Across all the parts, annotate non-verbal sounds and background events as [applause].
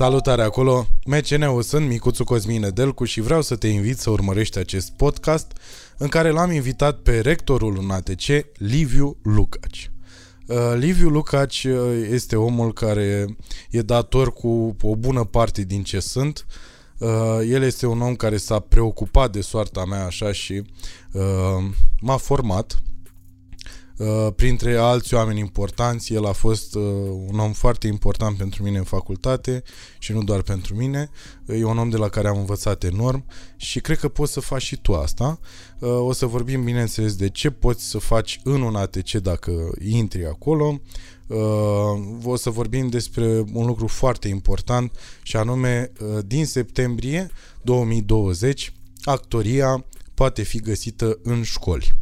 Salutare acolo, MCN-ul sunt Micuțu Cosmin Delcu și vreau să te invit să urmărești acest podcast în care l-am invitat pe rectorul UNATC, Liviu Lucaci. Uh, Liviu Lucaci uh, este omul care e dator cu o bună parte din ce sunt. Uh, el este un om care s-a preocupat de soarta mea așa și m-a format Uh, printre alți oameni importanți, el a fost uh, un om foarte important pentru mine în facultate și nu doar pentru mine. E un om de la care am învățat enorm și cred că poți să faci și tu asta. Uh, o să vorbim, bineînțeles, de ce poți să faci în un ATC dacă intri acolo. O să vorbim despre un lucru foarte important și anume, din septembrie 2020, actoria poate fi găsită în școli.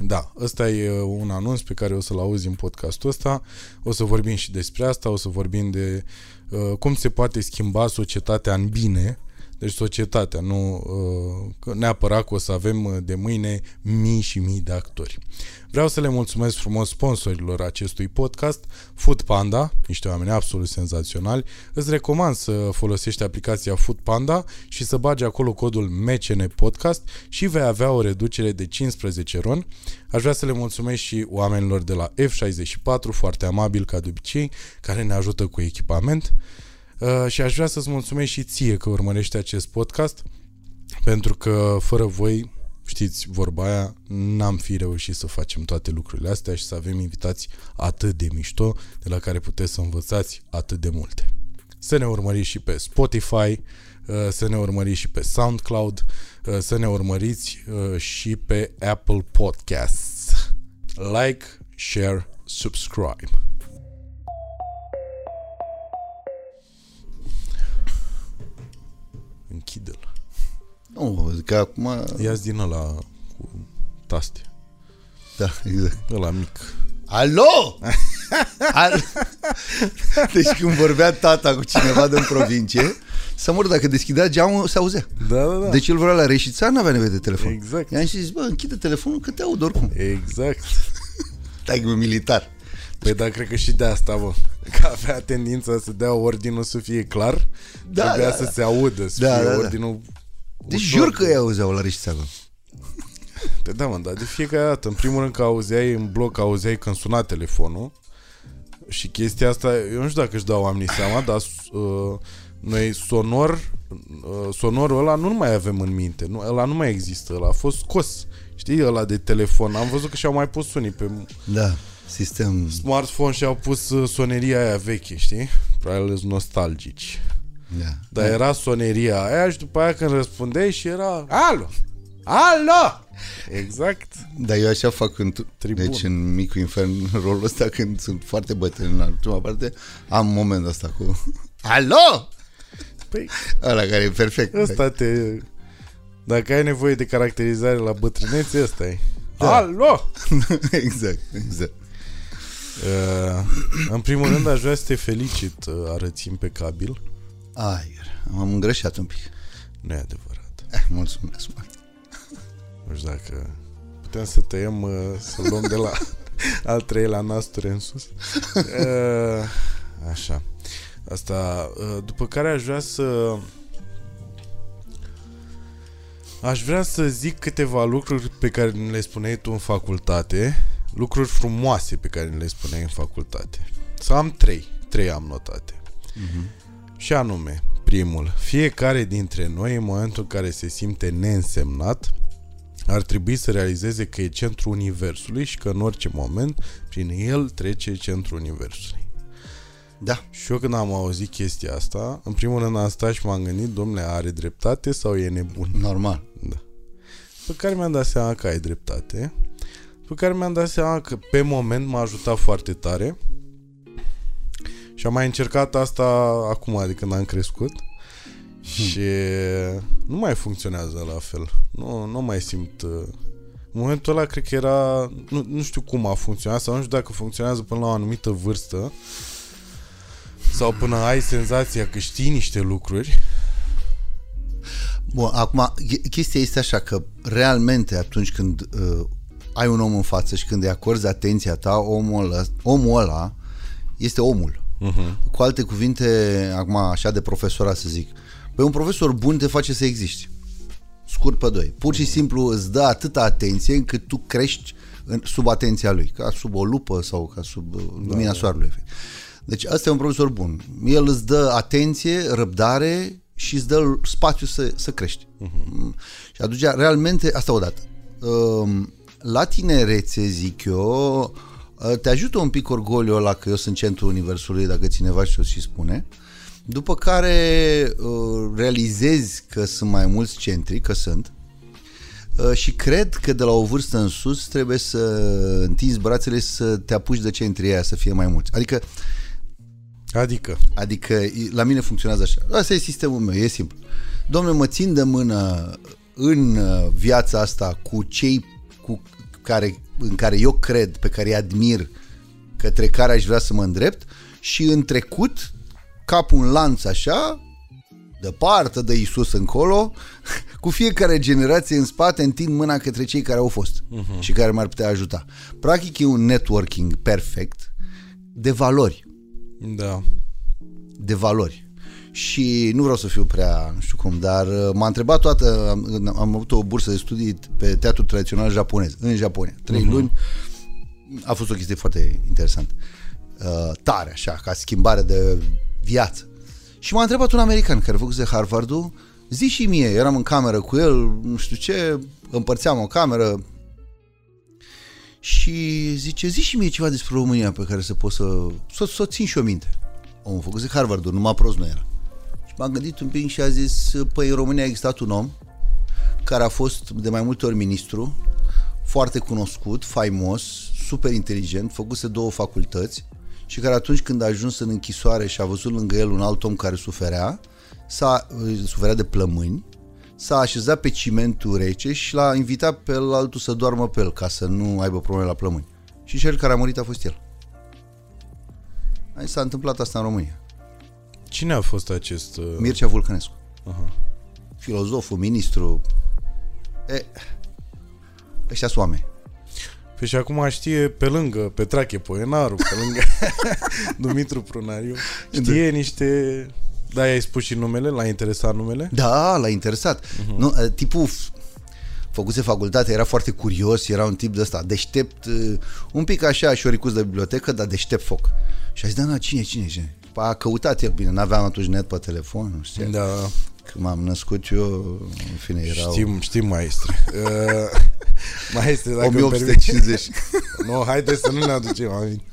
Da, ăsta e uh, un anunț pe care o să-l auzi în podcastul ăsta. O să vorbim și despre asta, o să vorbim de uh, cum se poate schimba societatea în bine deci societatea, nu uh, neapărat că o să avem uh, de mâine mii și mii de actori. Vreau să le mulțumesc frumos sponsorilor acestui podcast, Food Panda, niște oameni absolut senzaționali. Îți recomand să folosești aplicația Food Panda și să bagi acolo codul MCN Podcast și vei avea o reducere de 15 ron. Aș vrea să le mulțumesc și oamenilor de la F64, foarte amabil ca de obicei, care ne ajută cu echipament. Uh, și aș vrea să-ți mulțumesc și ție că urmărești acest podcast, pentru că fără voi, știți vorba aia, n-am fi reușit să facem toate lucrurile astea și să avem invitați atât de mișto, de la care puteți să învățați atât de multe. Să ne urmăriți și pe Spotify, uh, să ne urmăriți și pe SoundCloud, uh, să ne urmăriți și pe Apple Podcasts. Like, share, subscribe. Închide-l. Nu, zic că acum... ia din ăla cu taste. Da, exact. Ăla mic. Alo! Al... Deci când vorbea tata cu cineva din provincie, să mor, dacă deschidea geamul, se auzea. Da, da, da. Deci el vrea la reșița, nu avea nevoie de telefon. Exact. I-am zis, bă, închide telefonul că te aud oricum. Exact. Stai militar. Păi da, cred că și de asta, bă. [laughs] Că avea tendința să dea ordinul să fie clar, da, trebuia da, să da. se audă, să da, fie da, da. ordinul... Deci jur că ei auzeau la Reșițeagă. Pe da, mă, dar de fiecare dată. În primul rând că auzeai în bloc, auzeai când suna telefonul și chestia asta, eu nu știu dacă își dau oamenii seama, dar uh, noi sonor, uh, sonorul ăla nu mai avem în minte, nu, ăla nu mai există, ăla a fost scos. Știi, ăla de telefon. Am văzut că și-au mai pus unii pe... Da. Sistem... Smartphone și-au pus uh, soneria aia veche, știi? Probabil sunt nostalgici. Da. Dar era soneria aia și după aia când răspundeai și era Alo! Alo! Exact. Dar eu așa fac în, Tribun. deci în micul infern rolul ăsta când sunt foarte bătrân la ultima parte, am momentul ăsta cu Alo! Păi, Ăla care e perfect. Ăsta te... Dacă ai nevoie de caracterizare la bătrânețe, ăsta e. Da. Alo! [laughs] exact, exact. Uh, în primul rând aș vrea să te felicit, uh, arăți impecabil. Ai, am îngreșat un pic. Nu e adevărat. Eh, mulțumesc mult. Nu știu dacă putem să tăiem, uh, să luăm de la [laughs] al treilea nasture în sus. Uh, așa. Asta, uh, după care aș vrea să Aș vrea să zic câteva lucruri pe care le spuneai tu în facultate lucruri frumoase pe care le spuneai în facultate. Să am trei. Trei am notate. Uh-huh. Și anume, primul, fiecare dintre noi, în momentul în care se simte neînsemnat, ar trebui să realizeze că e centrul Universului și că în orice moment prin el trece centrul Universului. Da. Și eu când am auzit chestia asta, în primul rând am stat și m-am gândit, domnule, are dreptate sau e nebun? Normal. Da. Pe care mi-am dat seama că ai dreptate pe care mi-am dat seama că pe moment m-a ajutat foarte tare și am mai încercat asta acum de când am crescut hmm. și nu mai funcționează la fel. Nu, nu mai simt... Uh, în momentul ăla cred că era... Nu, nu știu cum a funcționat sau nu știu dacă funcționează până la o anumită vârstă sau până ai senzația că știi niște lucruri. Bun, acum, chestia este așa că realmente atunci când uh, ai un om în față și când îi acorzi atenția ta, omul ăla, omul ăla este omul. Uh-huh. Cu alte cuvinte, acum așa de profesora să zic, Păi un profesor bun te face să existi. Scurt pe doi. Pur și simplu îți dă atâta atenție încât tu crești în, sub atenția lui, ca sub o lupă sau ca sub uh, lumina da, soarelui. Deci ăsta e un profesor bun. El îți dă atenție, răbdare și îți dă spațiu să, să crești. Uh-huh. Și atunci, realmente, asta odată. Um, la tinerețe, zic eu, uh, te ajută un pic orgoliul ăla că eu sunt centrul universului, dacă cineva și-o și spune, după care uh, realizezi că sunt mai mulți centri, că sunt, uh, și cred că de la o vârstă în sus trebuie să întinzi brațele să te apuci de centrii aia, să fie mai mulți. Adică Adică? Adică la mine funcționează așa. Asta e sistemul meu, e simplu. Domnule, mă țin de mână în uh, viața asta cu cei cu care, în care eu cred, pe care îi admir, către care aș vrea să mă îndrept și în trecut, cap un lanț așa, departe de Isus încolo, [laughs] cu fiecare generație în spate întind mâna către cei care au fost uh-huh. și care m-ar putea ajuta. Practic e un networking perfect de valori. Da. De valori. Și nu vreau să fiu prea, nu știu cum, dar uh, m-a întrebat toată, am, am avut o bursă de studii pe teatru tradițional japonez, în Japonia, trei uh-huh. luni. A fost o chestie foarte interesantă. Uh, tare, așa, ca schimbare de viață. Și m-a întrebat un american care făcuse Harvardul, zi și mie, eram în cameră cu el, nu știu ce, împărțeam o cameră și zice, zi și mie ceva despre România pe care să pot să, să, să țin și o minte. Omul făcuse Harvardul, numai prost nu era. Și m-am gândit un pic și a zis, păi în România a existat un om care a fost de mai multe ori ministru, foarte cunoscut, faimos, super inteligent, făcuse două facultăți și care atunci când a ajuns în închisoare și a văzut lângă el un alt om care suferea, s-a, suferea de plămâni, s-a așezat pe cimentul rece și l-a invitat pe el altul să doarmă pe el ca să nu aibă probleme la plămâni. Și cel care a murit a fost el. Aici s-a întâmplat asta în România. Cine a fost acest... Uh... Mircea Vulcănescu. Aha. Filozoful, ministru. E, ăștia sunt oameni. Păi și acum știe pe lângă Petrache Poenaru, pe lângă [laughs] Dumitru Prunariu, știe da. niște... Da, ai spus și numele? L-a interesat numele? Da, l-a interesat. Uh-huh. Nu, tipul făcuse facultate, era foarte curios, era un tip de ăsta, deștept, un pic așa, șoricus de bibliotecă, dar deștept foc. Și a zis, da, na, cine, cine, cine? Păi a căutat el, bine, n-aveam atunci net pe telefon, nu știu. Da. Când m-am născut eu, în fine, erau... Știm, știm, maestre. [laughs] uh, maestre, dacă 1850. nu, no, haide să nu ne aducem aminte.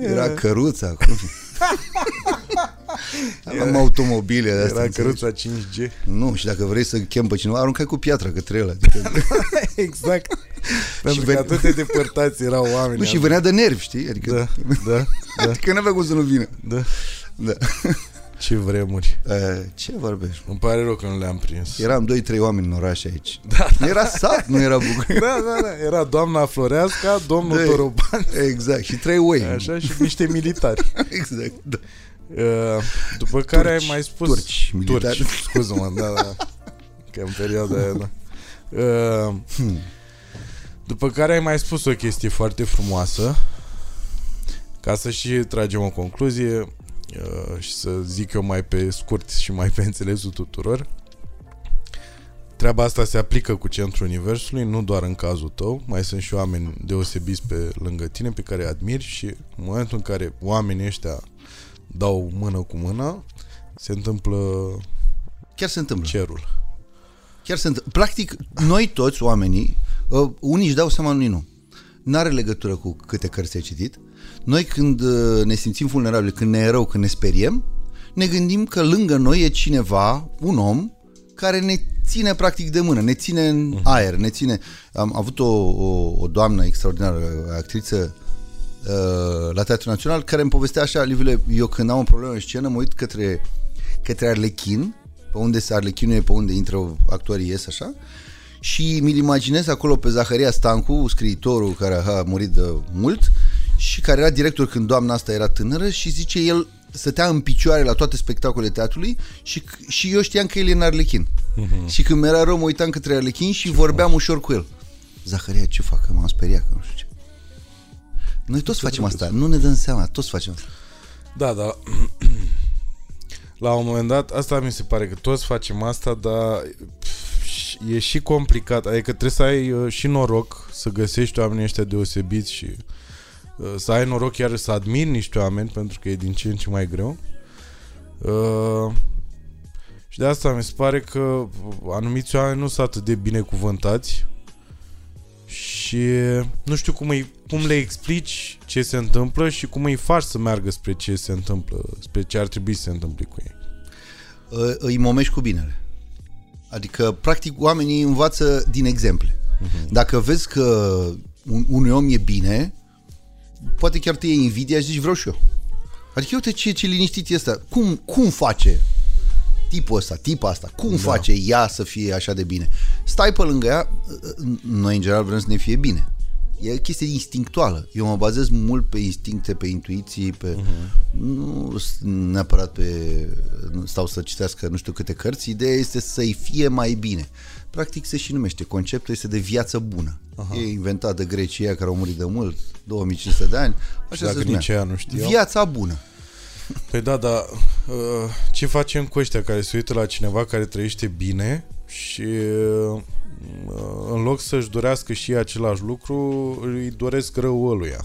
Era căruța, cum? [laughs] Am automobile de astea. Era căruța 5G. Nu, și dacă vrei să chem pe cineva, aruncai cu piatra către el. Adică... [laughs] [laughs] exact. Pentru și că atât de depărtați erau oameni. Nu, și venea de nervi, știi? Adică, da, da, [laughs] da. adică nu avea cum să nu vină. Da. da. [laughs] Ce vremuri. Uh, ce vorbești? Îmi pare rău că nu le-am prins. Eram 2-3 oameni în oraș aici. Da, da. Era sat, nu era București. Da, da, da. Era doamna Floreasca, domnul da, Toroban. Exact. Și trei oi. Așa și niște militari. exact, da. Uh, după care turci, ai mai spus... Turci, militari. Turci, scuză-mă, da, da. Că în perioada aia, da. Uh, hmm. După care ai mai spus o chestie foarte frumoasă ca să și tragem o concluzie uh, și să zic eu mai pe scurt și mai pe înțelesul tuturor. Treaba asta se aplică cu centrul universului, nu doar în cazul tău, mai sunt și oameni deosebiți pe lângă tine pe care admiri și în momentul în care oamenii ăștia dau mână cu mână, se întâmplă Chiar se întâmplă. cerul. Chiar se întâmplă. Practic, noi toți oamenii, uh, unii își dau seama, unii nu. N-are legătură cu câte cărți ai citit. Noi când uh, ne simțim vulnerabili, când ne e rău, când ne speriem, ne gândim că lângă noi e cineva, un om, care ne ține practic de mână, ne ține în mhm. aer, ne ține... Am avut o, o, o doamnă extraordinară, actriță uh, la Teatrul Național, care îmi povestea așa, Livile, eu când am o problemă în scenă, mă uit către, către Arlechin, pe unde se Arlechinul e pe unde intră actorii ies așa, și mi-l imaginez acolo pe Zaharia Stancu, scriitorul care a murit de mult și care era director când doamna asta era tânără și zice el stătea în picioare la toate spectacolele teatrului și, și eu știam că el e în Arlechin. Uh-huh. Și când mi-era rău, mă uitam către Arlechin și ce vorbeam frumos. ușor cu el. Zaharia, ce fac? M-am speriat că nu știu ce. Noi toți Este facem drăguț. asta, nu ne dăm seama, toți facem asta. Da, da. La un moment dat, asta mi se pare că toți facem asta, dar pf, e și complicat. Adică trebuie să ai uh, și noroc să găsești oamenii ăștia deosebiți și uh, să ai noroc chiar să admiri niște oameni, pentru că e din ce în ce mai greu. Uh, și de asta mi se pare că anumiți oameni nu sunt atât de binecuvântați și nu știu cum, îi, cum le explici ce se întâmplă și cum îi faci să meargă spre ce se întâmplă, spre ce ar trebui să se întâmple cu ei. Ă, îi momești cu binele. Adică, practic, oamenii învață din exemple. Uh-huh. Dacă vezi că un, unui om e bine, poate chiar te iei invidia și zici, vreau și eu. Adică, uite ce, ce liniștit e ăsta. Cum, cum face tipul ăsta, tipa asta, cum da. face ea să fie așa de bine? Stai pe lângă ea, noi în general vrem să ne fie bine. E o chestie instinctuală. Eu mă bazez mult pe instincte, pe intuiții, pe... Uh-huh. Nu s- neapărat pe... nu Stau să citească nu știu câte cărți. Ideea este să-i fie mai bine. Practic se și numește. Conceptul este de viață bună. Uh-huh. E inventat de grecii aia care au murit de mult, 2500 de ani. Așa dacă se numea. nici aia nu știau. Viața bună. Păi da, dar uh, ce facem cu ăștia care se uită la cineva care trăiește bine și uh, în loc să-și dorească și ei același lucru, îi doresc rău ăluia.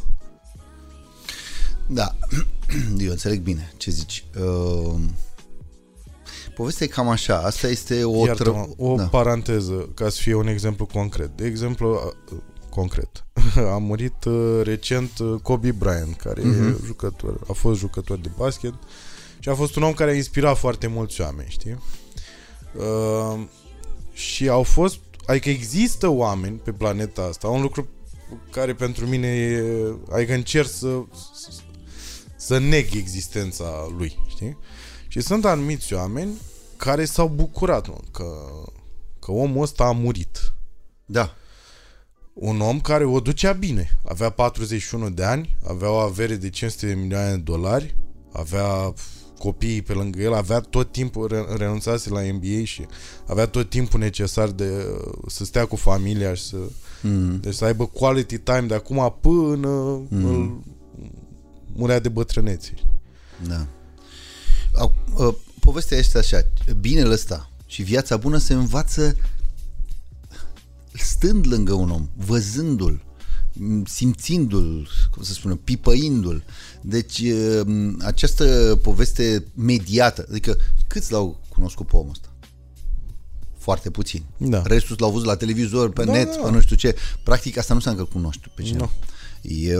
Da, [clears throat] eu înțeleg bine ce zici. Uh, povestea e cam așa. Asta este o... Iartă-mă, tră- o da. paranteză, ca să fie un exemplu concret. De exemplu, uh, concret. [laughs] A murit uh, recent uh, Kobe Bryant, care Mhm. e jucător, a fost jucător de basket și a fost un om care a inspirat foarte mulți oameni, știi? Uh, și au fost, adică există oameni pe planeta asta, un lucru care pentru mine e, adică încerc să, să neg existența lui, știi? Și sunt anumiți oameni care s-au bucurat mă, că, că omul ăsta a murit. Da. Un om care o ducea bine. Avea 41 de ani, avea o avere de 500 de milioane de dolari, avea copiii pe lângă el, avea tot timpul, re- renunțase la NBA și avea tot timpul necesar de uh, să stea cu familia și să, Mm. deci să aibă quality time de acum până mm. îl murea de bătrânețe. Da. Au, uh, povestea este așa. Binele ăsta și viața bună se învață stând lângă un om, văzându-l, m, simțindu-l, cum să spună, pipăindu-l. Deci uh, această poveste mediată, adică câți l-au cunoscut pe omul ăsta? Foarte puțin. Da. Restul l-au văzut la televizor, pe Da, net, da. pe nu știu ce. Practic asta nu înseamnă că îl cunoști pe cineva. E, e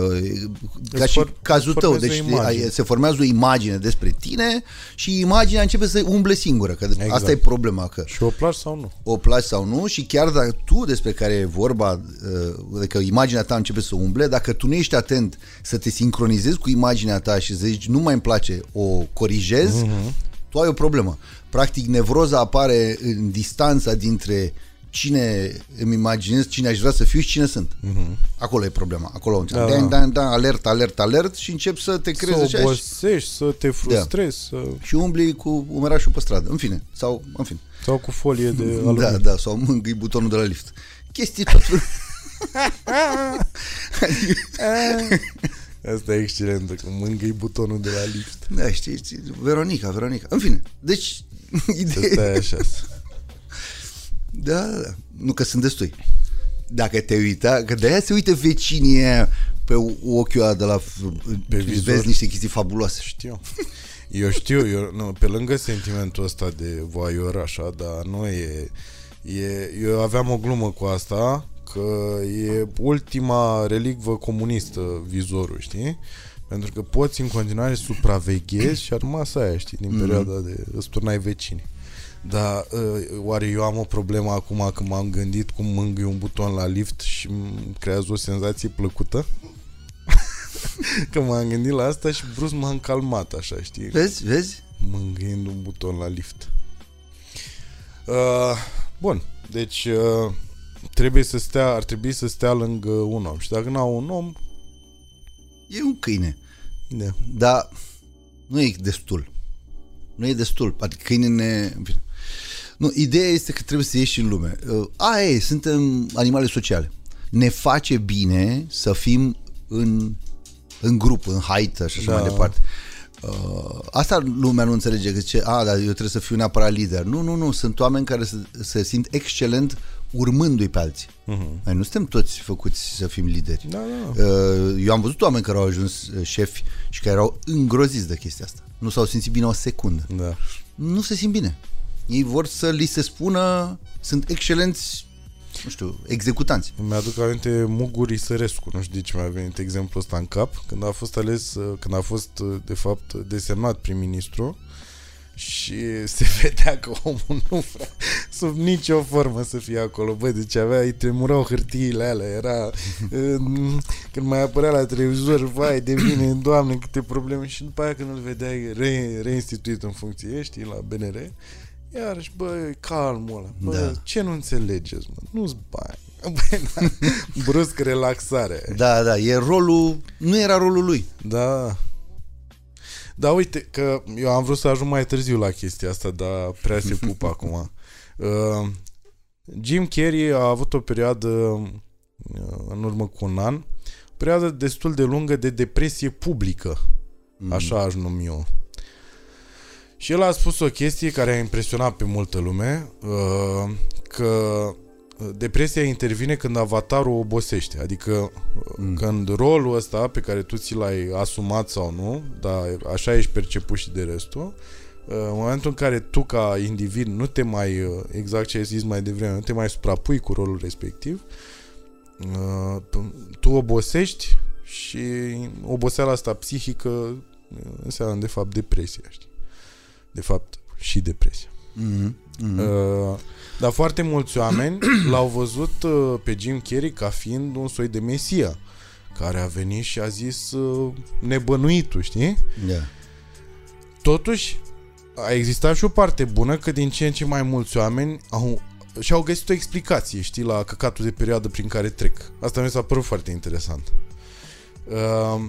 ca Îți și for- cazul îți tău, formezi deci o imagine. ai- se formează o imagine despre tine și imaginea începe să umble singură, că Exact. asta e problema, că Și o placi sau nu? o placi sau nu și chiar dacă tu despre care e vorba, uh, adică imaginea ta începe să umble, dacă tu nu ești atent să te sincronizezi cu imaginea ta și să zici nu mai îmi place, o corijezi, Mhm. tu ai o problemă. Practic nevroza apare în distanța dintre cine îmi imaginez, cine aș vrea să fiu și cine sunt. Acolo e problema. Acolo începe. Mhm. Da, Da, da. da, da, alert, alert, alert și încep să te crezi Să așa și, obosești, să te frustrezi, să... și umbli cu umerașul pe stradă. În fine, sau în fine. sau cu folie de Da, aluminiu. da, sau mângâi butonul de la lift. Chestii tot felul. [laughs] Asta e excelentă, că mângâi butonul de la lift. Da, știi, știi, Veronica, Veronica. În fine, deci, Să ideea... stai așa. [laughs] Da, da, da. Nu că sunt destui. Dacă te uita, că de-aia se uită vecinii aia pe ochiul ăla de la... Pe și vizor. vezi niște chestii fabuloase. Știu. Eu știu, eu, nu, pe lângă sentimentul ăsta de voior așa, dar nu e, e... Eu aveam o glumă cu asta, că e ultima relicvă comunistă vizorul, știi? Pentru că poți în continuare să supraveghezi și a rămas aia, știi, din perioada de îți turnai vecini. Dar uh, oare eu am o problemă acum că m-am gândit cum mângâi un buton la lift și îmi creează o senzație plăcută? [laughs] că m-am gândit la asta și brusc m-am calmat așa, știi? Vezi, vezi? Mângâind un buton la lift. Uh, bun, deci uh, trebuie să stea, ar trebui să stea lângă un om. Și dacă n-au un om, E un câine. da. Dar nu e destul. Nu e destul. Adică câinele... în fine. Nu, ideea este că trebuie să ieși în lume. Uh, Aia e, suntem animale sociale. Ne face bine să fim în în grup, în haită și așa Da. mai departe. Uh, asta lumea nu înțelege, că zice, a, dar eu trebuie să fiu neapărat lider. Nu, nu, nu, sunt oameni care se, se simt excelent urmându-i pe alții. Uh-huh. Noi nu suntem toți făcuți să fim lideri. Da, da. Uh, Eu am văzut oameni care au ajuns uh, șefi și care erau îngroziți de chestia asta. Nu s-au simțit bine o secundă. da. Nu se simt bine. Ei vor să li se spună, sunt excelenți, nu știu, executanți. Îmi aduc aminte Muguri Sărescu, nu știu de ce mi-a venit exemplul ăsta în cap, când a fost ales, uh, când a fost uh, de fapt desemnat prim-ministru și [laughs] se vedea că omul nu vrea sub nicio formă să fie acolo. Băi, deci avea, îi tremurau hârtiile alea, era [laughs] uh, când mai apărea la televizor, vai, de bine, [clears throat] doamne, câte probleme și după aia când îl vedeai re, reinstituit în funcție, știi, la BNR, iarăși, băi, calmul ăla, bă, Da. ce nu înțelegeți, mă? Nu-ți bani. [laughs] Băi, da, brusc relaxare. Da, da, e rolul, nu era rolul lui. Da. Da, uite, că eu am vrut să ajung mai târziu la chestia asta, dar prea se [laughs] pupă acum. Uh, Jim Carrey a avut o perioadă, uh, în urmă cu un an, o perioadă destul de lungă de depresie publică. Mm. Așa aș numi eu. Și el a spus o chestie care a impresionat pe multă lume, uh, că depresia intervine când avatarul obosește, adică mm. când rolul ăsta pe care tu ți l-ai asumat sau nu, dar așa ești perceput și de restul, uh, în momentul în care tu ca individ nu te mai, uh, exact ce ai zis mai devreme, nu te mai suprapui cu rolul respectiv, uh, tu- tu obosești și oboseala asta psihică uh, înseamnă de fapt depresia, știi? De fapt și depresia. Mm-hmm. Mm-hmm. Uh, dar foarte mulți oameni [clears throat] l-au văzut uh, pe Jim Carrey ca fiind un soi de mesia care a venit și a zis uh, nebănuitul, știi? Da. Totuși, a existat și o parte bună că din ce în ce mai mulți oameni au, și-au găsit o explicație, știi, la căcatul de perioadă prin care trec. Asta mi s-a părut foarte interesant. Uh,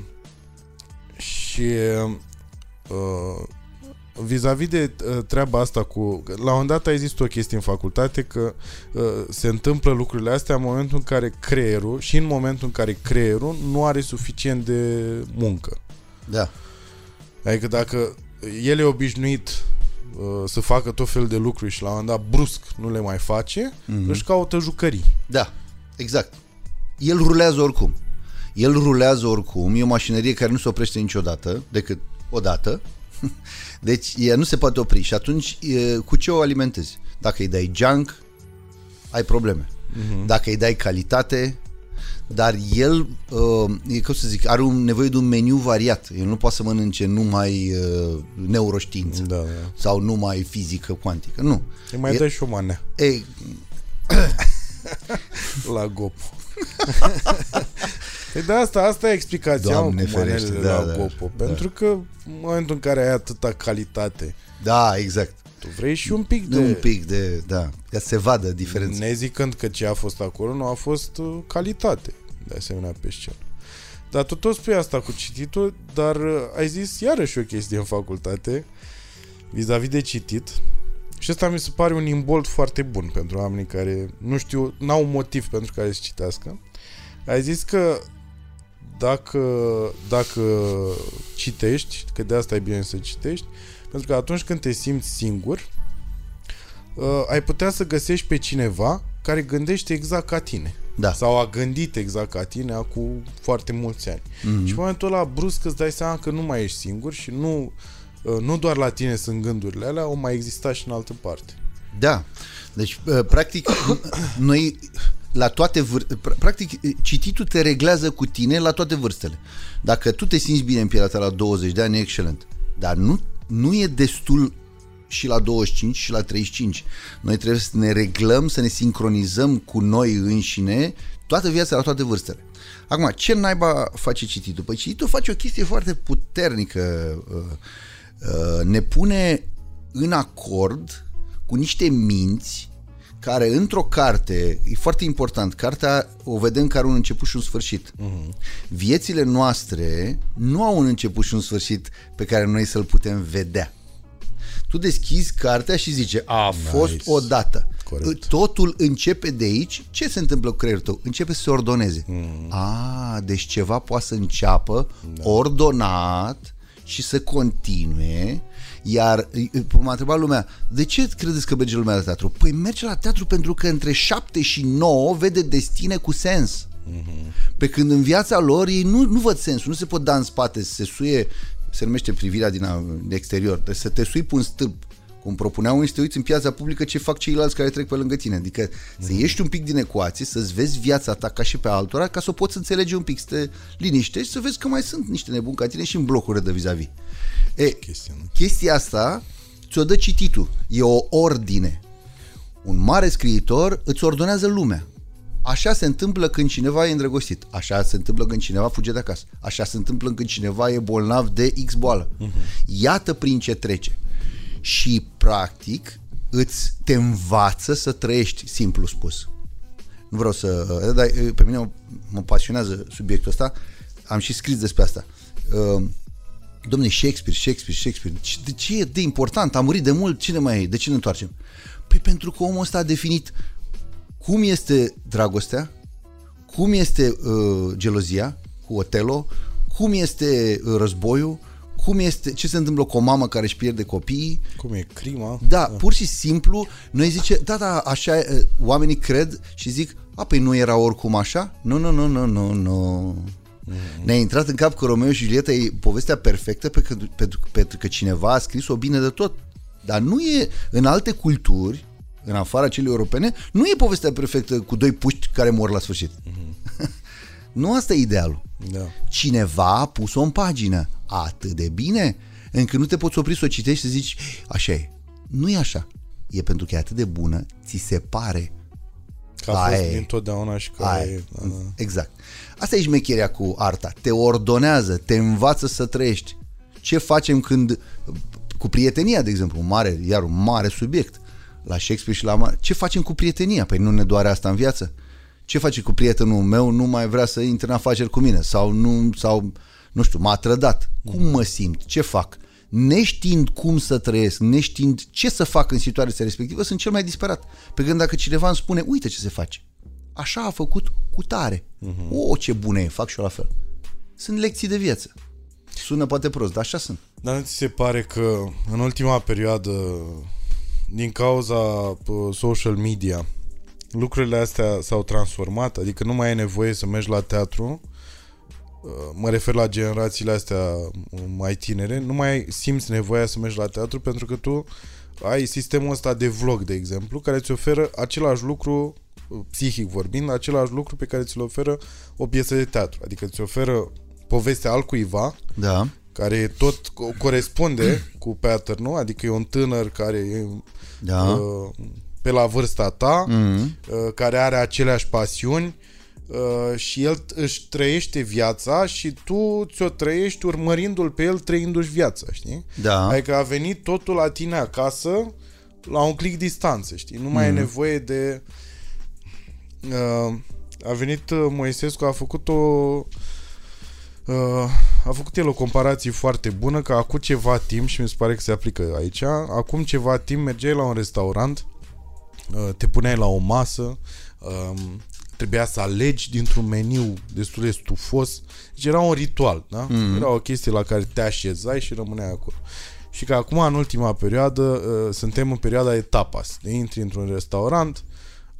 și uh, vis-a-vis de uh, treaba asta cu... La un moment dat a existat o chestie în facultate că uh, se întâmplă lucrurile astea în momentul în care creierul și în momentul în care creierul nu are suficient de muncă. Da. Adică dacă el e obișnuit uh, să facă tot fel de lucruri și la un moment dat brusc nu le mai face, mm-hmm. își caută jucării. Da, exact. El rulează oricum. El rulează oricum, e o mașinărie care nu se oprește niciodată, decât o dată. [laughs] Deci ea nu se poate opri și atunci e, cu ce o alimentezi? Dacă îi dai junk, ai probleme. Uh-huh. Dacă îi dai calitate, dar el, uh, e, cum să zic, are un nevoie de un meniu variat. El nu poate să mănânce numai uh, neuroștiință Da, da. sau numai fizică cuantică. Nu. Îi mai E- dă și o manea Ei, la GOP. [laughs] Păi de asta, asta e explicația Doamne mă, cu ferește, manelele da, la da, GOPO. da. Pentru că în momentul în care ai atâta calitate, da, exact. tu vrei și un pic de... De... Un pic de, da, ca să se vadă diferența. Ne zicând că ce a fost acolo nu a fost uh, calitate, de asemenea pe scenă. Dar tu tot spui asta cu cititul, dar uh, ai zis iarăși o chestie în facultate, vis-a-vis de citit, și ăsta mi se pare un imbold foarte bun pentru oamenii care nu știu, n-au motiv pentru care să citească. Ai zis că dacă, dacă citești, că de asta e bine să citești, pentru că atunci când te simți singur, uh, ai putea să găsești pe cineva care gândește exact ca tine. Da. Sau a gândit exact ca tine acum foarte mulți ani. Mhm. Și în momentul ăla brusc îți dai seama că nu mai ești singur și nu, uh, nu doar la tine sunt gândurile alea, au mai existat și în altă parte. Da. Deci, uh, practic, [coughs] noi la toate vâr... pra- practic, cititul te reglează cu tine la toate vârstele. Dacă tu te simți bine în pielea ta la 20 de ani, e excelent. Dar nu, nu e destul și la 25 și la 35. Noi trebuie să ne reglăm, să ne sincronizăm cu noi înșine toată viața la toate vârstele. Acum, ce naiba face cititul? Păi cititul face o chestie foarte puternică. uh, uh, Ne pune în acord cu niște minți care într-o carte, e foarte important, cartea o vedem că are un început și un sfârșit. Uh-huh. Viețile noastre nu au un început și un sfârșit pe care noi să-l putem vedea. Tu deschizi cartea și zice, a fost Nice. odată. Corect. Totul începe de aici. Ce se întâmplă cu creierul tău? Începe să se ordoneze. Mm. A, deci ceva poate să înceapă da. ordonat și să continue iar m-a întrebat lumea, de ce credeți că merge lumea la teatru? Păi merge la teatru pentru că între 7 și 9 vede destine cu sens. Mm-hmm. Pe când în viața lor ei nu, nu văd sensul, nu se pot da în spate, să se suie, se numește privirea din exterior, deci să te sui pe un stâlp cum propuneau unii să te uiți în piața publică ce fac ceilalți care trec pe lângă tine. Adică mm-hmm. să mhm. ieși un pic din ecuație, să-ți vezi viața ta ca și pe altora, ca să o poți înțelege un pic, să te liniștești, să vezi că mai sunt niște nebuni ca tine și în blocuri de vis-a-vis. E, chestia, chestia asta ți-o dă cititul. E o ordine. Un mare scriitor îți ordonează lumea. Așa se întâmplă când cineva e îndrăgostit. Așa se întâmplă când cineva fuge de acasă. Așa se întâmplă când cineva e bolnav de X boală. Uh-huh. Iată prin ce trece. Și, practic, îți te învață să trăiești, simplu spus. Nu vreau să... Dar pe mine mă, mă pasionează subiectul ăsta. Am și scris despre asta. Uh, Domne, Shakespeare, Shakespeare, Shakespeare. De ce e de important? A murit de mult, cine mai e? De ce ne întoarcem? Păi pentru că omul ăsta a definit cum este dragostea, cum este uh, gelozia cu Otelo, cum este uh, războiul, cum este, ce se întâmplă cu o mamă care își pierde copiii. Cum e crima. Da, da. pur și simplu, noi zice, da, da, așa, uh, oamenii cred și zic, a, păi nu era oricum așa? Nu, nu, nu, nu, nu, nu. Mm-hmm. Ne-a intrat în cap că Romeo și Julieta e povestea perfectă pentru, pentru, pentru că cineva a scris-o bine de tot. Dar nu e în alte culturi, în afara celei europene, nu e povestea perfectă cu doi puști care mor la sfârșit. Mm-hmm. [laughs] nu asta e idealul. Da. Cineva a pus-o în pagină atât de bine încât nu te poți opri să o citești și să zici așa e. Nu e așa. E pentru că e atât de bună, ți se pare Că a fost întotdeauna și că e, da, da. Exact. Asta e șmecheria cu arta. Te ordonează, te învață să trăiești. Ce facem când, cu prietenia, de exemplu, un mare, iar un mare subiect, la Shakespeare și la mare, ce facem cu prietenia? Păi nu ne doare asta în viață? Ce face cu prietenul meu? Nu mai vrea să intre în afaceri cu mine sau nu, sau, nu știu, m-a trădat. Cum mă simt? Ce fac? neștiind cum să trăiesc, neștiind ce să fac în situația respectivă, sunt cel mai disperat. Pe când dacă cineva îmi spune, uite ce se face, așa a făcut cu tare. Uh-huh. O, ce bună e, fac și eu la fel. Sunt lecții de viață. Sună poate prost, dar așa sunt. Dar nu ți se pare că în ultima perioadă, din cauza social media, lucrurile astea s-au transformat? Adică nu mai ai nevoie să mergi la teatru, mă refer la generațiile astea mai tinere, nu mai simți nevoia să mergi la teatru pentru că tu ai sistemul ăsta de vlog, de exemplu, care îți oferă același lucru psihic vorbind, același lucru pe care ți-l oferă o piesă de teatru. Adică ți oferă povestea altcuiva, da. care tot corespunde cu pattern adică e un tânăr care e da. uh, pe la vârsta ta, mm-hmm. uh, care are aceleași pasiuni uh, și el își trăiește viața și tu ți-o trăiești urmărindu-l pe el trăindu-și viața, știi? Da. Adică a venit totul la tine acasă la un click distanță, știi? Nu mai mm-hmm. e nevoie de uh, a venit uh, Moisescu, a făcut o uh, a făcut el o comparație foarte bună că acum ceva timp și mi se pare că se aplică aici, acum ceva timp mergeai la un restaurant, uh, te puneai la o masă, uh, trebuia să alegi dintr-un meniu destul de stufos. Deci era un ritual, da? Mm-hmm. Era o chestie la care te așezai și rămâneai acolo. Și că acum, în ultima perioadă, uh, suntem în perioada de tapas. De intri într-un restaurant,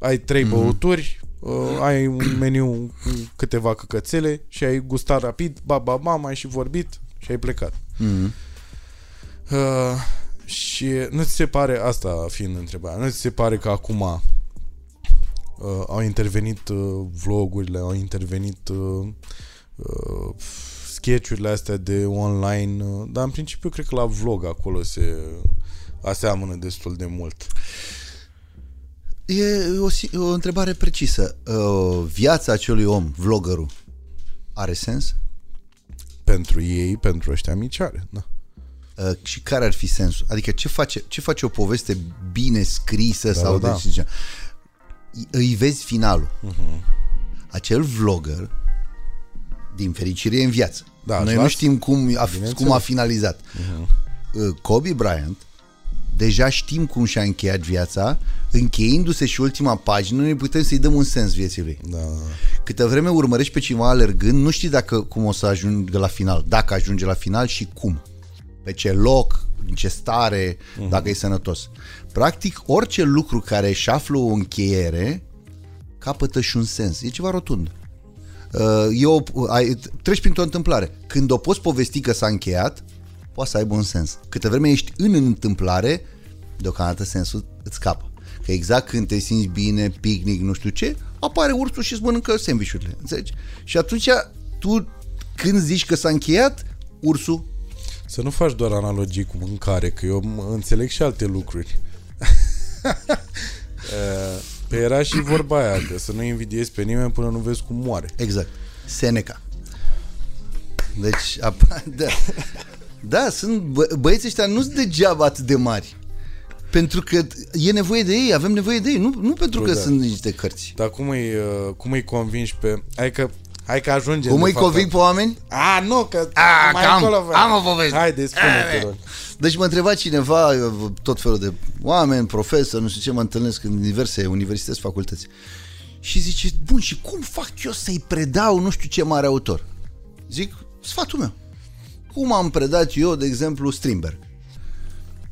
ai trei mm-hmm. băuturi, uh, ai un meniu cu câteva căcățele și ai gustat rapid, ba, ba, ba, mai și vorbit și ai plecat. Mm-hmm. Uh, și nu ți se pare, asta fiind întrebarea, nu ți se pare că acum uh, au intervenit uh, vlogurile, au intervenit uh, uh, sketchurile astea de online, uh, dar în principiu cred că la vlog acolo se aseamănă destul de mult. E o, o întrebare precisă. Uh, viața acelui om, vloggerul, are sens? Pentru ei, pentru ăștia mici are, da. Uh, și care ar fi sensul? Adică ce face, ce face o poveste bine scrisă da, sau da, de da. Îi vezi finalul. Uh-huh. Acel vlogger, din fericire, în viață. Da, Noi nu știm cum a, cum a finalizat. Uh-huh. Kobe Bryant deja știm cum și-a încheiat viața, încheindu-se și ultima pagină, noi putem să-i dăm un sens vieții lui. Da. Câtă vreme urmărești pe cineva alergând, nu știi dacă cum o să ajungă la final, dacă ajunge la final și cum. Pe ce loc, în ce stare, uh-huh. dacă e sănătos. Practic, orice lucru care își află o încheiere, capătă și un sens. E ceva rotund. Uh, Eu, ai, treci printr-o întâmplare. Când o poți povesti că s-a încheiat, poate să aibă un sens. Câtă vreme ești în întâmplare, deocamdată sensul îți scapă. Că exact când te simți bine, picnic, nu știu ce, apare ursul și îți mănâncă sandvișurile. Înțelegi? Și atunci tu, când zici că s-a încheiat, ursul Să nu faci doar analogii cu mâncare, că eu m- înțeleg și alte lucruri. Uh, [laughs] Pe era și vorba aia, că să nu invidiezi pe nimeni până nu vezi cum moare. Exact. Seneca. Deci, apa, [laughs] da. Da, sunt bă, băieții ăștia nu sunt degeaba atât de mari. Pentru că e nevoie de ei, avem nevoie de ei, nu, nu pentru că Da. sunt niște cărți. Dar cum îi, uh, cum îi convingi pe... Hai că, hai că ajungem. Cum de îi fapt, conving pe oameni? A, nu, că A, mai că am- acolo... vă- am o poveste. Haide, spune-te, rog. Deci mă întreba cineva, tot felul de oameni, profesori, nu știu ce, mă întâlnesc în diverse universități, facultăți. Și zice, bun, și cum fac eu să-i predau nu știu ce mare autor? Zic, sfatul meu. Cum am predat eu, de exemplu, Strindberg?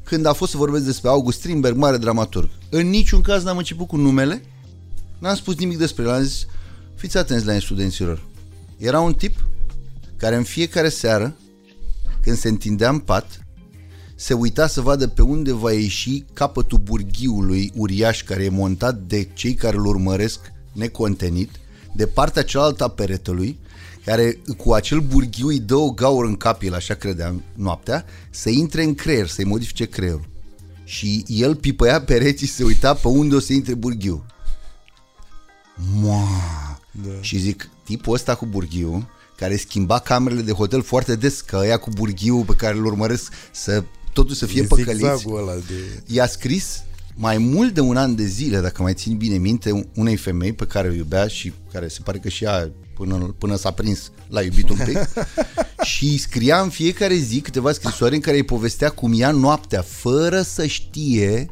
Când a fost să vorbesc despre August Strindberg, mare dramaturg. În niciun caz n-am început cu numele, n-am spus nimic despre el, am zis, fiți atenți la studenților. Era un tip care în fiecare seară, când se întindea în pat, se uita să vadă pe unde va ieși capătul burghiului uriaș care e montat de cei care îl urmăresc necontenit, de partea cealaltă a peretelui, care cu acel burghiu îi dă o gaură în cap, el așa credeam noaptea, să intre în creier, să-i modifice creierul. Și el pipăia pereții și se uita pe unde o să intre burghiu. Moa! Da. Și zic, tipul ăsta cu burghiu, care schimba camerele de hotel foarte des, că ăia cu burghiu pe care îl urmăresc să totul să fie E păcăliți, zigzagul ăla de... i-a scris mai mult de un an de zile, dacă mai țin bine minte, unei femei pe care o iubea și care se pare că și ea până, până s-a prins l-a iubit un [laughs] pic și scria în fiecare zi câteva scrisoare în care îi povestea cum ea noaptea, fără să știe,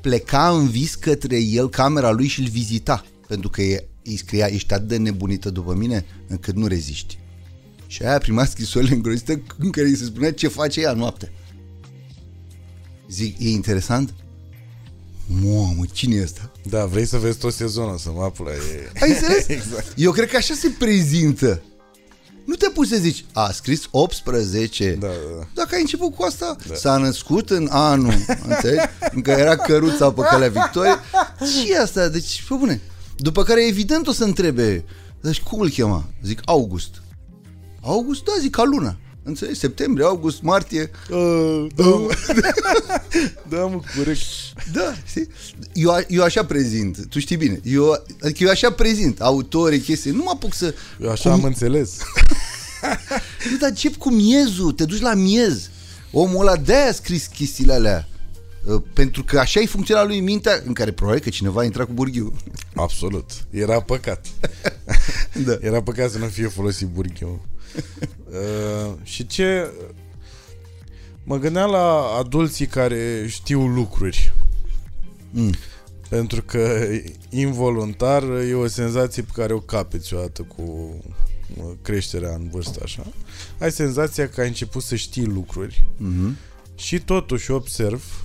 pleca în vis către el camera lui și îl vizita. Pentru că e- îi scria, ești atât de nebunită după mine încât nu reziști. Și aia prima scrisorile îngrozite în care îi se spunea ce face ea noaptea. Zic, e interesant? Mamă, cine e ăsta? Da, vrei să vezi tot sezonul, să mă apula. E... Ai înțeles? [laughs] Exact. Eu cred că așa se prezintă. Nu te pui să zici, a scris 18. Da, da, da. Dacă ai început cu asta, da. s-a născut în anul, înțelegi? În care era căruța pe calea victoriei. Și asta, deci, pe bune. După care, evident, o să întrebe, deci cum îl chema? Zic, August. August? Da, zic, ca luna. Înțelegi? Septembrie, august, martie. Uh, da, mă. [laughs] da, mă, corect. Da, știi? Eu, a- eu așa prezint, tu știi bine. Eu, adică eu așa prezint autorii, chestii. Nu mă apuc să... Eu așa am înțeles. [laughs] Nu, dar încep cu miezul, te duci la miez. Omul ăla de-aia a scris chestiile alea. Uh, Pentru că așa i funcționa lui mintea în care probabil că cineva a intrat cu burghiu. Absolut. Era păcat. [laughs] Da. Era păcat să nu fie folosit burghiul. [laughs] Uh, și ce... Mă gândeam la adulții care știu lucruri. Mm. Pentru că involuntar e o senzație pe care o capeți odată cu uh, creșterea în vârstă așa. Ai senzația că ai început să știi lucruri Mhm. și totuși observ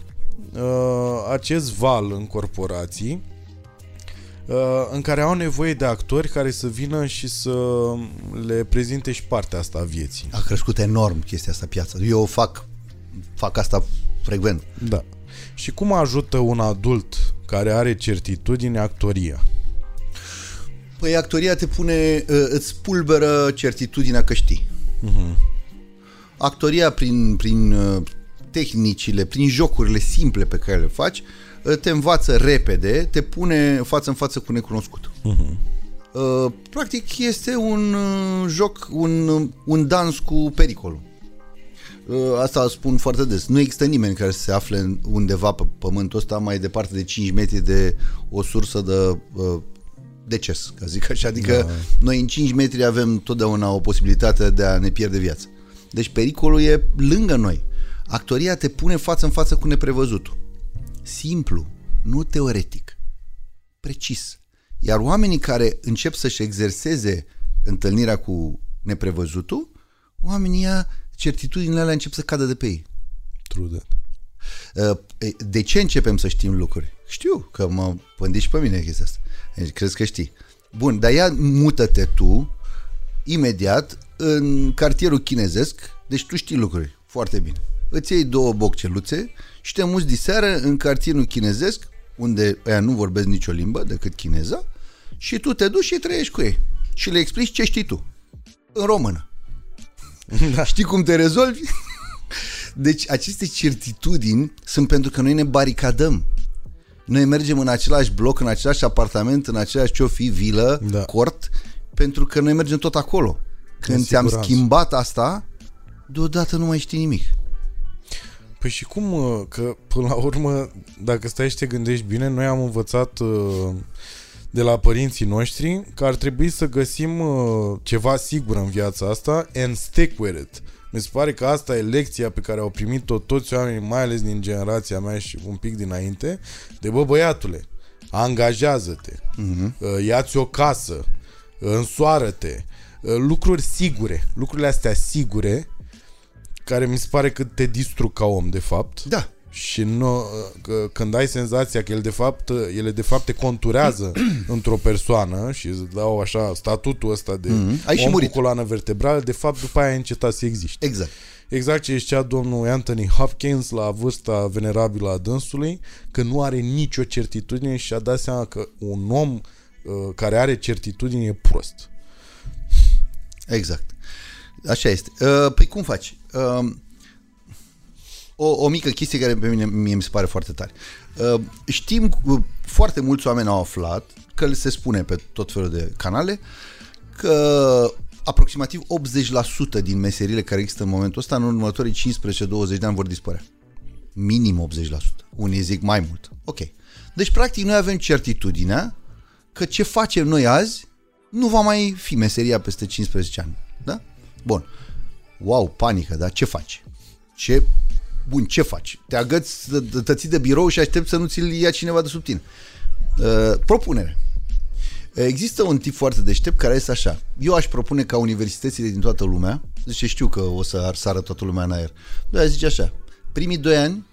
uh, acest val în corporații uh, în care au nevoie de actori care să vină și să le prezinte și partea asta a vieții. A crescut enorm chestia asta piața. Eu fac, fac asta frecvent. Da. Și cum ajută un adult care are certitudine actoria? Păi actoria te pune, uh, îți pulberă certitudinea că știi. Actoria prin, prin uh, tehnicile, prin jocurile simple pe care le faci, uh, te învață repede, te pune față în față cu necunoscutul. Uh, Practic este un uh, joc, un, uh, un dans cu pericolul. Uh, Asta spun foarte des. Nu există nimeni care să se afle în- undeva pe pământul ăsta mai departe de 5 metri de o sursă de uh, deces, ca zic așa. Adică da. noi în 5 metri avem totdeauna o posibilitate de a ne pierde viața. Deci pericolul e lângă noi. Actoria te pune față în față cu neprevăzutul. Simplu, nu teoretic. Precis. Iar oamenii care încep să-și exerseze întâlnirea cu neprevăzutul, oamenii ăia, certitudinile alea încep să cadă de pe ei. True that. Uh, De ce începem să știm lucruri? Știu că mă pândi și pe mine chestia asta. Deci, crezi că știi. Bun, dar ia mută-te tu imediat în cartierul chinezesc, deci tu știi lucruri foarte bine. Îți iei două bocceluțe și te muți diseară în cartierul chinezesc, unde ăia nu vorbesc nicio limbă decât chineza, și tu te duci și trăiești cu ei. Și le explici ce știi tu. În română. Da. Știi cum te rezolvi? [laughs] Deci aceste certitudini sunt pentru că noi ne baricadăm. Noi mergem în același bloc, în același apartament, în aceeași ce fi vilă, Da. cort, pentru că noi mergem tot acolo. Când ți-am siguranță. schimbat asta, deodată nu mai știi nimic. Păi și cum, mă, că până la urmă, dacă stai și te gândești bine, noi am învățat uh, de la părinții noștri că ar trebui să găsim uh, ceva sigur în viața asta and stick with it. Mi se pare că asta e lecția pe care au primit-o toți oamenii, mai ales din generația mea și un pic dinainte, de bă băiatule, angajează-te, uh-huh. ia-ți o casă, însoară-te, uh, lucruri sigure, lucrurile astea sigure, care mi se pare că te distrug ca om, de fapt. Da. Și nu, că, când ai senzația că el de fapt, ele de fapt te conturează [clears throat] într-o persoană și îți dau așa statutul ăsta de Mhm. Ai și om murit. cu coloană vertebrală, de fapt după aia ai încetat să existi. Exact. Exact ce zicea domnul Anthony Hopkins la vârsta venerabilă a dânsului, că nu are nicio certitudine și a dat seama că un om uh, care are certitudine e prost. Exact. Așa este. Uh, Păi cum faci? Uh, O, o mică chestie care pe mine mie mi se pare foarte tare. Uh, Știm, uh, foarte mulți oameni au aflat că le se spune pe tot felul de canale că aproximativ 80% din meserile care există în momentul ăsta în următorii 15-20 de ani vor dispărea. Minim 80%. Unii zic mai mult. Ok. Deci, practic, noi avem certitudinea că ce facem noi azi nu va mai fi meseria peste 15 ani. Da? Bun. Wow, panică, dar ce faci? Ce Bun, ce faci? Te agăți, te- te ții de birou și aștepți să nu ți-l ia cineva de sub tine. Uh, propunere. Există un tip foarte deștept care este așa. Eu aș propune ca universitățile din toată lumea, zice știu că o să ar sară toată lumea în aer, dar zice așa, primii doi ani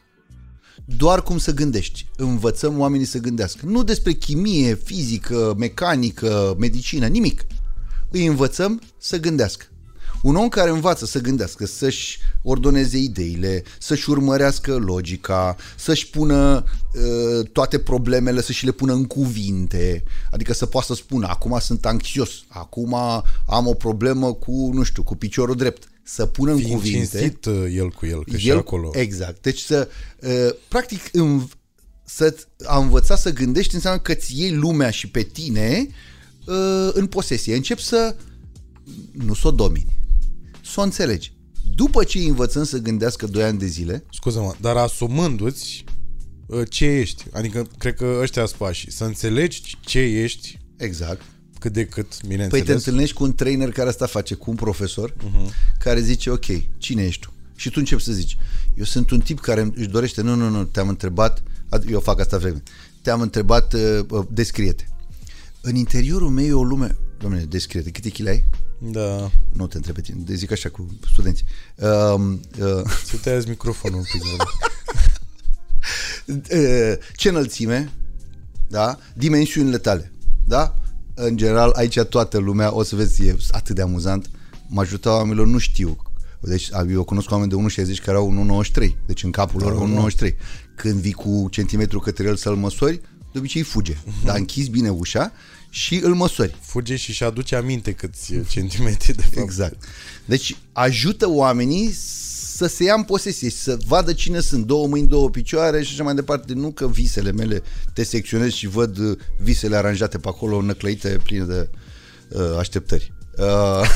doar cum să gândești. Învățăm oamenii să gândească. Nu despre chimie, fizică, mecanică, medicină, nimic. Îi învățăm să gândească. Un om care învață să gândească, să-și ordoneze ideile, să-și urmărească logica, să-și pună uh, toate problemele, să-și le pună în cuvinte, adică să poată să spună, acum sunt anxios, acum am o problemă cu, nu știu, cu piciorul drept. Să pună în Fiind cuvinte cinstit uh, el cu el, că și acolo... Exact. Deci să, uh, practic, în, să a învăța să gândești înseamnă că îți iei lumea și pe tine uh, în posesie. Încep să, nu să o domini, să o înțelegi. După ce îi învățăm să gândească 2 ani de zile, Scuze-mă, dar asumându-ți uh, ce ești, adică cred că ăștia sunt pașii, să înțelegi ce ești exact, cât de cât, Păi bineînțeles. te întâlnești cu un trainer care asta face, cu un profesor, uh-huh. care zice, ok, cine ești tu? Și tu începi să zici, eu sunt un tip care își dorește, nu, nu, nu, te-am întrebat, ad- eu fac asta frecvent, te-am întrebat, uh, uh, descrie-te. În interiorul meu e o lume, domnule, descrie-te, câte chile ai? Da, Nu te întreb pe tine, de zic așa cu studenții. Uh, uh, [laughs] să tăiați microfonul un pic. Vale. uh, ce înălțime, da? dimensiunile tale. Da? În general, aici toată lumea, o să vezi, e atât de amuzant, majoritatea oamenilor nu știu. Deci eu cunosc oameni de 1,60 care au 1,93, deci în capul lor 1,93. Când vii cu centimetru către el să-l măsori, de obicei fuge. [laughs] Dar închizi bine ușa și îl măsori. Fuge și și aduce aminte câți [laughs] centimetri de fapt. Exact. Deci ajută oamenii să se ia în posesie, să vadă cine sunt, două mâini, două picioare și așa mai departe. Nu că visele mele te secționez și văd uh, visele aranjate pe acolo, năclăite, pline de uh, așteptări. Uh,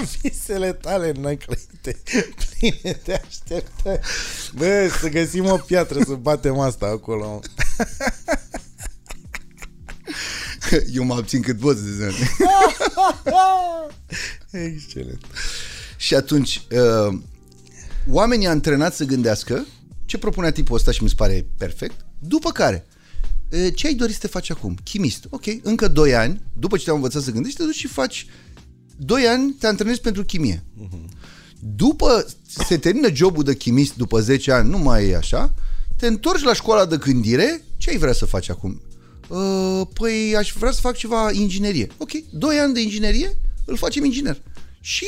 [laughs] Visele tale năclăite, [laughs] pline de așteptări. Bă, să găsim o piatră să batem asta acolo. [laughs] eu mă abțin cât pot de zi. [laughs] Excelent. Și atunci, uh, oamenii antrenați să gândească ce propunea tipul ăsta și mi se pare perfect, după care e, ce ai dori să te faci acum? Chimist. Ok, încă 2 ani, după ce te-am învățat să gândești, te duci și faci 2 ani, te antrenezi pentru chimie. După se termină jobul de chimist după 10 ani, nu mai e așa, te întorci la școala de gândire, ce ai vrea să faci acum? Uh, păi aș vrea să fac ceva inginerie. Ok, 2 ani de inginerie, îl facem inginer. Și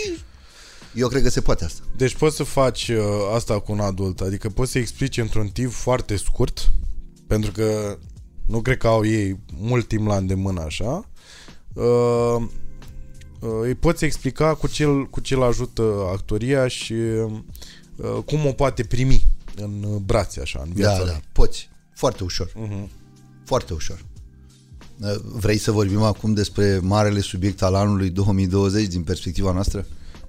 eu cred că se poate asta. Deci poți să faci uh, asta cu un adult, adică poți să explici într-un timp foarte scurt, pentru că nu cred că au ei mult timp la îndemână așa. Uh, uh, îi poți explica cu ce, cu ce îl ajută actoria și uh, cum o poate primi în brațe așa, în viața Da, lui. da, poți. Foarte ușor. Mhm. Foarte ușor. Uh, Vrei să vorbim acum despre marele subiect al anului 2020 din perspectiva noastră?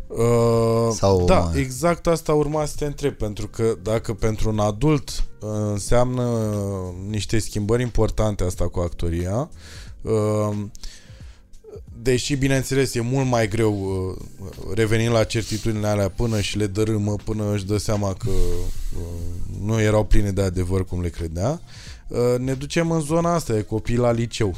Uh, Sau da, mai- exact asta urma să te întreb, pentru că dacă pentru un adult uh, înseamnă niște schimbări importante asta cu actoria, uh, deși, bineînțeles, e mult mai greu uh, revenind la certitudinile alea până și le dărâmă, până își dă seama că uh, nu erau pline de adevăr cum le credea, uh, ne ducem în zona asta, e copii la liceu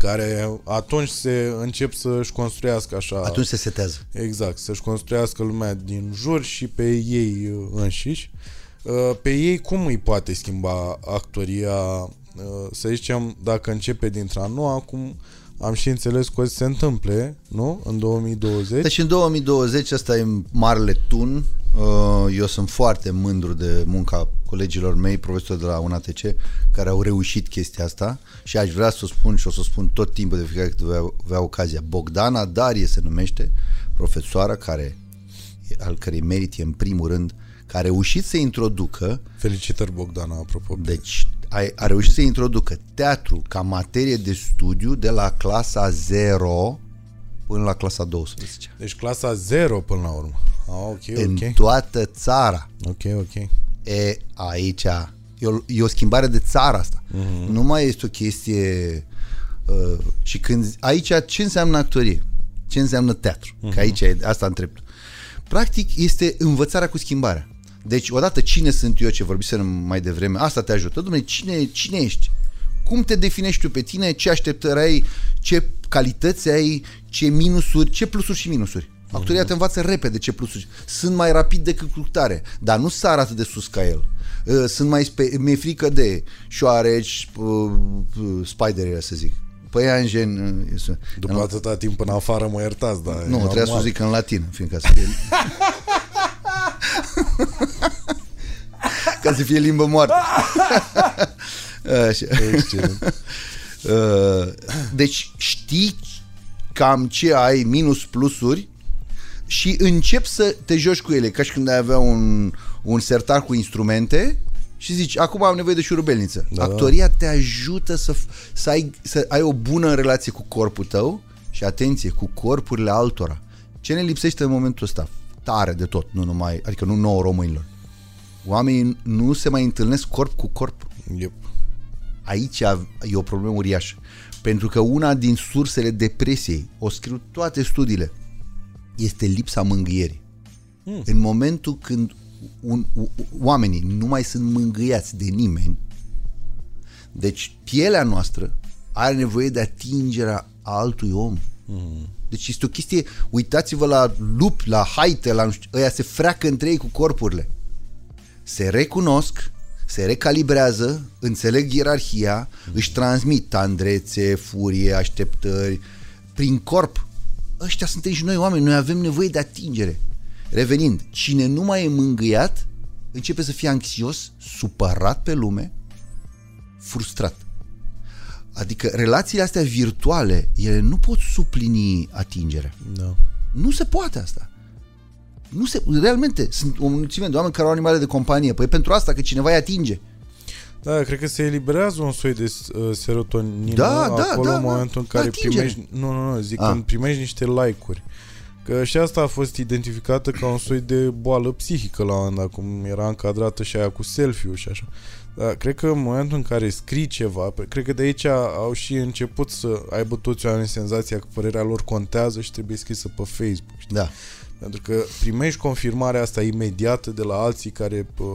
care atunci se încep să-și construiască așa Atunci se setează. Exact, să-și construiască lumea din jur și pe ei uh, înșiși. Uh, Pe ei cum îi poate schimba actoria, uh, să zicem, dacă începe dintre a noua, cum am și înțeles că o să se întâmple, nu? În 2020. Deci în 2020 ăsta e marele tun. Uh, Eu sunt foarte mândru de munca colegilor mei, profesori de la UNATC, care au reușit chestia asta și aș vrea să o spun și o să o spun tot timpul de fiecare când voi avea ocazia. Bogdana Darie se numește, profesoara care, al cărei merit e în primul rând, care a reușit să introducă Felicitări, Bogdana, apropo. deci a, a reușit să introducă teatru ca materie de studiu de la clasa 0 până la clasa 12. Deci clasa 0 până la urmă. Ah, ok, În ok. toată țara. Ok, ok. E aici, e o, e o schimbare de țară asta. Mhm. Nu mai este o chestie uh, și când aici ce înseamnă actorie? Ce înseamnă teatru? Mhm. Că aici e, asta întreb. Practic este învățarea cu schimbarea. Deci odată cine sunt eu ce vorbisem mai devreme, asta te ajută. Dom'le, cine, cine ești? Cum te definești tu pe tine? Ce așteptări ai? Ce calități ai? Ce minusuri? Ce plusuri și minusuri? Actoria te învață repede ce plusuri. Sunt mai rapid decât cu tare, dar nu sar atât de sus ca el. Uh, Sunt mai spe- mi-e frică de șoareci, uh, uh, spider să zic. Păianjen, uh, este- După atâta timp în afară mă iertați, dar nu, e trebuia să o normal. zic în latin, fiindcă să fie... [laughs] ca să fie limbă moartă. [laughs] Așa. Excelent. [laughs] Uh, Deci știi cam ce ai, minus plusuri și încep să te joci cu ele, ca și când ai avea un, un sertar cu instrumente și zici, acum am nevoie de șurubelniță. Da, Da, da. Actoria te ajută să, f- să, ai, să ai o bună relație cu corpul tău și atenție, cu corpurile altora. Ce ne lipsește în momentul ăsta? Tare de tot, nu numai, adică nu nouă românilor. Oamenii nu se mai întâlnesc corp cu corp Yep. aici e o problemă uriașă. Pentru că una din sursele depresiei, o scriu toate studiile, este lipsa mângâierii. Mm. În momentul când un, u, oamenii nu mai sunt mângâiați de nimeni, deci pielea noastră are nevoie de atingerea altui om. Mm. Deci este o chestie, uitați-vă la lupi, la haite, la nu știu, ăia se freacă între ei cu corpurile se recunosc, se recalibrează, înțeleg ierarhia, își transmit tandrețe, furie, așteptări prin corp. Ăștia suntem și noi oameni, noi avem nevoie de atingere. Revenind, cine nu mai e mângâiat, începe să fie anxios, supărat pe lume, frustrat. Adică relațiile astea virtuale, ele nu pot suplini atingerea. Da. Nu se poate asta. Nu se, realmente, sunt o mulțime de oameni care au animale de companie. Păi e pentru asta că cineva îi atinge. Da, cred că se eliberează un soi de uh, serotonină Da, da, acolo da, în da. momentul în care Atingere. primești... Nu, nu, nu, zic Ah. când primești niște like-uri. Că și asta a fost identificată ca un soi de boală psihică la un moment dat, cum era încadrată și aia cu selfie-ul și așa. Dar cred că în momentul în care scrii ceva, pe- cred că de aici au și început să aibă toți oamenii senzația că părerea lor contează și trebuie scrisă pe Facebook. Știi? Da. Pentru că primești confirmarea asta imediată de la alții care uh,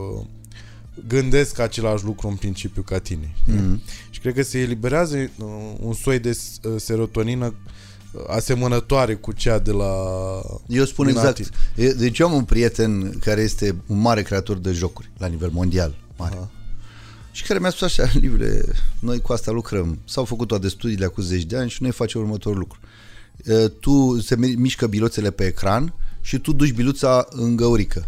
gândesc același lucru în principiu ca tine. Mm-hmm. Și cred că se eliberează uh, un soi de uh, serotonină uh, asemănătoare cu cea de la... Eu spun din exact. artist. E- Deci eu am un prieten care este un mare creator de jocuri la nivel mondial. Mare. Aha. Și care mi-a spus așa, [laughs] Livre, noi cu asta lucrăm. S-au făcut toate studiile acum 10 de ani și noi facem următorul lucru. E, Tu se mi- mișcă biluțele pe ecran și tu duci biluța în găurică.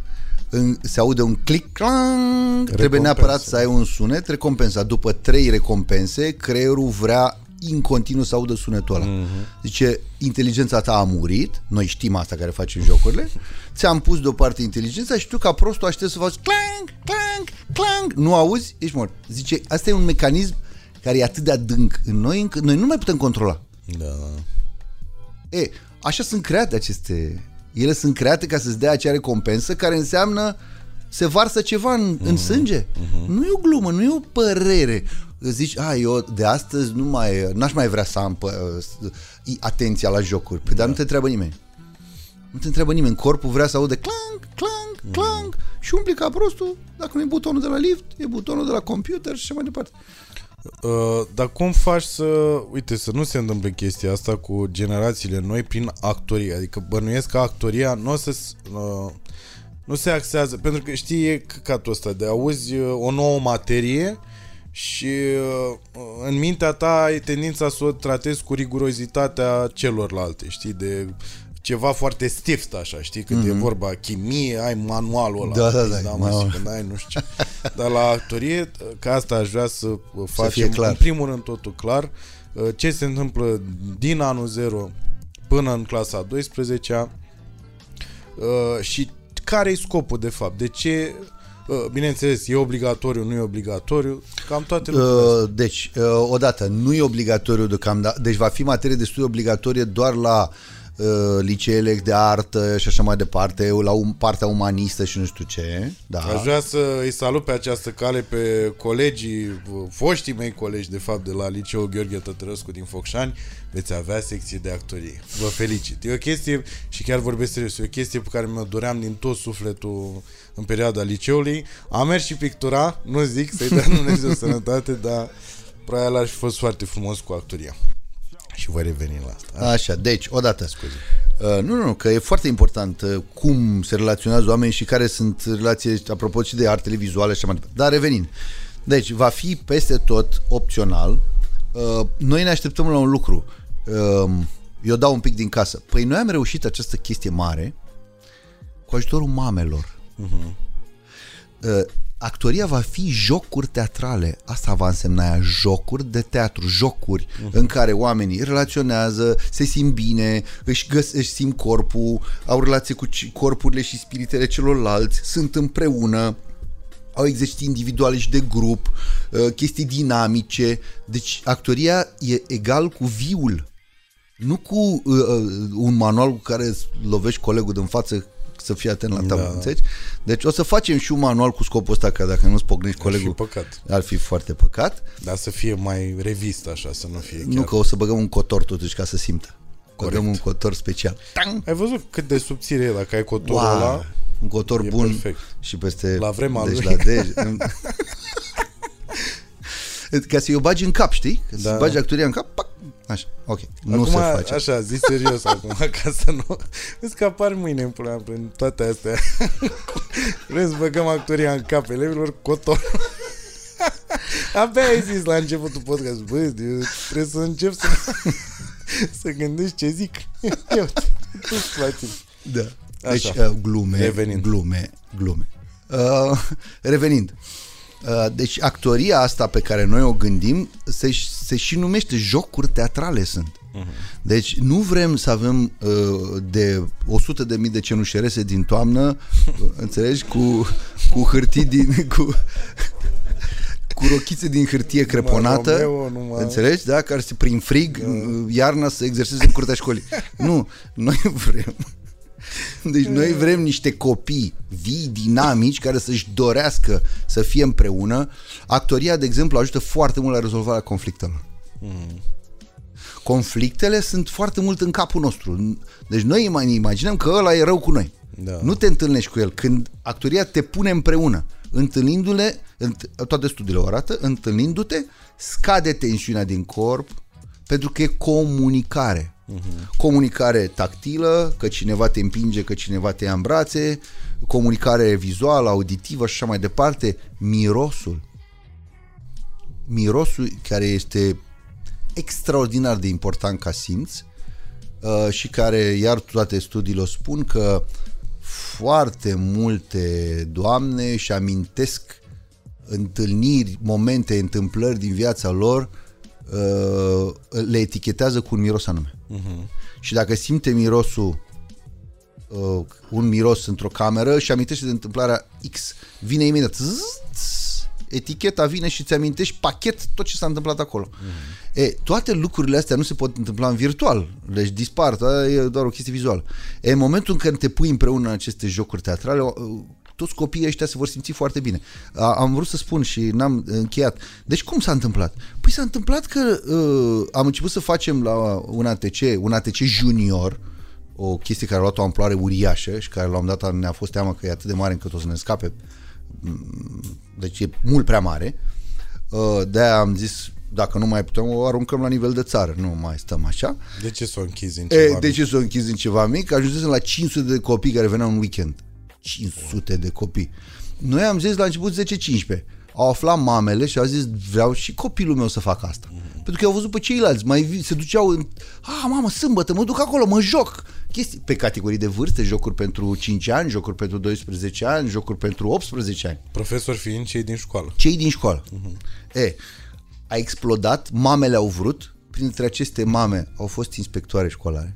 În, se aude un click, clang, trebuie neapărat să ai un sunet recompensat. După trei recompense, creierul vrea în continuu să audă sunetul ăla. Mm-hmm. Zice, inteligența ta a murit, noi știm asta care facem jocurile, ți-am pus deoparte inteligența și tu ca prostul aștepți să faci clang, clang, clang, nu auzi, ești mort. Zice, asta e un mecanism care e atât de adânc în noi încât noi nu mai putem controla. Da. E, așa sunt create aceste... Ele sunt create ca să-ți dea acea recompensă care înseamnă se varsă ceva în, în sânge. Nu e o glumă, nu e o părere. Zici, a, eu de astăzi nu mai, n-aș mai vrea să am pă, s- atenția la jocuri. Păi, dar nu te întreabă nimeni. Nu te întreabă nimeni. Corpul vrea să aude clang, clang, clang și umpli ca prostul. Dacă nu e butonul de la lift, e butonul de la computer și așa mai departe. Uh, dar cum faci să, uite, să nu se întâmple chestia asta cu generațiile noi prin actorie? Adică bănuiesc că actoria nu o să s- uh, nu se axează, pentru că știi, e căcatul ăsta de auzi uh, o nouă materie și uh, în mintea ta ai tendința să o tratezi cu rigurozitatea celorlalte, știi, de ceva foarte stift așa, știi, când mm-hmm. e vorba chimie, ai manualul ăla. Da, da, da, da, mamă. mă, când ai nu știu ce. Dar la actorie, că asta aș vrea să facem, fie clar. în primul rând totul clar, uh, ce se întâmplă din anul 0 până în clasa 12 uh, și care e scopul de fapt, de ce uh, Bineînțeles, e obligatoriu, nu e obligatoriu, cam toate lucrurile astea. Uh, deci, uh, odată, nu e obligatoriu deocamdată, deci va fi materie de studiu obligatorie doar la uh, liceele de artă și așa mai departe, la um, partea umanistă și nu știu ce. Da. Aș vrea să îi salut pe această cale pe colegii, foștii mei colegi, de fapt, de la Liceul Gheorghe Tătărăscu din Focșani, veți avea secție de actorie. Vă felicit. E o chestie, și chiar vorbesc serios, e o chestie pe care mi-o doream din tot sufletul în perioada liceului. Am mers și pictura, nu zic să-i dea [laughs] Dumnezeu sănătate, dar probabil ar fi fost foarte frumos cu actoria. Și voi reveni la asta. Așa, deci, odată. Scuze. Uh, nu, nu, nu, că e foarte important uh, cum se relaționează oamenii și care sunt relațiile, apropo și de artele vizuale și așa mai departe. Dar revenind. Deci, va fi peste tot opțional. Uh, noi ne așteptăm la un lucru. Uh, eu dau un pic din casă. Păi noi am reușit această chestie mare cu ajutorul mamelor. Uh, actoria va fi jocuri teatrale. Asta va însemna ea, jocuri de teatru, jocuri uh-huh. în care oamenii relaționează, se simt bine, își, găs- își simt corpul, au relație cu ci- corpurile și spiritele celorlalți, sunt împreună, au exerciții individuale și de grup, uh, chestii dinamice. Deci actoria e egal cu viul. Nu cu uh, uh, un manual cu care îți lovești colegul din față să fii atent la tablă, Da. da. înțelegi? Deci o să facem și un manual cu scopul ăsta, că dacă nu-ți pocnești Ar fi colegul, păcat. ar fi foarte păcat. Dar să fie mai revist așa, să nu fie chiar... Nu că o să băgăm un cotor totuși ca să simtă. Corect. Băgăm un cotor special. Tang! Ai văzut cât de subțire e dacă ai cotorul Wow! ăla? Un cotor E bun perfect. și peste... La vremea deci lui. la dej. [laughs] ca să-i o bagi în cap, știi? Ca să Da. bagi actoria în cap, pac, așa, ok. Nu acum, se face. așa, zi serios [laughs] acum, ca să nu... Vezi că apar mâine în pula mea prin toate astea. [laughs] Vrem să băgăm actoria în cap elevilor, cotor. [laughs] Abia ai zis la începutul podcast, bă, eu trebuie să încep să, să gândești ce zic. Eu, tu-ți place. Da. Deci, Așa. uh, glume, Revenind. glume, glume. Uh, revenind. Uh, deci, actoria asta pe care noi o gândim se, se și numește jocuri teatrale sunt. Uh-huh. Deci, nu vrem să avem uh, de 100 de mii de cenușerese din toamnă, uh, înțelegi, cu, cu hârtii din... [laughs] Cu, cu rochițe din hârtie creponată, Romeo, numai- înțelegi, da? Care se prin frig, uh, iarna să exerseze în curtea școlii. [laughs] Nu, noi vrem deci noi vrem niște copii vii, dinamici, care să-și dorească să fie împreună. Actoria, de exemplu, ajută foarte mult la rezolvarea conflictelor. Conflictele sunt foarte mult în capul nostru. Deci noi mai ne imaginăm că ăla e rău cu noi. Da. Nu te întâlnești cu el. Când actoria te pune împreună, întâlnindu-le, înt- toate studiile o arată, întâlnindu-te, scade tensiunea din corp, pentru că e comunicare. Uh-huh. Comunicare tactilă, că cineva te împinge, că cineva te ia în brațe, comunicare vizuală, auditivă și așa mai departe, mirosul. Mirosul care este extraordinar de important ca simț uh, și care, iar toate studiile o spun, că foarte multe doamne și amintesc întâlniri, momente, întâmplări din viața lor, uh, le etichetează cu un miros anume. Uh-huh. Și dacă simte mirosul uh, un miros într-o cameră și amintește de întâmplarea X, vine imediat zzz, zzz, eticheta vine și ți amintești pachet tot ce s-a întâmplat acolo. Uh-huh. E, toate lucrurile astea nu se pot întâmpla în virtual, deci dispar, da? e doar o chestie vizuală. E, în momentul în care te pui împreună în aceste jocuri teatrale, uh, toți copiii ăștia se vor simți foarte bine. A, am vrut să spun și n-am încheiat. Deci cum s-a întâmplat? Păi s-a întâmplat că uh, am început să facem la un ATC, un ATC junior, o chestie care a luat o amploare uriașă și care la un moment dat ne-a fost teamă că e atât de mare încât o să ne scape. Deci e mult prea mare. Uh, de-aia am zis, dacă nu mai putem, o aruncăm la nivel de țară. Nu mai stăm așa. De ce să o închizi în ceva E, mic? de ce să o închizi în ceva mic? Ajunsesem la 500 de copii care veneau în weekend. 500 de copii. Noi am zis la început 10-15. Au aflat mamele și au zis vreau și copilul meu să facă asta. Mm-hmm. Pentru că au văzut pe ceilalți, mai vi- se duceau în... A, mamă, sâmbătă, mă duc acolo, mă joc. Chestii pe categorii de vârste, jocuri pentru 5 ani, jocuri pentru 12 ani, jocuri pentru 18 ani. Profesori fiind cei din școală. Cei din școală. Uh-huh. E, a explodat, mamele au vrut, printre aceste mame au fost inspectoare școlare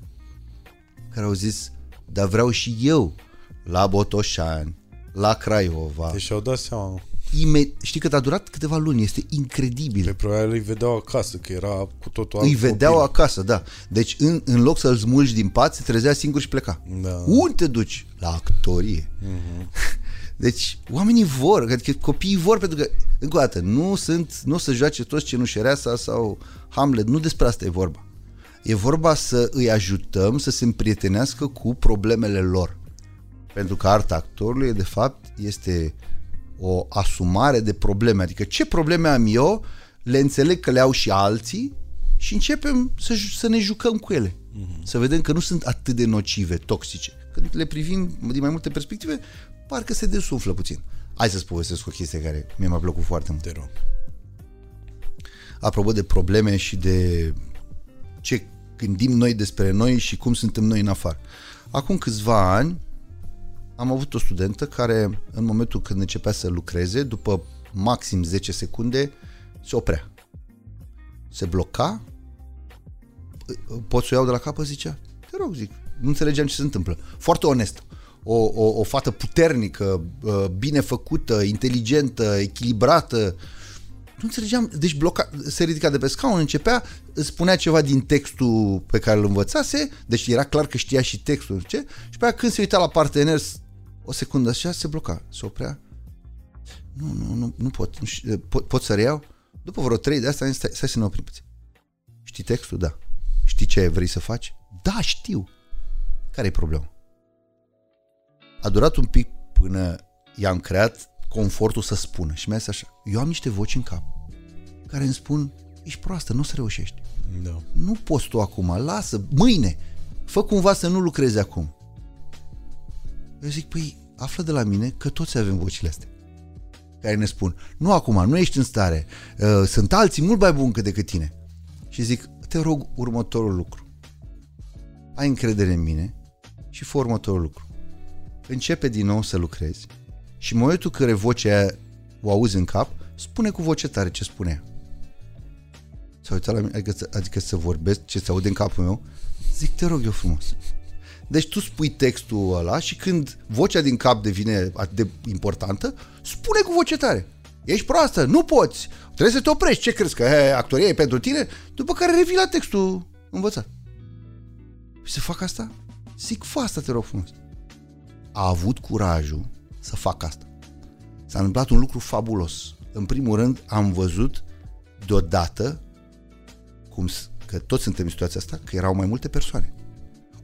care au zis, dar vreau și eu la Botoșani, la Craiova. Deci și-au dat seama. Ime- Știi că a durat câteva luni, este incredibil. Pe probabil îi vedeau acasă, că era cu totul alt Îi vedeau copil. acasă, da. Deci în, în loc să-l smulgi din pat, se trezea singur și pleca. Da. Unde te duci? La actorie. [laughs] Deci oamenii vor, adică copiii vor pentru că, încă o dată, nu sunt, nu o să joace toți Cenușereasa sau Hamlet, nu despre asta e vorba. E vorba să îi ajutăm să se împrietenească cu problemele lor. Pentru că arta actorului, de fapt, este o asumare de probleme. Adică ce probleme am eu, le înțeleg că le au și alții și începem să, ju- să ne jucăm cu ele. Să vedem că nu sunt atât de nocive, toxice. Când le privim din mai multe perspective, parcă se desuflă puțin. Hai să-ți povestesc o chestie care mie mi-a plăcut foarte mult. Te rog. Apropo de probleme și de ce gândim noi despre noi și cum suntem noi în afară. Acum câțiva ani am avut o studentă care în momentul când începea să lucreze, după maxim 10 secunde, se oprea. Se bloca, pot să o iau de la capăt, zicea, te rog, zic, nu înțelegeam ce se întâmplă. Foarte onest. O, o, o fată puternică, uh, bine făcută, inteligentă, echilibrată, nu înțelegeam, deci bloca, se ridica de pe scaun, începea, îți spunea ceva din textul pe care îl învățase, deci era clar că știa și textul, ce? Și pe aia când se uita la partener, o secundă așa, se bloca, se oprea. Nu, nu, nu, nu pot, nu știu, pot, pot să reiau? După vreo trei de asta, am zis, stai, stai să ne oprim puțin. Știi textul? Da. Știi ce vrei să faci? Da, știu. Care e problema? A durat un pic până i-am creat confortul să spună și mi-a zis așa, eu am niște voci în cap care îmi spun, ești proastă, nu o să reușești. Da. Nu poți tu acum, lasă, mâine, fă cumva să nu lucrezi acum. Eu zic, păi, află de la mine că toți avem vocile astea care ne spun, nu acum, nu ești în stare, uh, sunt alții mult mai buni decât tine. Și zic, te rog următorul lucru. Ai încredere în mine și fă următorul lucru. Începe din nou să lucrezi și în momentul în care vocea aia o auzi în cap, spune cu voce tare ce spunea. S-a uitat la mine, adică, să- adică să vorbesc ce se aude în capul meu, zic, te rog eu frumos. Deci tu spui textul ăla și când vocea din cap devine atât de importantă, spune cu voce tare. Ești proastă, nu poți, trebuie să te oprești, ce crezi că he, actoria e pentru tine? După care revii la textul învățat. Și să fac asta? Zic, fă asta, te rog frumos. A avut curajul să fac asta. S-a întâmplat un lucru fabulos. În primul rând, am văzut deodată cum s- că toți suntem în situația asta, că erau mai multe persoane.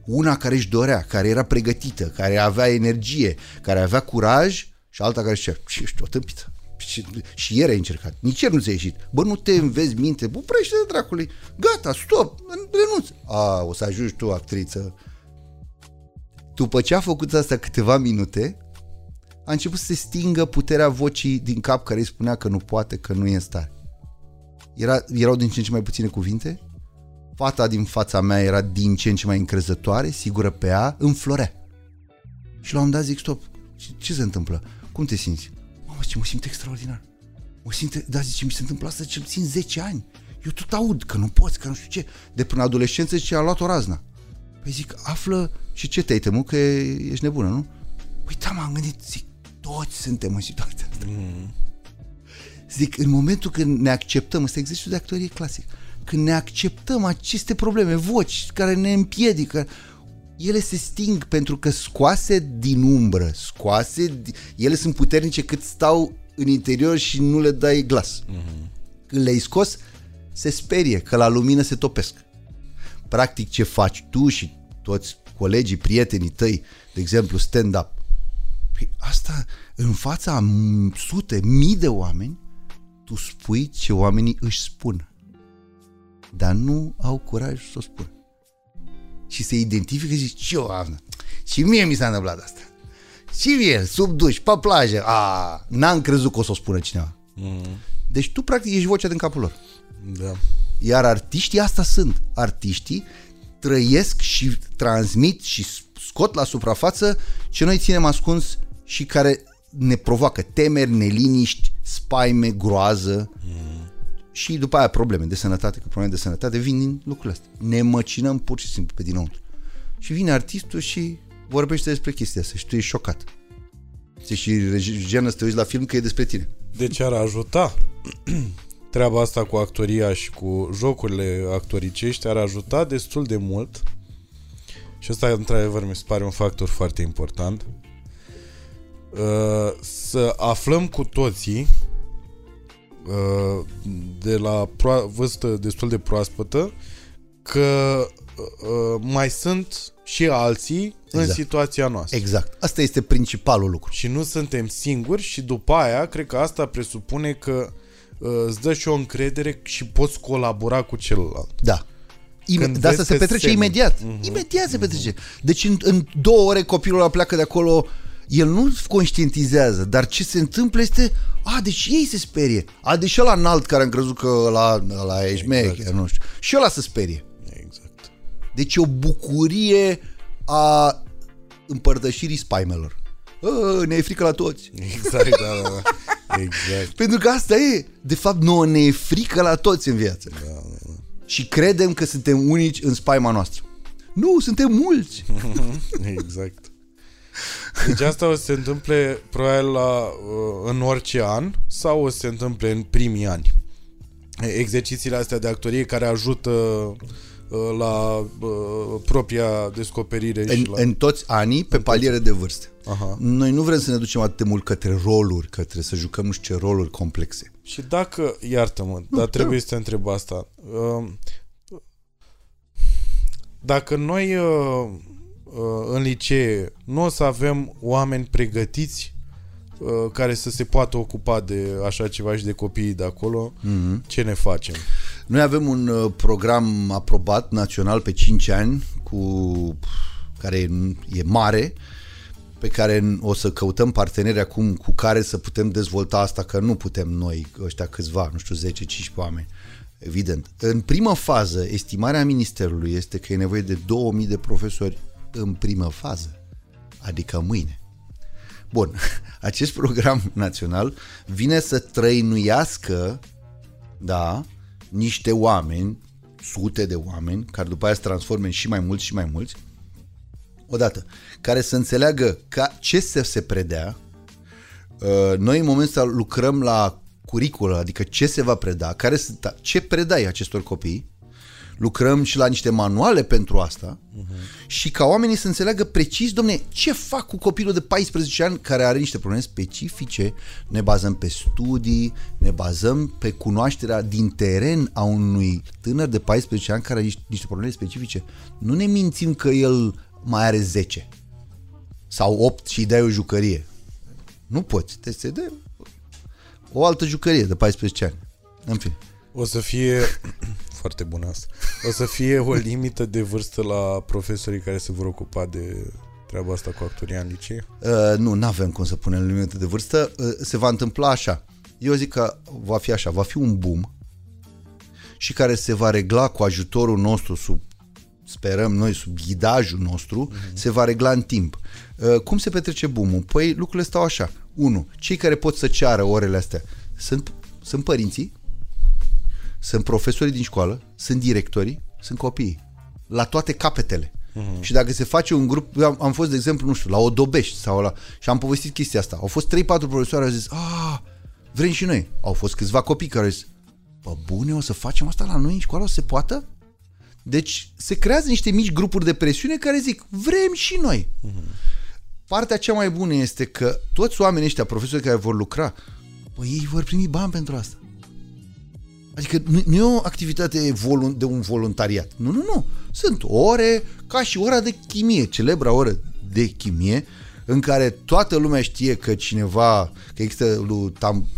Una care își dorea, care era pregătită, care avea energie, care avea curaj și alta care zicea, și ești o tâmpită. Și, și ieri ai încercat. Nici ieri nu ți-a ieșit. Bă, nu te înveți minte. Oprește de dracului. Gata, stop, renunț. A, o să ajungi tu, actriță. După ce a făcut asta câteva minute, a început să se stingă puterea vocii din cap care îi spunea că nu poate, că nu e în stare. Era, erau din ce în ce mai puține cuvinte, fata din fața mea era din ce în ce mai încrezătoare, sigură pe ea, înflorea. Și la un dat zic, stop, ce, ce se întâmplă? Cum te simți? Mamă, ce mă simt extraordinar. Mă simt, da, zice, mi se întâmplă asta cel puțin 10 ani. Eu tot aud că nu poți, că nu știu ce. De până adolescență ce a luat o razna. Păi zic, află și ce te-ai temut că ești nebună, nu? Păi da, m-am gândit, zic, toți suntem în situația asta. Mm. Zic, în momentul când ne acceptăm, ăsta exercițiul de actorie clasic, când ne acceptăm aceste probleme, voci care ne împiedică, ele se sting pentru că scoase din umbră, scoase, ele sunt puternice cât stau în interior și nu le dai glas. Mm-hmm. Când le-ai scos, se sperie că la lumină se topesc. Practic ce faci tu și toți colegii, prietenii tăi, de exemplu stand-up, Păi asta, în fața sute, mii de oameni, tu spui ce oamenii își spun. Dar nu au curaj să o spună. Și se identifică și zici, ce Avna? Și mie mi s-a întâmplat asta. Și mie, sub duș, pe plajă. A, n-am crezut că o să o spună cineva. Mm. Deci tu practic ești vocea din capul lor. Da. Iar artiștii asta sunt. Artiștii trăiesc și transmit și scot la suprafață ce noi ținem ascuns și care ne provoacă temeri, neliniști, spaime, groază mm. Și după aia probleme de sănătate, că probleme de sănătate vin din lucrurile astea. Ne măcinăm pur și simplu pe dinăuntru. Și vine artistul și vorbește despre chestia asta și tu ești șocat. Ți și jenă să te uiți la film că e despre tine. Deci ar ajuta [clears throat] treaba asta cu actoria și cu jocurile actoricești ar ajuta destul de mult și asta într-adevăr mi se pare un factor foarte important Uh, să aflăm cu toții uh, de la pro- vârstă destul de proaspătă că uh, mai sunt și alții exact. în situația noastră. Exact. Asta este principalul lucru. Și nu suntem singuri și după aia cred că asta presupune că îți dă și o încredere și poți colabora cu celălalt. Da. Ime- de asta se petrece semn. imediat. Uh-huh. Imediat se petrece. Deci în, în două ore copilul ăla pleacă de acolo el nu conștientizează, dar ce se întâmplă este, a, deci ei se sperie. A, deci ăla înalt care am crezut că la, la e exact. nu știu. Și ăla se sperie. Exact. Deci o bucurie a împărtășirii spaimelor. A, ne e frică la toți. Exact, da, da, da. Exact. Pentru că asta e. De fapt, nouă ne e frică la toți în viață. Da, da, da. Și credem că suntem unici în spaima noastră. Nu, suntem mulți. [laughs] exact. Deci asta o să se întâmple probabil la, uh, în orice an sau o să se întâmple în primii ani. Exercițiile astea de actorie care ajută uh, la uh, propria descoperire în, și la... în toți anii pe paliere de vârstă. Aha. Noi nu vrem să ne ducem atât de mult către roluri, către să jucăm nu știu ce roluri complexe. Și dacă, iartă-mă, nu, dar da. trebuie da. să te întreb asta. Dacă noi Uh, în licee nu o să avem oameni pregătiți uh, care să se poată ocupa de așa ceva și de copiii de acolo, mm-hmm. ce ne facem? Noi avem un uh, program aprobat național pe 5 ani cu care e mare, pe care o să căutăm parteneri acum cu care să putem dezvolta asta, că nu putem noi, ăștia câțiva, nu știu, 10-15 oameni. Evident. În primă fază, estimarea ministerului este că e nevoie de 2000 de profesori în primă fază, adică mâine. Bun, [laughs] acest program național vine să trăinuiască, da, niște oameni, sute de oameni, care după aia se transforme în și mai mulți și mai mulți, odată, care să înțeleagă ca ce să se predea. Uh, noi în momentul ăsta lucrăm la curiculă, adică ce se va preda, care sunt, ce predai acestor copii, lucrăm și la niște manuale pentru asta uh-huh. și ca oamenii să înțeleagă precis, domne, ce fac cu copilul de 14 ani care are niște probleme specifice, ne bazăm pe studii, ne bazăm pe cunoașterea din teren a unui tânăr de 14 ani care are niște probleme specifice. Nu ne mințim că el mai are 10 sau 8 și îi dai o jucărie. Nu poți, te se dă o altă jucărie de 14 ani. În fine. O să fie foarte bună asta. O să fie o [laughs] limită de vârstă la profesorii care se vor ocupa de treaba asta cu actoria în licee? Uh, nu, nu avem cum să punem limită de vârstă. Uh, se va întâmpla așa. Eu zic că va fi așa, va fi un boom și care se va regla cu ajutorul nostru sub sperăm noi, sub ghidajul nostru, uh-huh. se va regla în timp. Uh, cum se petrece boom Păi lucrurile stau așa. 1. Cei care pot să ceară orele astea sunt, sunt părinții, sunt profesorii din școală, sunt directorii, sunt copiii. La toate capetele. Uh-huh. Și dacă se face un grup, am, am fost, de exemplu, nu știu, la Odobești sau la... și am povestit chestia asta. Au fost 3-4 profesori au zis, ah, vrem și noi. Au fost câțiva copii care au zis, bă, bune, o să facem asta la noi în școală, o să se poată? Deci se creează niște mici grupuri de presiune care zic, vrem și noi. Uh-huh. Partea cea mai bună este că toți oamenii ăștia, profesori care vor lucra, bă, ei vor primi bani pentru asta. Adică nu, nu e o activitate de un voluntariat. Nu, nu, nu. Sunt ore, ca și ora de chimie, celebra oră de chimie, în care toată lumea știe că cineva, că există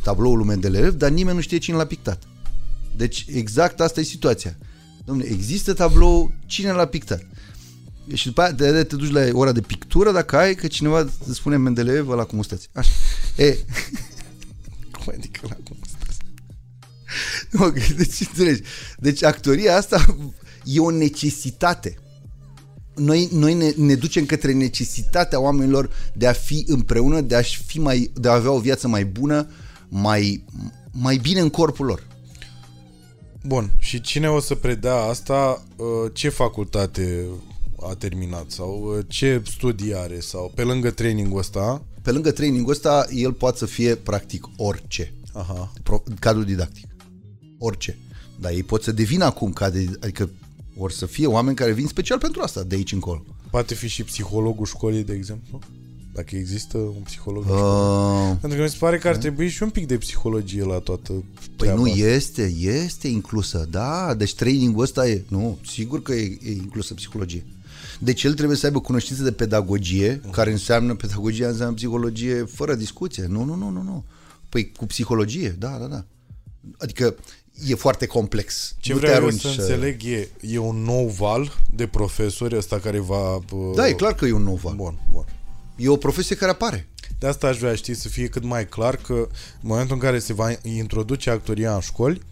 tabloul lui Mendeleev, dar nimeni nu știe cine l-a pictat. Deci exact asta e situația. Dom'le, există tablou, cine l-a pictat? Și după aia te, te duci la ora de pictură dacă ai, că cineva îți spune Mendeleev ăla cum stați. Așa. E. [laughs] cum adică la cum [laughs] stați? ok, deci înțelegi. Deci actoria asta e o necesitate. Noi, noi ne, ne ducem către necesitatea oamenilor de a fi împreună, de a, fi mai, de a avea o viață mai bună, mai, mai bine în corpul lor. Bun, și cine o să predea asta, uh, ce facultate a terminat sau uh, ce studii are sau pe lângă trainingul ăsta? Pe lângă trainingul ăsta, el poate să fie practic orice. Aha. cadru didactic. Orice. Dar ei pot să devină acum cadru, adică or să fie oameni care vin special pentru asta, de aici încolo. Poate fi și psihologul școlii, de exemplu? Dacă există un psiholog uh, Pentru că mi se pare că ar trebui și un pic de psihologie la toată Păi nu, asta. este, este inclusă, da, deci trainingul ăsta e, nu, sigur că e, e inclusă psihologie. Deci el trebuie să aibă cunoștință de pedagogie, uh-huh. care înseamnă, pedagogia înseamnă psihologie fără discuție. Nu, nu, nu, nu, nu. Păi cu psihologie, da, da, da. Adică e foarte complex. Ce nu vreau să înțeleg e, e un nou val de profesori ăsta care va... Uh... Da, e clar că e un nou val. Bun, bun. E o profesie care apare. De asta aș vrea, știi, să fie cât mai clar că în momentul în care se va introduce actoria în școli,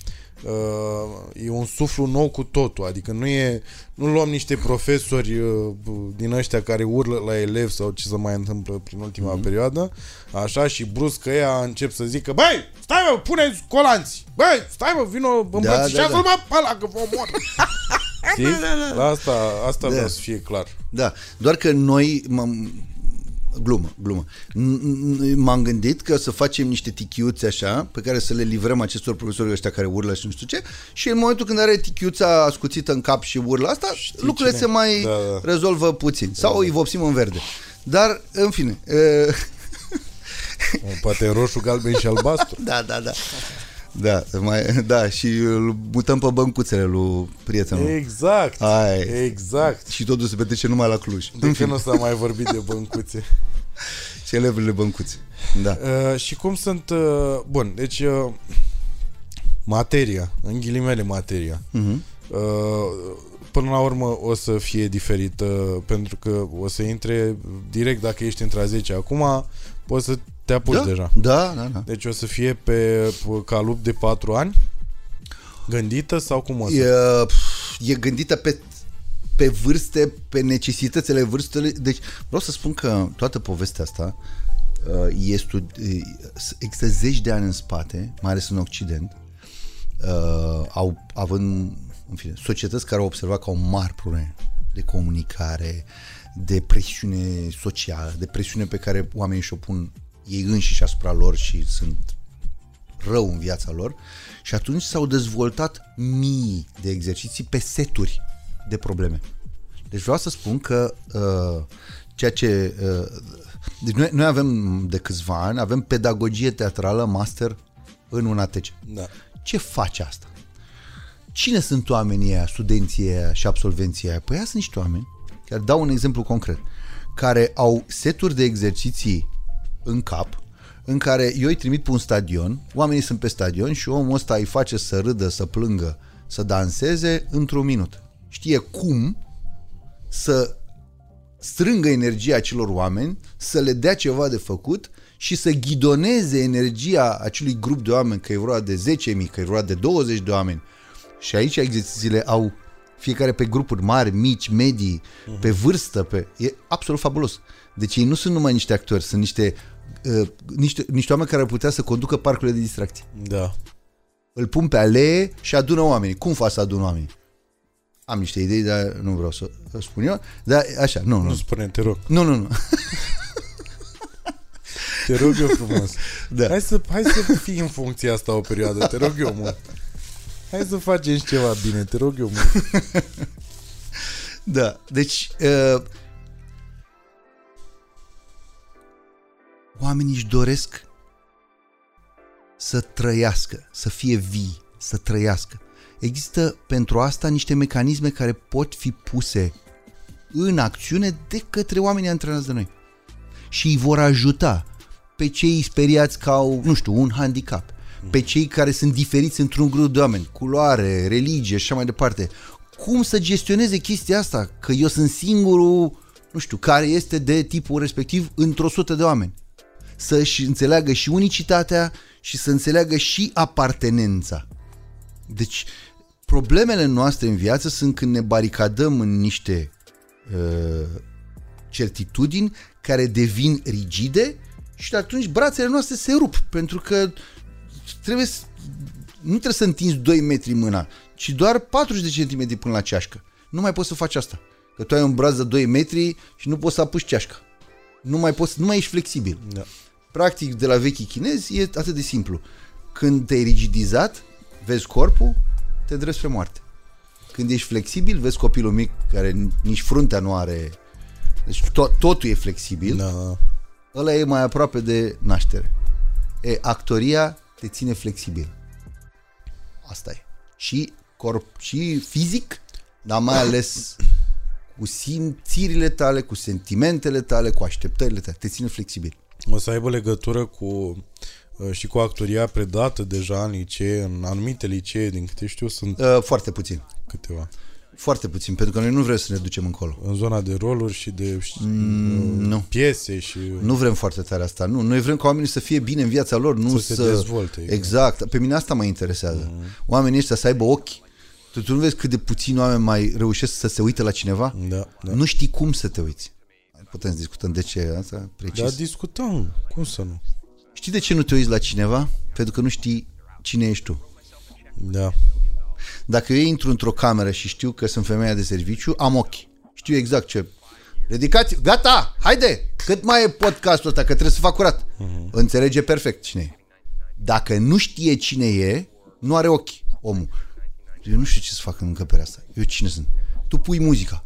uh, e un suflu nou cu totul, adică nu e, nu luăm niște profesori uh, din ăștia care urlă la elevi sau ce se mai întâmplă prin ultima mm-hmm. perioadă, așa și brusc că ea încep să zică, băi, stai mă, pune colanți, băi, stai mă, vino, îmbrățișează-l da, da, da. mă, ăla, că vă omor. [laughs] [laughs] Știi? Da, da, da. Asta, asta da. vreau să fie clar. Da, doar că noi, glumă, glumă. M-am gândit că să facem niște tichiuțe așa, pe care să le livrăm acestor profesori ăștia care urlă și nu știu ce, și în momentul când are tichiuța ascuțită în cap și urlă asta, Știi lucrurile cine? se mai da, da. rezolvă puțin. Sau da, îi vopsim în verde. Dar, în fine... Poate roșu, galben și albastru. [laughs] da, da, da. Da, mai, [laughs] da, și îl mutăm pe băncuțele lui prietenul. Exact, Ai. exact. Și totul se petrece numai la Cluj. De când nu s-a mai vorbit de băncuțe? [laughs] Celebrele băncuțe, da. Uh, și cum sunt, uh, bun, deci uh, materia, în ghilimele materia, uh-huh. uh, până la urmă o să fie diferită pentru că o să intre direct dacă ești între a 10 acum, poți să te apuci da, deja. Da, da, da. Deci o să fie pe calup de 4 ani? Gândită sau cum o să? E, e gândită pe pe vârste, pe necesitățile vârstele. Deci vreau să spun că toată povestea asta uh, este, există zeci de ani în spate, mai ales în Occident, uh, au având în fine, societăți care au observat că au mari probleme de comunicare, de presiune socială, de presiune pe care oamenii și-o pun ei înșiși asupra lor și sunt rău în viața lor și atunci s-au dezvoltat mii de exerciții pe seturi de probleme. Deci vreau să spun că uh, ceea ce... Uh, deci noi, noi avem de câțiva ani, avem pedagogie teatrală master în un ATC. Da. Ce face asta? Cine sunt oamenii aia, studenții aia și absolvenții aia? Păi aia sunt niște oameni, chiar dau un exemplu concret, care au seturi de exerciții în cap, în care eu îi trimit pe un stadion, oamenii sunt pe stadion și omul ăsta îi face să râdă, să plângă, să danseze într-un minut. Știe cum să strângă energia acelor oameni, să le dea ceva de făcut și să ghidoneze energia acelui grup de oameni, că e vorba de 10.000, că e vorba de 20 de oameni. Și aici exercițiile au fiecare pe grupuri mari, mici, medii, uh-huh. pe vârstă, pe... e absolut fabulos. Deci ei nu sunt numai niște actori, sunt niște, uh, niște, niște oameni care ar putea să conducă parcurile de distracție. Da. Îl pun pe alee și adună oamenii. Cum fac să adună oamenii? Am niște idei, dar nu vreau să spun eu. Dar așa, nu, nu. Nu spune, te rog. Nu, nu, nu. Te rog eu frumos. [laughs] Da. Hai, să, hai să fii în funcția asta o perioadă, te rog eu mult. Hai să facem și ceva bine, te rog eu mult. [laughs] Da, deci uh, oamenii își doresc să trăiască, să fie vii, să trăiască. Există pentru asta niște mecanisme care pot fi puse în acțiune de către oamenii antrenați de noi. Și îi vor ajuta pe cei speriați ca au, nu știu, un handicap, pe cei care sunt diferiți într-un grup de oameni, culoare, religie și așa mai departe. Cum să gestioneze chestia asta? Că eu sunt singurul, nu știu, care este de tipul respectiv într-o sută de oameni. Să-și înțeleagă și unicitatea și să înțeleagă și apartenența. Deci, problemele noastre în viață sunt când ne baricadăm în niște uh, certitudini care devin rigide și atunci brațele noastre se rup pentru că trebuie să, nu trebuie să întinzi 2 metri mâna, ci doar 40 de centimetri până la ceașcă. Nu mai poți să faci asta. Că tu ai un braț de 2 metri și nu poți să apuci ceașca. Nu mai, poți, nu mai ești flexibil. Da. Practic, de la vechii chinezi e atât de simplu. Când te-ai rigidizat, vezi corpul, te îndrepți spre moarte. Când ești flexibil, vezi copilul mic care nici fruntea nu are... Deci to- totul e flexibil. Da. Ăla e mai aproape de naștere. E, actoria te ține flexibil. Asta e. Și corp, și fizic, dar mai ales cu simțirile tale, cu sentimentele tale, cu așteptările tale. Te ține flexibil. O să aibă legătură cu uh, și cu actoria predată deja în licee, în anumite licee, din câte știu, sunt Uh, foarte puțin. câteva. Foarte puțin, pentru că noi nu vrem să ne ducem încolo. În zona de roluri și de Mm, nu. piese și... Nu vrem foarte tare asta. Nu, noi vrem ca oamenii să fie bine în viața lor, nu Să să... se dezvolte, exact. Exact. Pe mine asta mă interesează. Oamenii ăștia să aibă ochi. Tu, tu nu vezi cât de puțini oameni mai reușesc să se uite la cineva? Da, da. Nu știi cum să te uiți. Putem să discutăm de ce asta precis. Dar discutăm, cum să nu? Știi de ce nu te uiți la cineva? Pentru că nu știi cine ești tu. Da. Dacă eu intru într-o cameră și știu că sunt femeia de serviciu, am ochi. Știu exact ce... Ridicați, gata, haide, cât mai e podcastul ăsta, că trebuie să fac curat. Uh-huh. Înțelege perfect cine e. Dacă nu știe cine e, nu are ochi omul. Eu nu știu ce să fac în încăperea asta. Eu cine sunt? Tu pui muzica.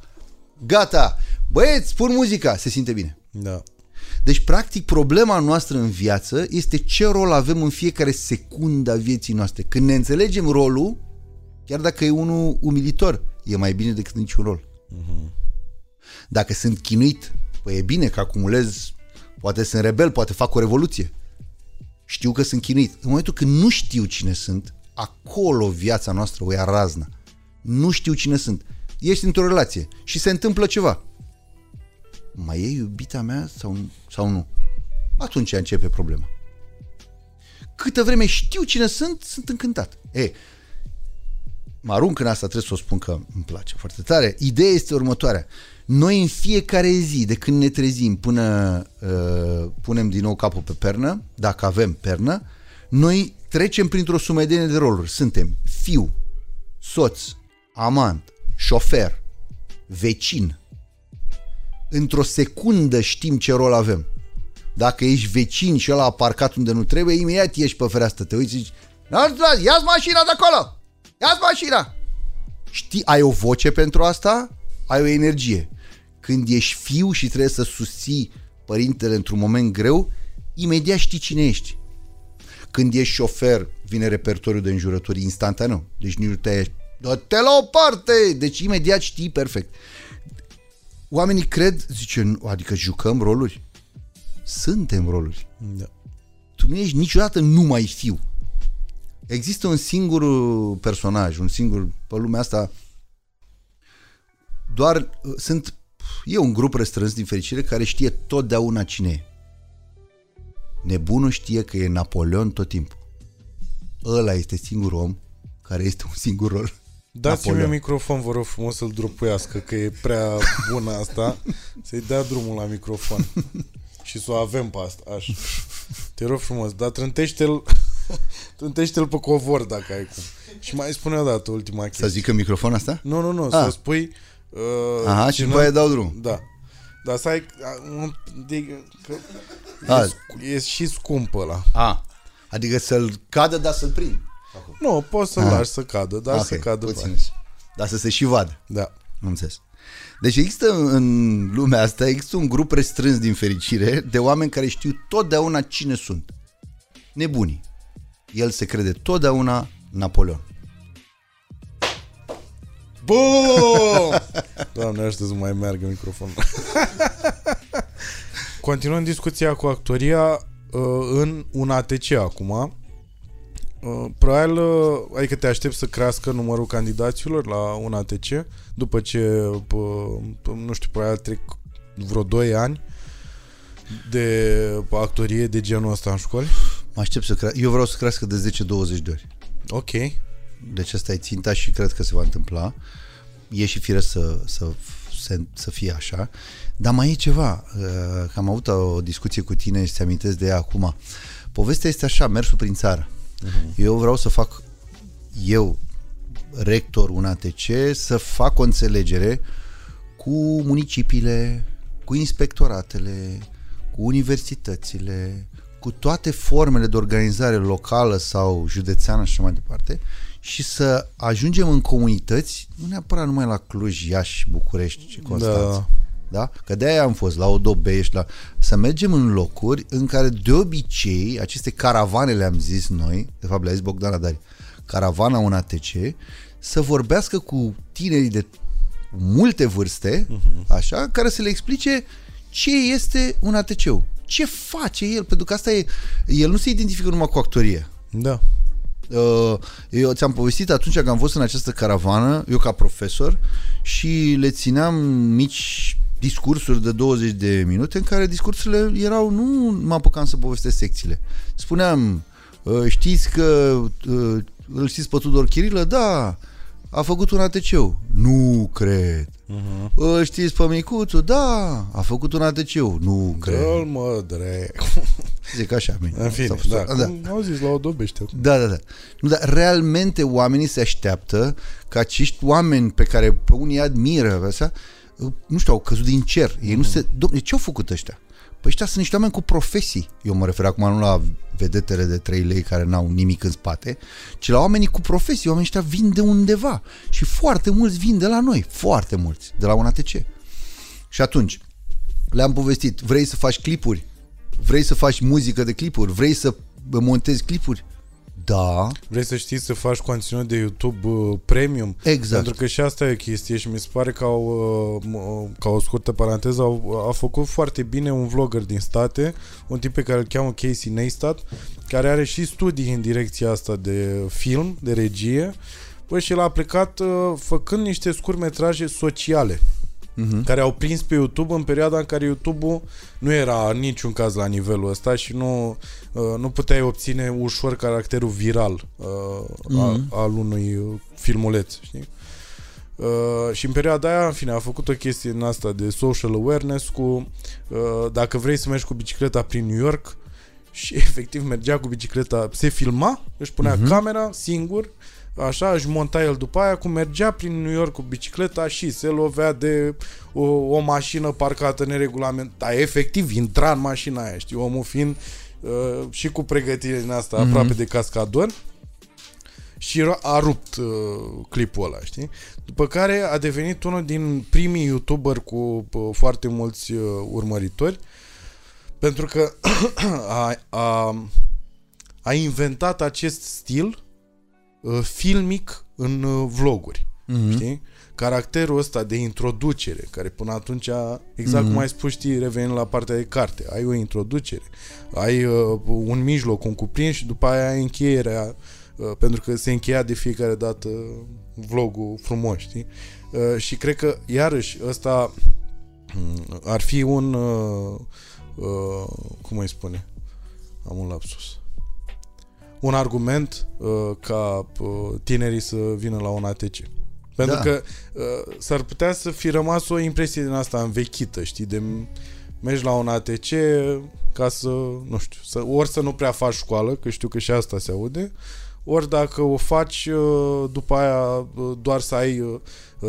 Gata, băieți, pun muzica, se simte bine. Da. Deci, practic, problema noastră în viață este ce rol avem în fiecare secundă a vieții noastre. Când ne înțelegem rolul, chiar dacă e unul umilitor, e mai bine decât niciun rol. Dacă sunt chinuit, păi e bine că acumulez, poate sunt rebel, poate fac o revoluție. Știu că sunt chinuit. În momentul când nu știu cine sunt, acolo viața noastră o ia razna. Nu știu cine sunt. Ești într-o relație și se întâmplă ceva. Mai e iubita mea sau, sau nu? Atunci începe problema. Câtă vreme știu cine sunt, sunt încântat. E, mă arunc în asta, trebuie să o spun că îmi place foarte tare. Ideea este următoarea. Noi în fiecare zi, de când ne trezim până uh, punem din nou capul pe pernă, dacă avem pernă, noi trecem printr-o sumedenie de roluri. Suntem fiu, soț, amant, șofer, vecin. Într-o secundă știm ce rol avem. Dacă ești vecin și ăla a parcat unde nu trebuie, imediat ieși pe fereastră, te uiți și zici, ia-ți mașina de acolo! Ia-ți mașina! Știi, ai o voce pentru asta, ai o energie. Când ești fiu și trebuie să susții părintele într-un moment greu, imediat știi cine ești. Când ești șofer, vine repertoriul de înjurături instantaneu. Deci nici nu te Dă-te la o parte! Deci imediat știi perfect. Oamenii cred, zice, adică jucăm roluri? Suntem roluri. Da. Tu nu ești niciodată numai fiu. Există un singur personaj, un singur, pe lumea asta, doar sunt, e un grup restrâns din fericire care știe totdeauna cine e. Nebunul știe că e Napoleon tot timpul. Ăla este singurul om care este un singur rol. Dați-mi un microfon, vă rog frumos să-l dropuiască, că e prea bună asta. [laughs] Să-i dea drumul la microfon. Și să o avem pe asta, așa. Te rog frumos, dar trântește-l, [laughs] trântește-l pe covor dacă ai cum. Și mai spune o dată ultima chestie. Să zică microfon asta? Nu, nu, nu, să ah. spui... Uh, Aha, și după aia dau drum. Da. Dar să ai... Un, de, că ah. e, e, și scumpă ăla. Ah. Adică să-l cadă, dar să-l prind. Acum. Nu, poți să-l ah. lași să cadă, dar okay, să cadă puțin. Dar să se și vadă. Da. Nu înțeles. Deci există în lumea asta, există un grup restrâns din fericire de oameni care știu totdeauna cine sunt. Nebunii. El se crede totdeauna Napoleon. Bum! [laughs] Doamne, aștept să mai meargă microfonul. [laughs] Continuăm discuția cu actoria uh, în un ATC acum. Uh, probabil, uh, adică te aștept să crească numărul candidaților la un ATC după ce, uh, nu știu, probabil trec vreo 2 ani de actorie de genul ăsta în școli? Mă aștept să crească. Eu vreau să crească de 10-20 de ori. Ok. Deci asta e ținta și cred că se va întâmpla. E și fire să, să, să, să fie așa. Dar mai e ceva. Că am avut o discuție cu tine și ți amintesc de ea acum. Povestea este așa, mersul prin țară. Uh-huh. Eu vreau să fac, eu, rector un ATC, să fac o înțelegere cu municipiile, cu inspectoratele, cu universitățile, cu toate formele de organizare locală sau județeană și așa mai departe și să ajungem în comunități, nu neapărat numai la Cluj, Iași, București și Constanța. Da. Da? Că de-aia am fost la Odobești, la... să mergem în locuri în care de obicei aceste caravane le-am zis noi, de fapt le-a zis Bogdan Adari, caravana un ATC, să vorbească cu tinerii de multe vârste, uh-huh. așa, care să le explice ce este un ATC-ul. Ce face el? Pentru că asta e... El nu se identifică numai cu actorie. Da. Uh, eu ți-am povestit atunci că am fost în această caravană, eu ca profesor, și le țineam mici discursuri de 20 de minute în care discursurile erau, nu mă apucam să povestesc secțiile. Spuneam, uh, știți că uh, îl știți pe Tudor Chirilă? Da, a făcut un ATC Nu cred. Uh-huh. Știți pe Micuțu? Da, a făcut un atc Nu cred. Dă-l mă, dre. [laughs] Zic așa. Bine. În fine, da. da. Au zis la o dobește. Da, da, da. Nu, dar realmente oamenii se așteaptă ca acești oameni pe care pe unii admiră, așa, nu știu, au căzut din cer. Ei mm-hmm. nu se... Dom'le, ce au făcut ăștia? Păi ăștia sunt niște oameni cu profesii. Eu mă refer acum nu la vedetele de 3 lei care n-au nimic în spate, ci la oamenii cu profesii. Oamenii ăștia vin de undeva. Și foarte mulți vin de la noi. Foarte mulți. De la un ATC. Și atunci, le-am povestit. Vrei să faci clipuri? Vrei să faci muzică de clipuri? Vrei să montezi clipuri? Da. Vrei să știi să faci conținut de YouTube uh, premium? Exact. Pentru că și asta e o chestie și mi se pare că au, uh, ca o scurtă paranteză, au, a făcut foarte bine un vlogger din state, un tip pe care îl cheamă Casey Neistat, care are și studii în direcția asta de film, de regie, Păi și el a plecat uh, făcând niște scurtmetraje sociale uh-huh. care au prins pe YouTube în perioada în care YouTube-ul nu era în niciun caz la nivelul ăsta și nu, uh, nu puteai obține ușor caracterul viral uh, uh-huh. al, mhm. al unui filmuleț, știi? Uh, și în perioada aia, în fine, a făcut o chestie în asta de social awareness cu uh, dacă vrei să mergi cu bicicleta prin New York [laughs] și efectiv mergea cu bicicleta, se filma, își punea uh-huh. camera singur Așa, își monta el după aia, cum mergea prin New York cu bicicleta și se lovea de o, o mașină parcată neregulament. Dar efectiv intra în mașina aia, știi, omul fiind uh, și cu pregătire din asta mm-hmm. aproape de cascador și a rupt uh, clipul ăla, știi? După care a devenit unul din primii youtuber cu uh, foarte mulți uh, urmăritori pentru că [clears throat] a, a, a inventat acest stil uh, filmic în uh, vloguri, mm-hmm. știi? Caracterul ăsta de introducere, care până atunci, exact mm-hmm. cum ai spus, știi, revenind la partea de carte, ai o introducere, ai uh, un mijloc, un cuprins și după aia ai încheierea Uh, pentru că se încheia de fiecare dată vlogul frumos, știi? Uh, și cred că, iarăși, ăsta mm, ar fi un uh, cum îi spune? Am un lapsus. Un argument ca tinerii să vină la un ATC. Pentru da. că uh, s-ar putea să fi rămas o impresie din asta învechită, știi, de mergi la un ATC ca să, nu știu, să, ori să nu prea faci școală, că știu că și asta se aude, ori dacă o faci uh, după aia uh, doar să ai uh,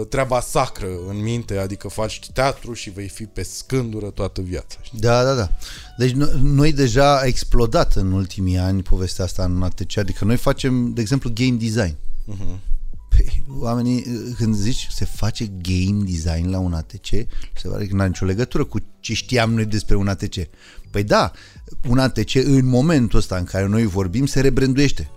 treaba sacră în minte, adică faci teatru și vei fi pe scândură toată viața. Da, da, da. Deci noi deja a explodat în ultimii ani povestea asta în ATC, adică noi facem, de exemplu, game design. Uh-huh. Păi, oamenii, când zici se face game design la un ATC, se pare că nu are nicio legătură cu ce știam noi despre un ATC. Păi da, un ATC în momentul ăsta în care noi vorbim se rebranduiește.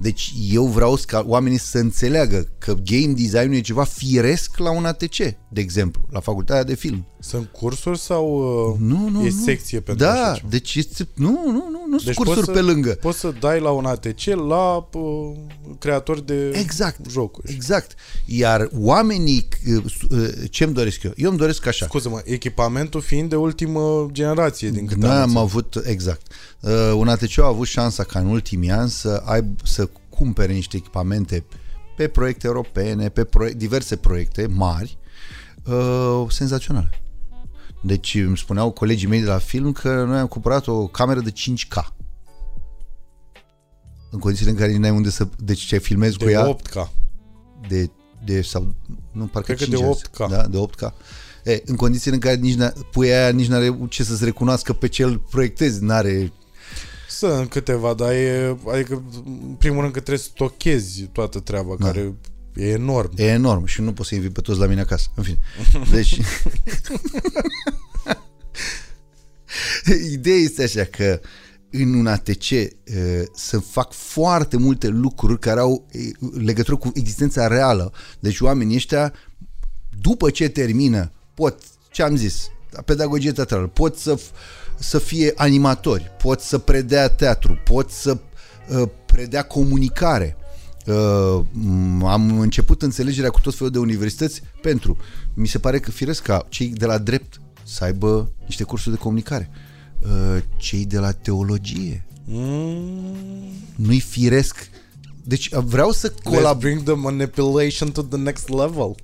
Deci eu vreau ca oamenii să înțeleagă că game design e ceva firesc la un ATC, de exemplu, la facultatea de film. Sunt cursuri sau uh, nu, nu, e nu. secție pentru Da, așa deci este, nu, nu, nu, nu deci sunt cursuri să, pe lângă. Poți să dai la un ATC la uh, creatori de exact, jocuri. Exact. Iar oamenii, uh, uh, ce-mi doresc eu? Eu îmi doresc așa. Scuze-mă, echipamentul fiind de ultimă generație din câte Noi am avut, exact. Uh, un ATC a avut șansa ca în ultimii ani să, ai, să cumpere niște echipamente pe proiecte europene, pe proiect, diverse proiecte mari, uh, senzaționale. Deci îmi spuneau colegii mei de la film că noi am cumpărat o cameră de 5K. În condițiile în care n-ai unde să... Deci ce filmezi de cu ea... 8K. De, de sau... Nu, parcă Cred că de 8K. Da, de 8K. E, în condițiile în care nici puia aia nici n-are ce să-ți recunoască pe ce îl proiectezi, n-are sunt câteva, dar e, adică, în primul rând că trebuie să stochezi toată treaba, da. care e enorm. E enorm și nu poți să invit pe toți la mine acasă. În fine. [laughs] Deci... [laughs] Ideea este așa că în un ATC să fac foarte multe lucruri care au legătură cu existența reală. Deci oamenii ăștia, după ce termină, pot, ce am zis, pedagogie teatrală, pot să să fie animatori, pot să predea teatru, pot să uh, predea comunicare. Uh, am început înțelegerea cu tot felul de universități pentru, mi se pare că firesc ca cei de la drept să aibă niște cursuri de comunicare, uh, cei de la teologie. Mm. Nu-i firesc. Deci vreau să colaborez. bring the manipulation to the next level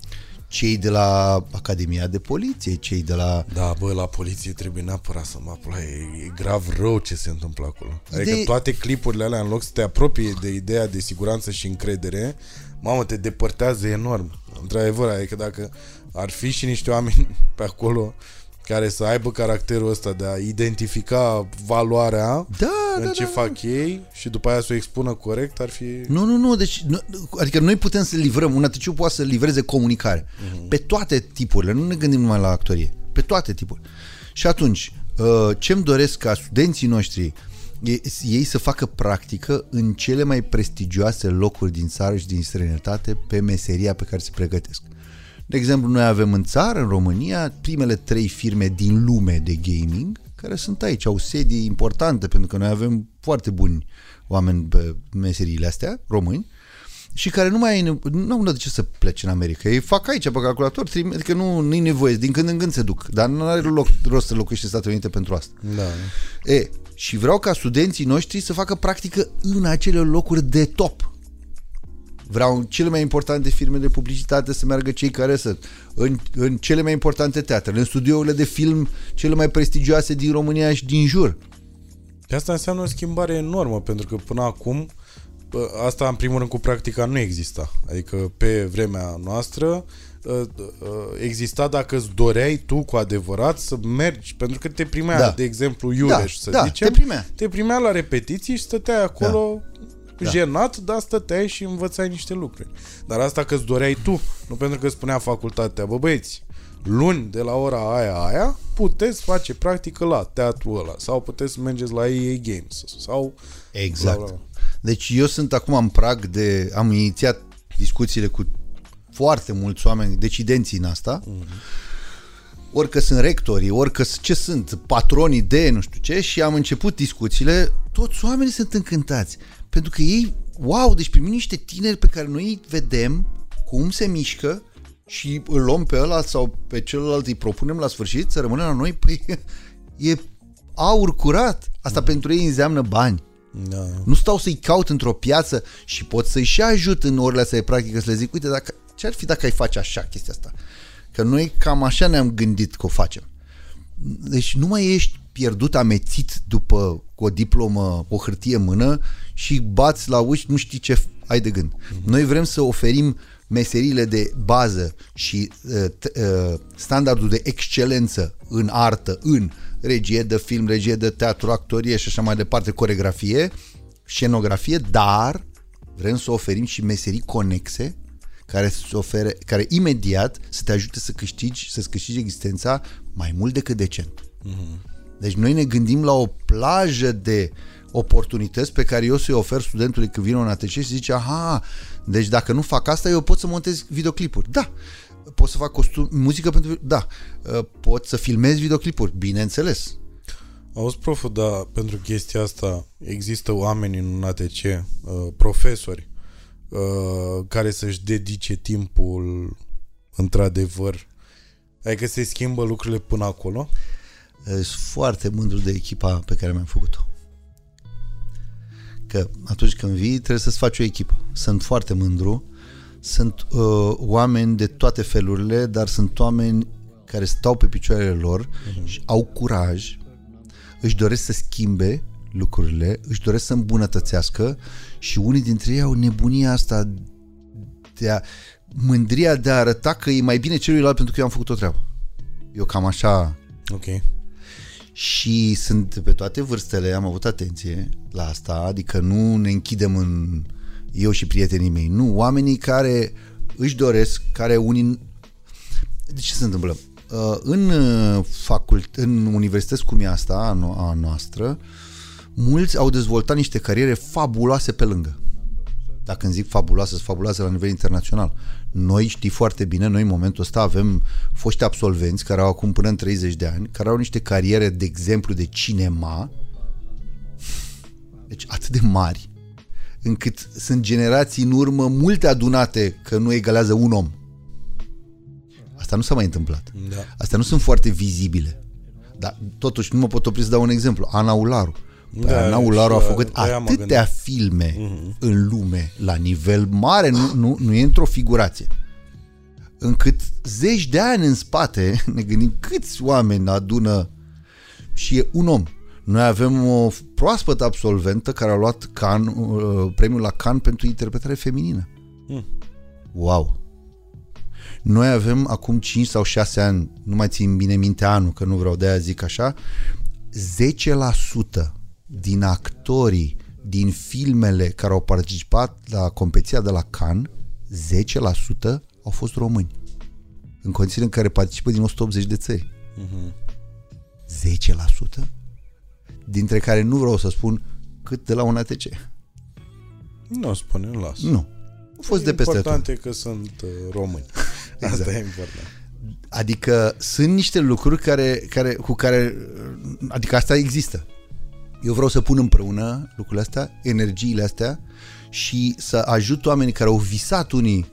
cei de la Academia de Poliție, cei de la... Da, bă, la poliție trebuie neapărat să mă apura. E, e grav rău ce se întâmplă acolo. Adică de... toate clipurile alea, în loc să te apropie de ideea de siguranță și încredere, mamă, te depărtează enorm. Într-adevăr, adică dacă ar fi și niște oameni [laughs] pe acolo care să aibă caracterul ăsta de a identifica valoarea da, în da, ce da, fac da. ei și după aia să o expună corect, ar fi... Nu, nu, nu, deci, nu, adică noi putem să livrăm, un aticiu poate să livreze comunicare uh-huh. pe toate tipurile, nu ne gândim numai la actorie, pe toate tipurile. Și atunci, uh, ce-mi doresc ca studenții noștri ei să facă practică în cele mai prestigioase locuri din țară și din străinătate pe meseria pe care se pregătesc. De exemplu, noi avem în țară, în România, primele trei firme din lume de gaming care sunt aici, au sedii importante, pentru că noi avem foarte buni oameni pe meseriile astea, români, și care nu mai nu au de ce să plece în America. Ei fac aici pe calculator, adică nu, nu nevoie, din când în când se duc, dar nu are loc, rost să locuiești în Statele Unite pentru asta. Da. E, și vreau ca studenții noștri să facă practică în acele locuri de top Vreau în cele mai importante firme de publicitate să meargă cei care sunt în, în cele mai importante teatre, în studiourile de film cele mai prestigioase din România și din jur. Asta înseamnă o schimbare enormă, pentru că până acum bă, asta în primul rând cu practica nu exista. Adică pe vremea noastră uh, uh, exista dacă îți doreai tu cu adevărat să mergi, pentru că te primea, Da. de exemplu, Iureș, să da, zicem, te primea. te primea la repetiții și stăteai acolo Da. Jenat, dar stăteai și învățai niște lucruri. Dar asta că îți doreai tu, nu pentru că spunea facultatea, bă băieți, luni de la ora aia aia puteți face practică la teatru ăla sau puteți să mergeți la EA Games sau Exact. Bla, bla, bla. Deci eu sunt acum în prag de... Am inițiat discuțiile cu foarte mulți oameni decidenții în asta. Ori că sunt rectorii, ori că s- ce sunt, patronii de nu știu ce și am început discuțiile, toți oamenii sunt încântați. Pentru că ei, wow, deci primim niște tineri pe care noi îi vedem cum se mișcă și îl luăm pe ăla sau pe celălalt îi propunem la sfârșit să rămână la noi, păi [laughs] e aur curat. Asta pentru ei înseamnă bani. Da. Nu stau să-i caut într-o piață și pot să-i și ajut în orele astea de practică să le zic, uite, dacă, ce ar fi dacă ai face așa chestia asta? Că noi cam așa ne-am gândit că o facem. Deci nu mai ești pierdut, amețit după cu o diplomă, o hârtie în mână și bați la uși, nu știi ce ai de gând. Noi vrem să oferim meserile de bază și uh, t- uh, standardul de excelență în artă, în regie de film, regie de teatru, actorie și așa mai departe, coregrafie, scenografie, dar vrem să oferim și meserii conexe care să ofere, care imediat să te ajute să câștigi, să-ți câștigi existența mai mult decât decent. Deci noi ne gândim la o plajă de oportunități pe care eu să-i ofer studentului când vine un ATC și zice, aha, deci dacă nu fac asta, eu pot să montez videoclipuri. Da. Pot să fac costum, muzică pentru... Da. Uh, Pot să filmez videoclipuri, bineînțeles. Auzi, proful, dar pentru chestia asta există oameni în ATC, uh, profesori, uh, care să-și dedice timpul într-adevăr. Adică se schimbă lucrurile până acolo? Sunt foarte mândru de echipa pe care mi-am făcut-o. Că atunci când vii, trebuie să-ți faci o echipă. Sunt foarte mândru. Sunt uh, oameni de toate felurile, dar sunt oameni care stau pe picioarele lor și au curaj, își doresc să schimbe lucrurile, își doresc să îmbunătățească și unii dintre ei au nebunia asta de a, mândria de a arăta că e mai bine celuilalt pentru că eu am făcut o treabă. Eu cam așa Ok. Și sunt pe toate vârstele, am avut atenție la asta, adică nu ne închidem în eu și prietenii mei, nu, oamenii care își doresc, care unii... De ce se întâmplă? Uh, În, uh, facult... în universități cum e asta, a, no- a noastră, mulți au dezvoltat niște cariere fabuloase pe lângă. Dacă îmi zic fabuloase, sunt fabuloase la nivel internațional. Noi știi foarte bine, noi în momentul ăsta avem foști absolvenți care au acum până în 30 de ani, care au niște cariere, de exemplu, de cinema, deci atât de mari, încât sunt generații în urmă multe adunate că nu egalează un om. Asta nu s-a mai întâmplat. Da. Astea nu sunt foarte vizibile. Dar totuși nu mă pot opri să dau un exemplu. Ana Ularu. Păi Da, Ana Ularu a și la- făcut de aia mă atâtea gândeam. filme în lume, la nivel mare, nu, nu, nu e într-o figurație. Încât zeci de ani în spate [laughs] ne gândim câți oameni adună și e un om. Noi avem o proaspătă absolventă care a luat Can, uh, premiul la Cannes pentru interpretare feminină. Hmm. Wow! Noi avem acum 5 sau 6 ani, nu mai țin bine minte anul, că nu vreau de aia zic așa, 10% din actorii din filmele care au participat la competiția de la Cannes, 10% au fost români. În condițiile în care participă din 180 de țări. 10%? Dintre care nu vreau să spun cât de la un ATC. Nu spune, las. Nu. Au fost de peste tot. Important e că sunt uh, români. [laughs] Exact. Asta e important. Adică sunt niște lucruri care, care, cu care, adică asta există. Eu vreau să pun împreună lucrurile astea, energiile astea și să ajut oamenii care au visat unii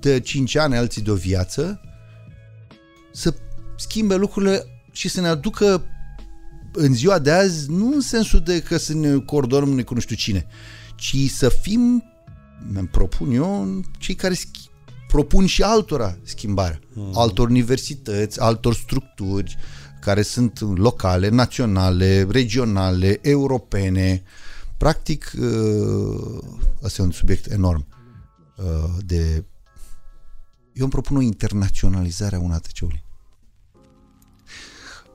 de 5 ani, alții de o viață, să schimbe lucrurile și să ne aducă în ziua de azi, nu în sensul de că să ne coordonăm cu nu știu cine, ci să fim, îmi propun eu, cei care schi- propun și altora schimbarea. Mm. Altor universități, altor structuri care sunt locale, naționale, regionale, europene, Practic, uh, ăsta e un subiect enorm uh, de... Eu îmi propun o internaționalizare a UNATC-ului.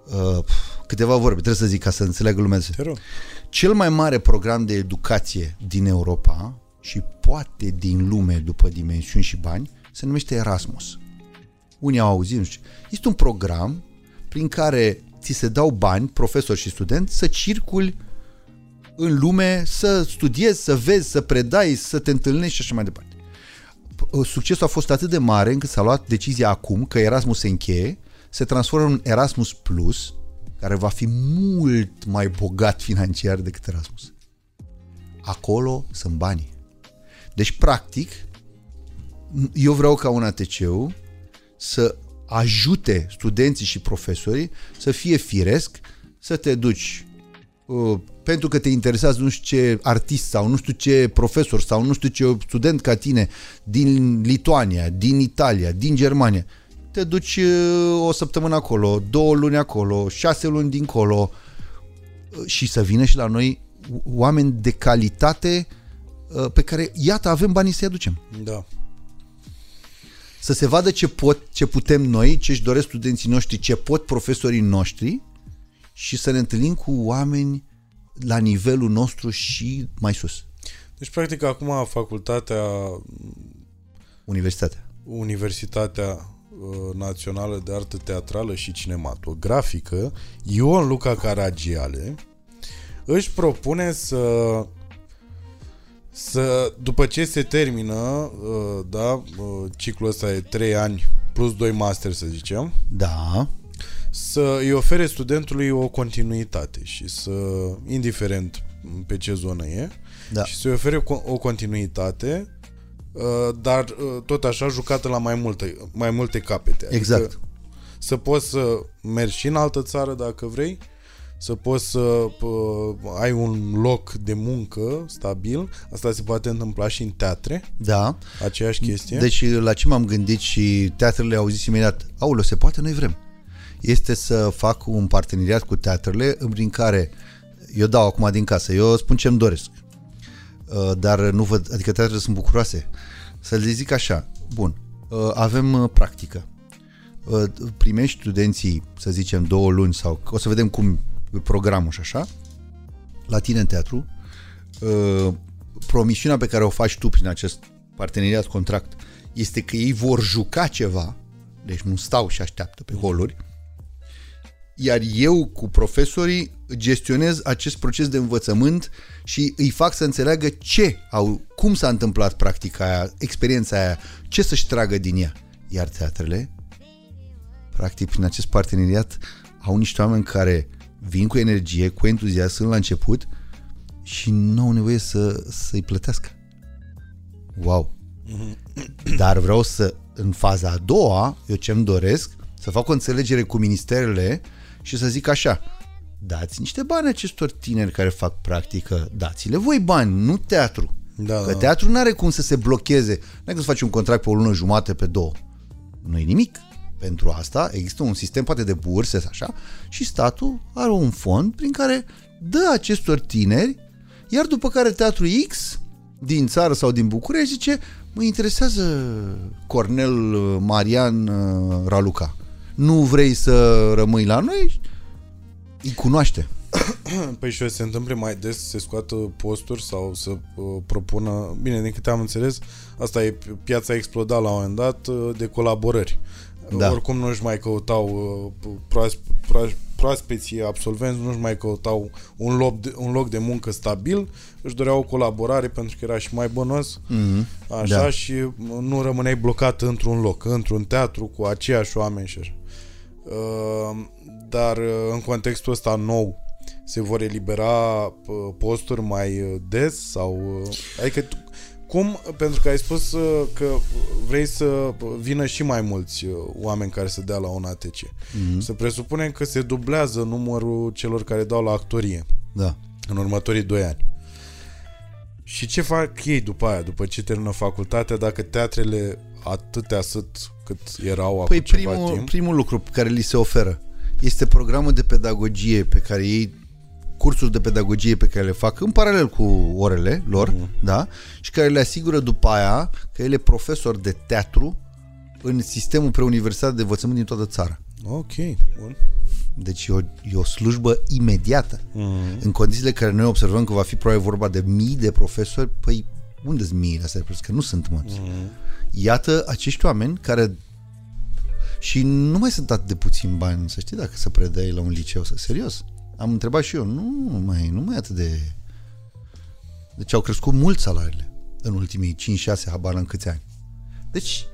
Uh, câteva vorbe, trebuie să zic ca să înțeleagă lumea. Te rog. Cel mai mare program de educație din Europa și poate din lume după dimensiuni și bani se numește Erasmus. Unii au auzit, nu știu. Este un program prin care ți se dau bani, profesori și studenți, să circuli în lume, să studiezi, să vezi, să predai, să te întâlnești și așa mai departe. Succesul a fost atât de mare încât s-a luat decizia acum că Erasmus se încheie, se transformă în Erasmus Plus, care va fi mult mai bogat financiar decât Erasmus. Acolo sunt banii. Deci, practic, eu vreau ca un ATC să ajute studenții și profesorii să fie firesc, să te duci uh, pentru că te interesează nu știu ce artist sau nu știu ce profesor sau nu știu ce student ca tine din Lituania, din Italia, din Germania, te duci uh, o săptămână acolo, două luni acolo, șase luni dincolo uh, și să vină și la noi oameni de calitate uh, pe care, iată, avem banii să-i aducem. Da. Să se vadă ce, pot, ce putem noi, ce își doresc studenții noștri, ce pot profesorii noștri și să ne întâlnim cu oameni la nivelul nostru și mai sus. Deci, practic, acum facultatea, Universitatea. Universitatea uh, Națională de Artă Teatrală și Cinematografică, Ion Luca Caragiale, își propune să să, după ce se termină, uh, da, uh, ciclul ăsta e 3 ani plus 2 master, să zicem, Da. să îi ofere studentului o continuitate și să, indiferent pe ce zonă e, Da. și să-i ofere co- o continuitate, uh, dar uh, tot așa jucată la mai multe, mai multe capete. Exact. Să poți să mergi și în altă țară dacă vrei, să poți să uh, ai un loc de muncă stabil. Asta se poate întâmpla și în teatre, Da. aceeași chestie. Deci la ce m-am gândit și teatrele au zis imediat, aulă, se poate, noi vrem. Este să fac un parteneriat cu teatrele prin care eu dau acum din casă, eu spun ce-mi doresc. Uh, Dar nu văd, adică teatrele sunt bucuroase. Să le zic așa, bun, uh, avem uh, practică. Uh, Primești studenții, să zicem, două luni sau o să vedem cum e programul și așa, la tine în teatru, uh, promisiunea pe care o faci tu prin acest parteneriat contract este că ei vor juca ceva, deci nu stau și așteaptă pe holuri, iar eu cu profesorii gestionez acest proces de învățământ și îi fac să înțeleagă ce au, cum s-a întâmplat practica aia, experiența aia, ce să-și tragă din ea. Iar teatrele, practic prin acest parteneriat, au niște oameni care vin cu energie, cu entuziasm, sunt la început și nu au nevoie să, să-i plătească. Wow! Dar vreau să, în faza a doua, eu ce-mi doresc, să fac o înțelegere cu ministerele și să zic așa, dați niște bani acestor tineri care fac practică, dați-le voi bani, nu teatru. Da, Că da. teatru nu are cum să se blocheze. Nu ai cum să faci un contract pe o lună jumate, pe două. Nu e nimic. Pentru asta există un sistem poate de burse, așa, și statul are un fond prin care dă acestor tineri, iar după care Teatru X din țară sau din București zice mă interesează Cornel uh, Marian uh, Raluca. Nu vrei să rămâi la noi? Îi cunoaște. [coughs] Păi și o să se întâmple mai des să se scoată posturi sau să uh, propună... Bine, din câte am înțeles, asta e piața exploda la un moment dat uh, de colaborări. Da. Oricum nu își mai căutau uh, proasp, proas, proaspeții absolvenți, nu își mai căutau un loc, de, un loc de muncă stabil, își doreau o colaborare pentru că era și mai bănos, Mm-hmm. așa, Da. și nu rămâneai blocat într-un loc, într-un teatru cu aceiași oameni și așa. Uh, Dar uh, în contextul ăsta nou se vor elibera uh, posturi mai uh, des sau... uh, Adică tu- cum? Pentru că ai spus uh, că vrei să vină și mai mulți uh, oameni care să dea la un ATC. Mhm. Să presupunem că se dublează numărul celor care dau la actorie Da. în următorii doi ani. Și ce fac ei după aia, după ce termină facultatea, dacă teatrele atâtea sunt cât erau Păi acum ceva primul, timp? primul lucru care li se oferă este programul de pedagogie pe care ei cursuri de pedagogie pe care le fac în paralel cu orele lor, mm. da? Și care le asigură după aia că el e profesor de teatru în sistemul preuniversitar de învățământ din toată țara. Ok, bun. Deci e o, e o slujbă imediată. Mm. În condițiile care noi observăm că va fi probabil vorba de mii de profesori, păi unde sunt miile astea de profesori? Că nu sunt mulți. Mm. Iată acești oameni care și nu mai sunt atât de puțin bani, să știi, dacă să predai la un liceu, să serios. Am întrebat și eu, nu mai, nu mai atât de... Deci au crescut mult salariile în ultimii 5-6, habar în câți ani. Deci,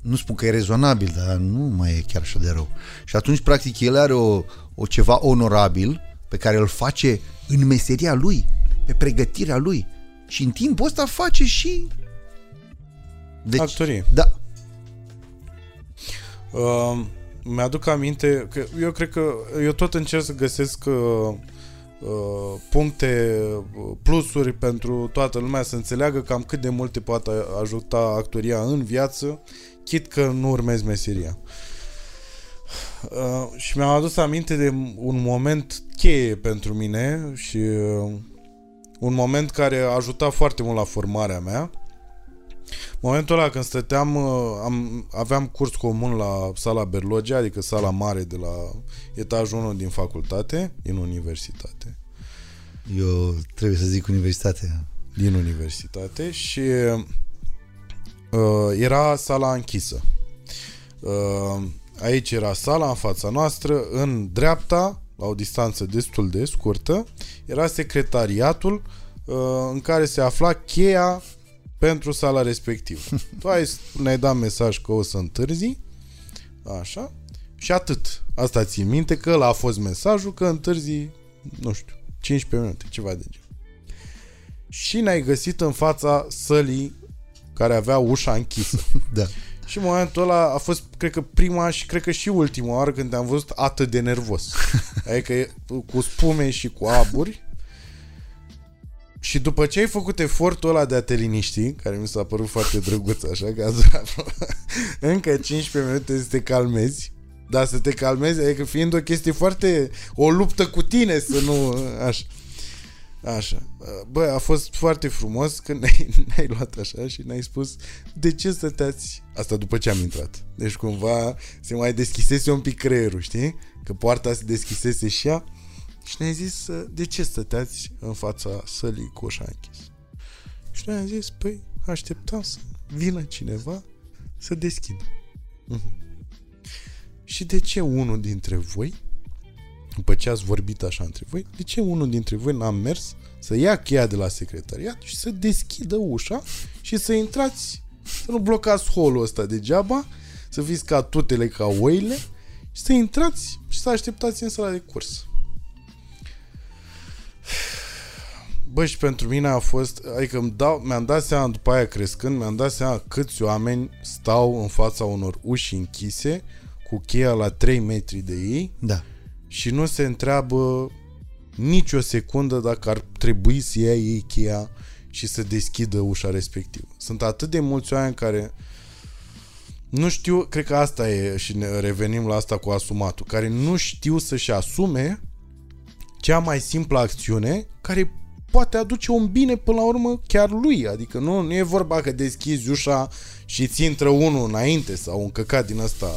nu spun că e rezonabil, dar nu mai e chiar așa de rău. Și atunci, practic, el are o, o ceva onorabil pe care îl face în meseria lui, pe pregătirea lui. Și în timpul ăsta face și... Deci, Actorie. Da. Uh, mi-aduc aminte că eu cred că eu tot încerc să găsesc uh, uh, puncte, uh, plusuri pentru toată lumea să înțeleagă cam cât de mult te poate ajuta actoria în viață, chit că nu urmezi meseria. Uh, și mi-am adus aminte de un moment cheie pentru mine și uh, un moment care a ajutat foarte mult la formarea mea momentul ăla când stăteam, uh, am, aveam curs comun la sala Berlogea, adică sala mare de la etajul 1 din facultate, din universitate. Eu trebuie să zic universitate. Din universitate și uh, era sala închisă. Uh, aici era sala în fața noastră, în dreapta, la o distanță destul de scurtă, era secretariatul uh, în care se afla cheia pentru sala respectivă. [laughs] tu ai, ne-ai dat mesaj că o să întârzi, așa, și atât. Asta ții minte că ăla a fost mesajul că întârzi, nu știu, 15 minute, ceva de genul. Și ne-ai găsit în fața sălii care avea ușa închisă. [laughs] da. Și în momentul ăla a fost, cred că, prima și cred că și ultima oară când te-am văzut atât de nervos. [laughs] Adică cu spume și cu aburi și după ce ai făcut efortul ăla de a te liniști, care mi s-a părut foarte drăguț așa, că a durat [laughs] încă 15 minute să te calmezi, dar să te calmezi, adică fiind o chestie foarte, o luptă cu tine să nu, așa. Așa. Bă, a fost foarte frumos când ne-ai, [laughs] ne-ai luat așa și ne-ai spus de ce stăteați... Asta după ce am intrat. Deci cumva se mai deschisese un pic creierul, știi? Că poarta se deschisese și ea și ne-a zis, de ce stăteați în fața sălii cu ușa închis? Și noi am zis, păi, așteptam să vină cineva să deschidă. Uh-huh. Și de ce unul dintre voi, după ce ați vorbit așa între voi, de ce unul dintre voi n-a mers să ia cheia de la secretariat și să deschidă ușa și să intrați, să nu blocați holul ăsta degeaba, să fiți ca tutele, ca oile, și să intrați și să așteptați în sala de curs. Bă, și pentru mine a fost, adică îmi dau, mi-am dat seama după aia crescând, mi-am dat seama câți oameni stau în fața unor uși închise cu cheia la 3 metri de ei da. și nu se întreabă nici o secundă dacă ar trebui să ia ei cheia și să deschidă ușa respectivă. Sunt atât de mulți oameni care nu știu, cred că asta e și ne revenim la asta cu asumatul, care nu știu să-și asume cea mai simplă acțiune care poate aduce un bine până la urmă chiar lui. Adică nu, nu e vorba că deschizi ușa și ți intră unul înainte sau un căcat din ăsta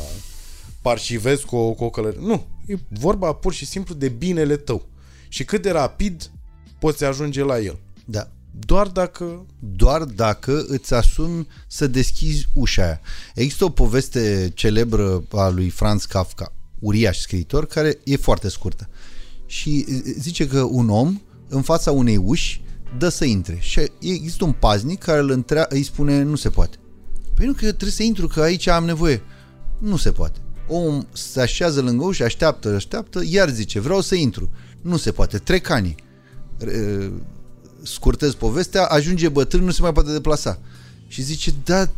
parșivesc cu o, cu o călărie. Nu, e vorba pur și simplu de binele tău. Și cât de rapid poți ajunge la el. Da. Doar dacă... Doar dacă îți asumi să deschizi ușa aia. Există o poveste celebră a lui Franz Kafka, uriaș scriitor, care e foarte scurtă. Și zice că un om în fața unei uși, dă să intre. Și există un paznic care îl întrea, îi spune, nu se poate. Păi nu că trebuie să intru, că aici am nevoie. Nu se poate. Om se așează lângă ușă, așteaptă, așteaptă, iar zice, vreau să intru. Nu se poate, trec ani. Scurtez povestea, ajunge bătrân, nu se mai poate deplasa. Și zice, da,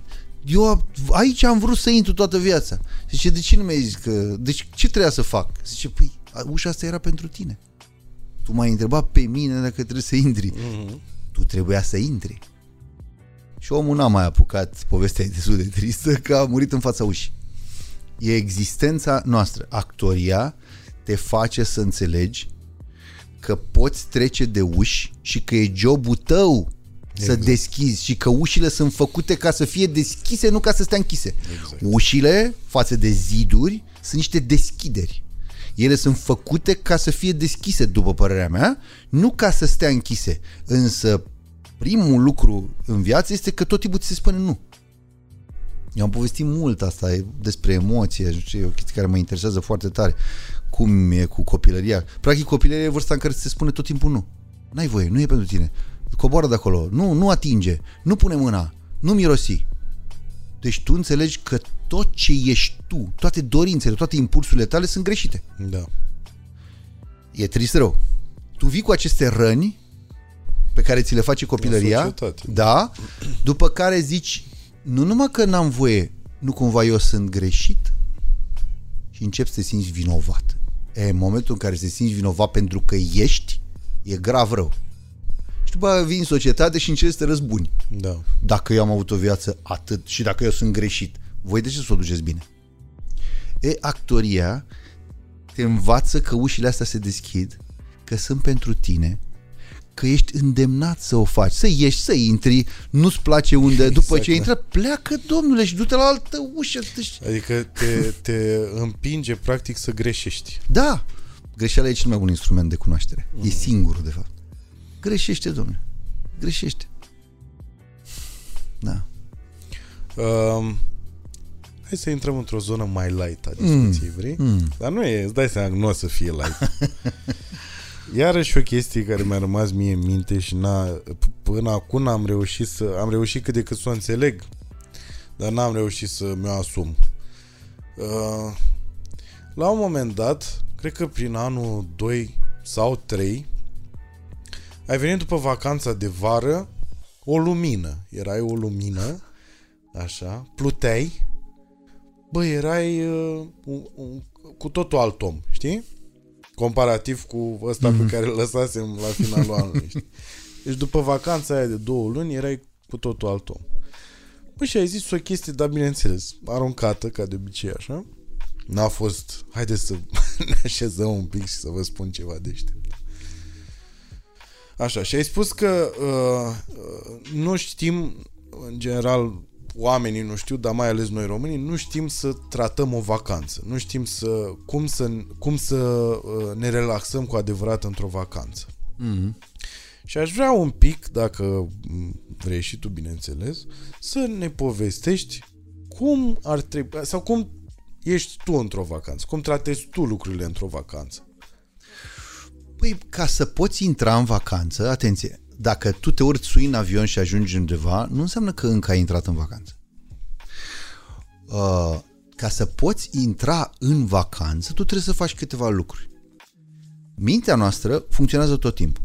eu aici am vrut să intru toată viața. Zice, de ce nu mi-ai zis că... Deci ce trebuia să fac? Zice, păi ușa asta era pentru tine. Tu m-ai întrebat pe mine dacă trebuie să intri. Mm-hmm. Tu trebuia să intri. Și omul n-a mai apucat, povestea e destul de tristă, că a murit în fața ușii. E existența noastră. Actoria te face să înțelegi că poți trece de uși și că e jobul tău să Exact. deschizi și că ușile sunt făcute ca să fie deschise, nu ca să stea închise. Exact. Ușile față de ziduri sunt niște deschideri. Ele sunt făcute ca să fie deschise, după părerea mea, nu ca să stea închise. Însă, primul lucru în viață este că tot timpul ți se spune nu. Eu am povestit mult asta e despre emoție, nu știu, e o chestie care mă interesează foarte tare. Cum e cu copilăria. Practic, copilăria e vârsta în care ți se spune tot timpul nu. N-ai voie, nu e pentru tine. Coboară de acolo, nu, nu atinge, nu pune mâna, nu mirosi. Deci tu înțelegi că tot ce ești tu, toate dorințele, toate impulsurile tale sunt greșite. Da. E trist rău. Tu vii cu aceste răni pe care ți le face copilăria, societate. da, după care zici, nu numai că n-am voie, nu cumva eu sunt greșit și începi să te simți vinovat. E, în momentul în care te simți vinovat pentru că ești, e grav rău. Și după aia vii în societate și începi să te răzbuni. Da. Dacă eu am avut o viață atât și dacă eu sunt greșit, voi de ce să o duceți bine? E, actoria te învață că ușile astea se deschid, că sunt pentru tine, că ești îndemnat să o faci, să ieși, să intri, nu-ți place unde, exact, după Exact, ce da. intră, pleacă, domnule, și du-te la altă ușă. Deci, Adică te, te împinge practic să greșești. da, greșeala e cel mai bun instrument de cunoaștere. E singurul, de fapt. Greșește, domnule. Greșește. Da. Um, hai să intrăm într-o zonă mai light a discuției, vrei? Mm. Dar nu e, îți dai seama că nu o să fie light. [laughs] Iarăși o chestie care mi-a rămas mie în minte și n-a, p- până acum n-am reușit să... Am reușit cât de cât să o înțeleg, dar n-am reușit să mi-o asum. Uh, la un moment dat, cred că prin anul 2 sau 3, ai venit după vacanța de vară o lumină. Erai o lumină, așa, pluteai, bă, erai uh, un, un, cu totul alt om, știi? Comparativ cu ăsta mm-hmm. pe care îl lăsasem la finalul anului, știi? Deci după vacanța aia de două luni erai cu totul alt om. Bă, și ai zis o chestie, dar bineînțeles, aruncată, ca de obicei, așa. N-a fost, haideți să [laughs] ne așezăm un pic și să vă spun ceva deștept. Așa, și ai spus că uh, uh, nu știm, în general, oamenii nu știu, dar mai ales noi românii, nu știm să tratăm o vacanță. Nu știm să, cum să, cum să uh, ne relaxăm cu adevărat într-o vacanță. Mm-hmm. Și aș vrea un pic, dacă m, vrei și tu, bineînțeles, să ne povestești cum ar trebui, sau cum ești tu într-o vacanță, cum tratezi tu lucrurile într-o vacanță. Păi, ca să poți intra în vacanță, atenție, dacă tu te urci sui în avion și ajungi undeva, nu înseamnă că încă ai intrat în vacanță. Uh, ca să poți intra în vacanță, tu trebuie să faci câteva lucruri. Mintea noastră funcționează tot timpul.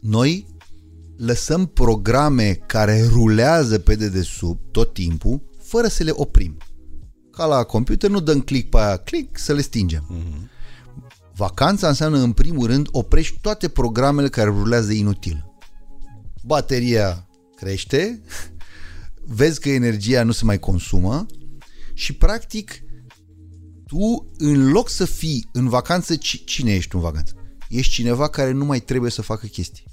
Noi lăsăm programe care rulează pe dedesubt tot timpul, fără să le oprim. Ca la computer nu dăm click pe aia, click, să le stingem. Mm-hmm. Vacanța înseamnă în primul rând oprești toate programele care rulează inutil. Bateria crește, [laughs] vezi că energia nu se mai consumă și practic tu în loc să fii în vacanță, ci- cine ești în vacanță? Ești cineva care nu mai trebuie să facă chestii.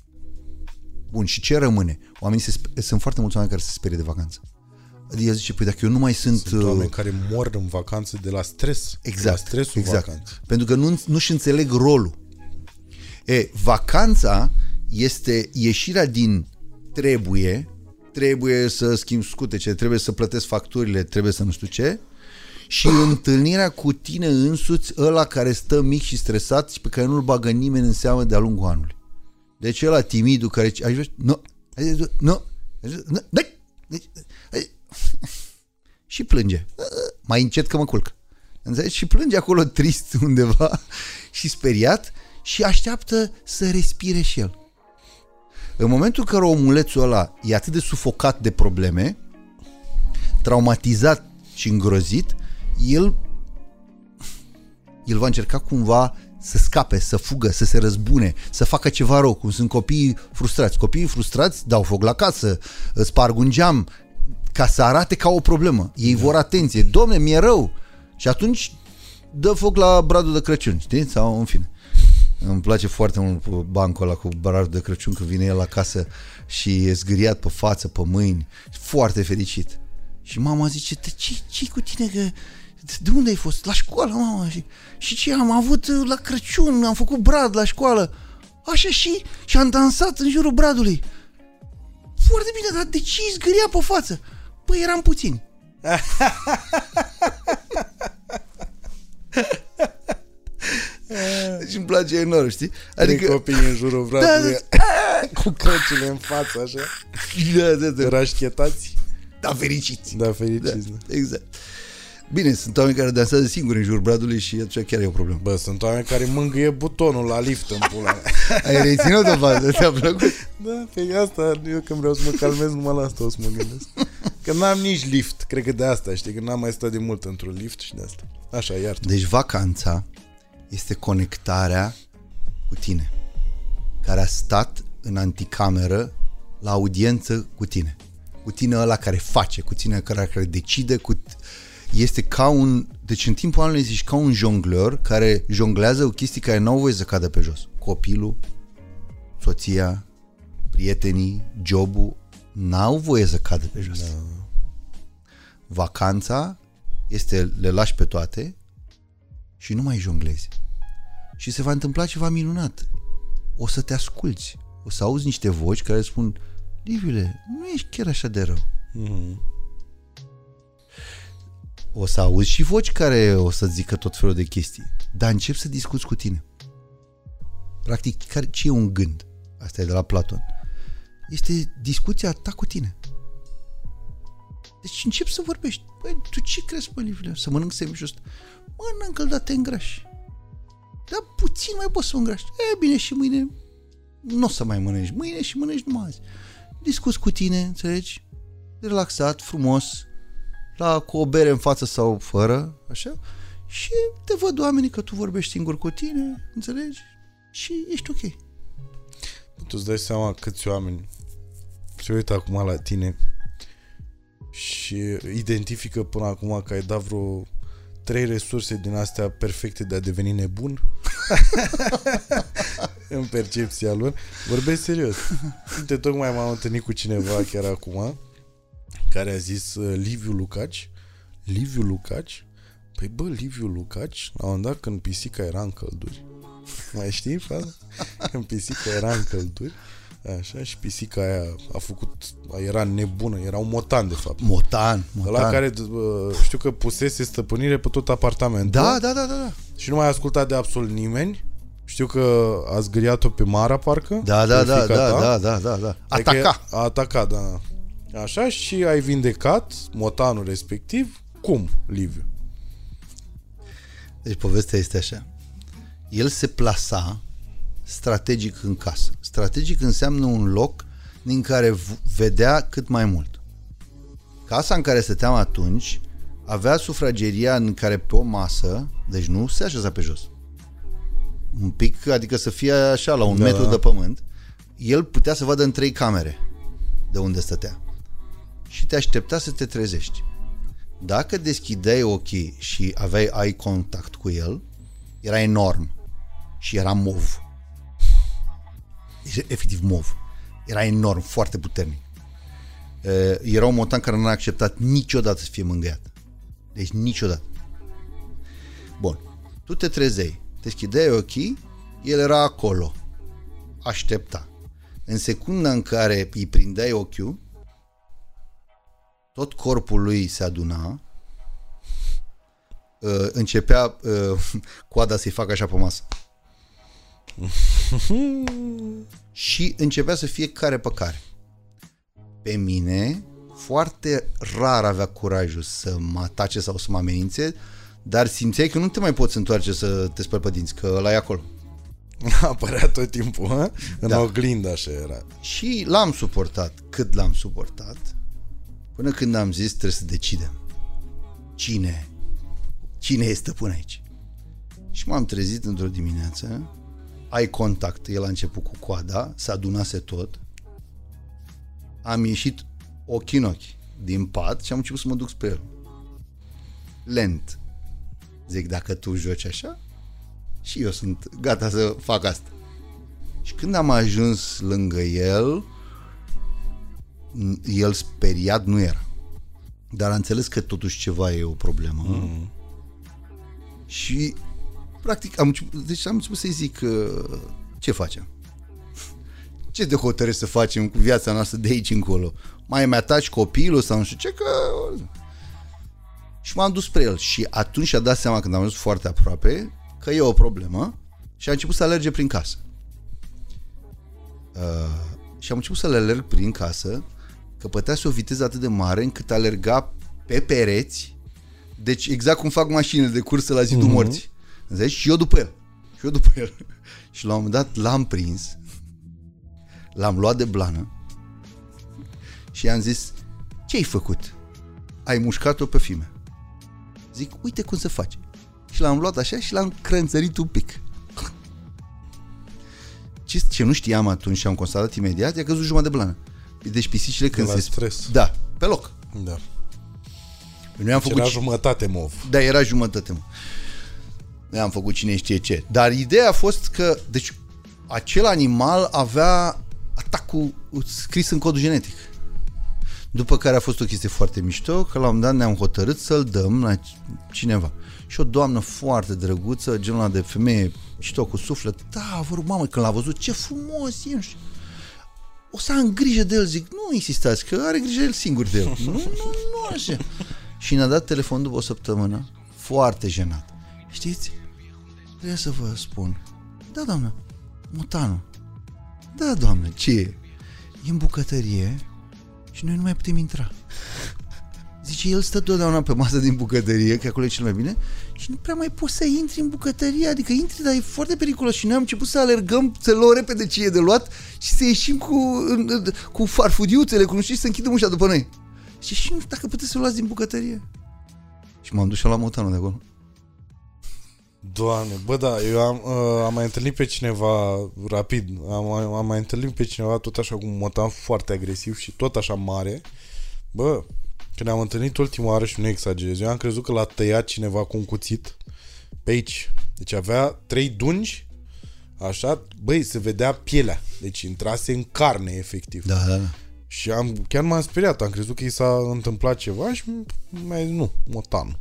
Bun, și ce rămâne? Oamenii se sp- sunt foarte mulți oameni care se sperie de vacanță. Adică el zice, păi dacă eu nu mai sunt... Sunt uh, oameni care mor în vacanță de la stres. De la Exact, stresul exact. vacanței. Pentru că nu, nu-și înțeleg rolul. E, vacanța este ieșirea din trebuie, trebuie să schimb scutece, trebuie să plătesc facturile, trebuie să nu știu ce, și [coughs] întâlnirea cu tine însuți, ăla care stă mic și stresat și pe care nu-l bagă nimeni în seamă de-a lungul anului. Deci ăla timidul care zice, aș vrea, nu, nu, nu, nu, [laughs] și plânge. Mai încet că mă culc. Înțelegi? Și plânge acolo trist undeva [laughs] și speriat și așteaptă să respire și el. În momentul în care omulețul ăla e atât de sufocat de probleme, traumatizat și îngrozit, el el va încerca cumva să scape, să fugă, să se răzbune, să facă ceva rău, cum sunt copiii frustrați. Copiii frustrați dau foc la casă, sparg un geam, ca să arate ca o problemă. Ei da. vor atenție. Domne, mi-e rău. Și atunci dă foc la bradul de Crăciun, știi? Sau în fine. Îmi place foarte mult bancul ăla cu bradul de Crăciun când vine el acasă și e zgâriat pe față, pe mâini, foarte fericit. Și mama zice, ce ce cu tine că de unde ai fost? La școală, mama. Și, și ce am avut uh, la Crăciun, am făcut brad la școală. Așa și, și am dansat în jurul bradului. Foarte bine, dar de ce îi zgâria pe față? Păi eram puțini. Deci îmi place enorm, știi? Adică copiii în jurul bradului da, da, [laughs] cu căcile în față, așa. Da, da, da. Rașchetați. Da, fericiți. Da, fericiți. Da, da. Exact. Bine, sunt oameni care dansează singuri în jurul bradului și atunci chiar e o problemă. Bă, sunt oameni care mângâie butonul la lift în pula [laughs] Ai reținut o fază, ți-a plăcut? Da, pe asta, eu când vreau să mă calmez, numai la asta o să mă gândesc. Că n-am nici lift, cred că de asta, știi, că n-am mai stat de mult într-un lift și de asta. Așa, iar. Deci vacanța este conectarea cu tine, care a stat în anticameră la audiență cu tine. Cu tine ăla care face, cu tine care, care decide, cu este ca un... Deci în timpul anului zici ca un jongleur care jonglează o chestie care n-au voie să cadă pe jos. Copilul, soția, prietenii, jobul, n-au voie să cadă pe jos. Da. Vacanța este le lași pe toate și nu mai jonglezi. Și se va întâmpla ceva minunat. O să te asculți. O să auzi niște voci care spun Liviule, nu ești chiar așa de rău. Mm-hmm o să auzi și voci care o să zică tot felul de chestii, dar încep să discuți cu tine. Practic, care, ce e un gând? Asta e de la Platon. Este discuția ta cu tine. Deci încep să vorbești. Băi, tu ce crezi, mă, Livlea? Să mănânc semișul ăsta? Mănâncă-l, dar te îngrași. Dar puțin mai poți să îngrași. E, bine, și mâine nu o să mai mănânci. Mâine și mănânci numai azi. Discuți cu tine, înțelegi? Relaxat, frumos, la, cu o bere în față sau fără, așa, și te văd oamenii că tu vorbești singur cu tine, înțelegi? Și ești ok. Tu îți dai seama câți oameni se uită acum la tine și identifică până acum că ai dat vreo trei resurse din astea perfecte de a deveni nebun [laughs] în percepția lor. Vorbesc serios. Uite, tocmai m-am întâlnit cu cineva chiar acum care a zis uh, Liviu Lucaci. Liviu Lucaci? Păi bă, Liviu Lucaci, la un dat când pisica era în călduri. [laughs] Mai știi, faza? Când pisica era în călduri, Așa, și pisica aia a făcut, era nebună, era un motan de fapt. Motan, motan. La care uh, știu că pusese stăpânire pe tot apartamentul. Da, da, da, da. da. Și nu mai a ascultat de absolut nimeni. Știu că a zgâriat-o pe Mara, parcă. Da, da, da, da, da, da, da, da. Ataca. A atacat, da. Așa și ai vindecat motanul respectiv. Cum, Liviu? Deci povestea este așa. El se plasa strategic în casă. Strategic înseamnă un loc din care vedea cât mai mult. Casa în care stăteam atunci avea sufrageria în care pe o masă, deci nu se așeza pe jos. Un pic, adică să fie așa la un da. metru de pământ, el putea să vadă în trei camere de unde stătea și te aștepta să te trezești. Dacă deschideai ochii și aveai ai contact cu el, era enorm și era mov. Efectiv mov. Era enorm, foarte puternic. Era un motan care nu a acceptat niciodată să fie mângâiat. Deci niciodată. Bun. Tu te trezei, deschideai ochii, el era acolo. Aștepta. În secunda în care îi prindeai ochiul, tot corpul lui se aduna, uh, începea uh, [laughs] coada să-i facă așa pe masă. [laughs] și începea să fie care pe care. Pe mine, foarte rar avea curajul să mă atace sau să mă amenințe, dar simțeai că nu te mai poți întoarce să te speli pe dinți, că ăla e acolo. [laughs] Apărea tot timpul, hă? în da. oglindă așa era. Și l-am suportat cât l-am suportat Până când am zis trebuie să decidem cine, cine este stăpân aici. Și m-am trezit într-o dimineață, ai contact, el a început cu coada, se adunase tot, am ieșit ochi în ochi din pat și am început să mă duc spre el. Lent. Zic, dacă tu joci așa, și eu sunt gata să fac asta. Și când am ajuns lângă el, el speriat nu era. Dar a înțeles că totuși ceva e o problemă. Mm. Și practic am început, deci am început să-i zic uh, ce facem? [laughs] Ce te hotărăști să facem cu viața noastră de aici încolo? Mai îmi ataci copilul sau nu știu ce? Că... Și m-am dus spre el și atunci a dat seama când am ajuns foarte aproape că e o problemă și a început să alerge prin casă. Uh, și am început să le alerg prin casă căpătase o viteză atât de mare încât alerga pe pereți, deci exact cum fac mașinile de cursă la zidul uh-huh. morții. Înțelegi? Și eu după el. Și eu după el. [laughs] și la un moment dat l-am prins, l-am luat de blană și i-am zis, ce ai făcut? Ai mușcat-o pe fime. Zic, uite cum se face. Și l-am luat așa și l-am crânțărit un pic. Ce, ce nu știam atunci și am constatat imediat, i-a căzut jumătate de blană. Deci pisicile când la se... stres. Da, pe loc. Da. Noi am Deci făcut... era jumătate mov. Da, era jumătate. Mă. Noi am făcut cine știe ce. Dar ideea a fost că, deci, acel animal avea atacul scris în codul genetic. După care a fost o chestie foarte mișto, că la un moment dat ne-am hotărât să-l dăm la cineva. Și o doamnă foarte drăguță, genul ăla de femeie mișto cu suflet. Da, vă rog, mamă, când l-a văzut, ce frumos e, nu știu. O să am grijă de el, zic, nu insistați, că are grijă el singur de el. [laughs] nu, nu, nu așa. Și ne-a dat telefon după o săptămână, foarte jenat. Știți? Trebuie să vă spun. Da, doamnă, mutanul. Da, doamnă, ce e? E în bucătărie și noi nu mai putem intra. Zice, el stă totdeauna pe masă din bucătărie, că acolo e cel mai bine, și nu prea mai poți să intri în bucătărie, adică intri, dar e foarte periculos. Și noi am început să alergăm, să luăm repede ce e de luat și să ieșim cu, cu farfudiuțele, cu nu știu, și să închidem ușa după noi. Și și nu știu dacă puteți să luați din bucătărie. Și m-am dus și la motanul de acolo. Doamne, bă da, eu am, uh, am mai întâlnit pe cineva rapid, am, am mai întâlnit pe cineva tot așa cu un motan foarte agresiv și tot așa mare. Bă, când am întâlnit ultima oară și nu exagerez, eu am crezut că l-a tăiat cineva cu un cuțit pe aici. Deci avea trei dungi, așa, băi, se vedea pielea. Deci intrase în carne, efectiv. Da, da, da. Și am, chiar m-am speriat, am crezut că i s-a întâmplat ceva și mai nu, motan.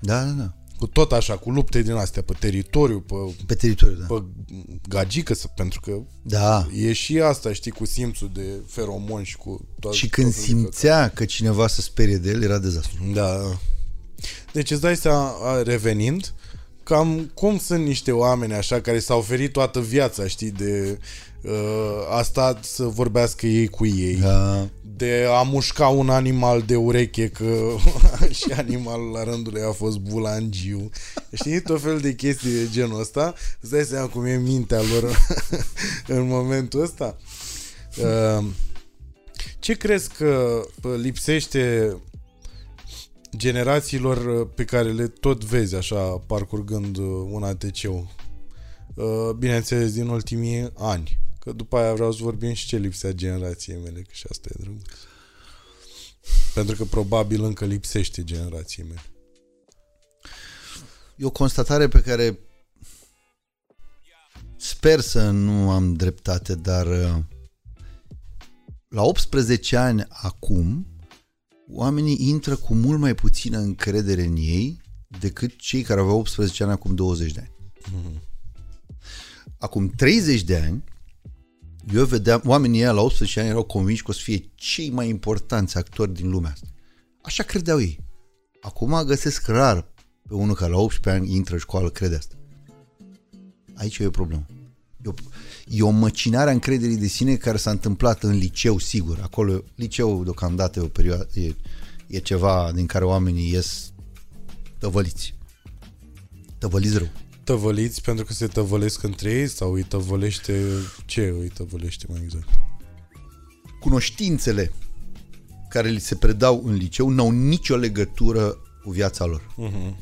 Da, da, da. Cu tot așa, cu lupte din astea, pe teritoriu, pe, Pe teritoriu, da. pe gagică, să- pentru că Da. e și asta, știi, cu simțul de feromon și cu toate. Și când simțea că cineva se sperie de el, era dezastru. Da. Deci îți dai seama, a, revenind, cam cum sunt niște oameni așa care s-au oferit toată viața, știi, de uh, asta să vorbească ei cu ei. Da. de a mușca un animal de ureche că [laughs] și animalul la rândul lui a fost bulangiu. Știi, tot fel de chestii de genul ăsta. Îți dai seama cum e mintea lor [laughs] în momentul ăsta. Uh, Ce crezi că uh, lipsește generațiilor uh, pe care le tot vezi așa parcurgând uh, un ATC-ul? Uh, Bineînțeles, din ultimii ani. Că după aia vreau să vorbim și ce lipsea generației mele, că și asta e drăguț. Pentru că probabil încă lipsește generației mele. E o constatare pe care sper să nu am dreptate, dar uh, la 18 ani acum, oamenii intră cu mult mai puțină încredere în ei decât cei care aveau 18 ani acum 20 de ani. Acum 30 de ani, eu vedeam, oamenii ăia la 18 ani erau convinși că o să fie cei mai importanți actori din lumea asta. Așa credeau ei. Acum găsesc rar pe unul care la 18 ani intră în școală, crede asta. Aici e o problemă. E o, e o măcinare a încrederii de sine care s-a întâmplat în liceu, sigur. Acolo, liceul deocamdată e o perioadă, e, e ceva din care oamenii ies tăvăliți. Tăvăliți rău. Tăvăliți pentru că se tăvălesc între ei sau îi tăvălește... Ce îi tăvălește mai exact? Cunoștințele care li se predau în liceu n-au nicio legătură cu viața lor. Uh-huh.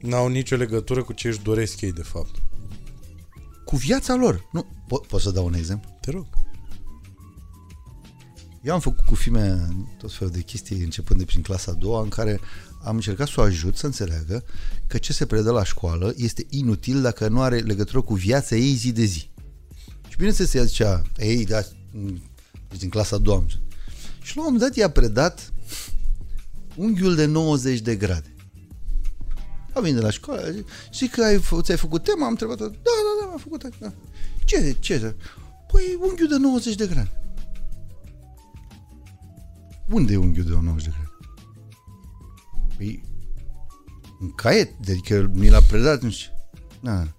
N-au nicio legătură cu ce își doresc ei, de fapt. Cu viața lor. Nu, po- pot să dau un exemplu? Te rog. Eu am făcut cu fimea tot felul de chestii începând de prin clasa a doua în care am încercat să o ajut să înțeleagă că ce se predă la școală este inutil dacă nu are legătură cu viața ei zi de zi. Și bineînțeles ea zicea, ei, da, deci din clasa a doua. Și la un moment dat i-a predat unghiul de 90 de grade. A venit de la școală, și că ai, ți-ai făcut tema? Am întrebat da, da, da, am făcut. Da. Ce, ce? Păi unghiul de 90 de grade. Unde e unghiul de 90 de grade? Păi, în caiet, adică mi l-a predat, nu știu. Da.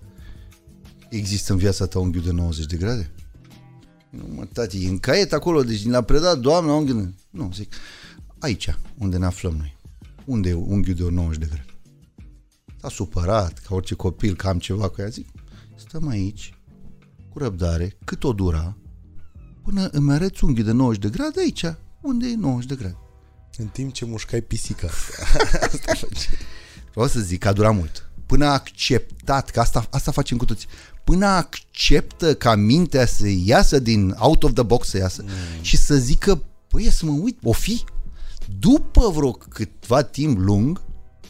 Există în viața ta unghiul de 90 de grade? Nu, mă, tati, e în caiet acolo, deci l-a predat doamna unghiul de... Nu, zic, aici, unde ne aflăm noi. Unde e unghiul de 90 de grade? S-a supărat, ca orice copil, că am ceva cu ea. Zic, stăm aici, cu răbdare, cât o dura, până îmi arăți unghiul de 90 de grade aici, unde e 90 de grade. În timp ce mușcai pisica. [laughs] Vreau să zic că a durat mult. Până a acceptat, că asta, asta facem cu toți, până acceptă ca mintea să iasă din out of the box să iasă mm. și să zică, păi să mă uit, o fi. După vreo câtva timp lung,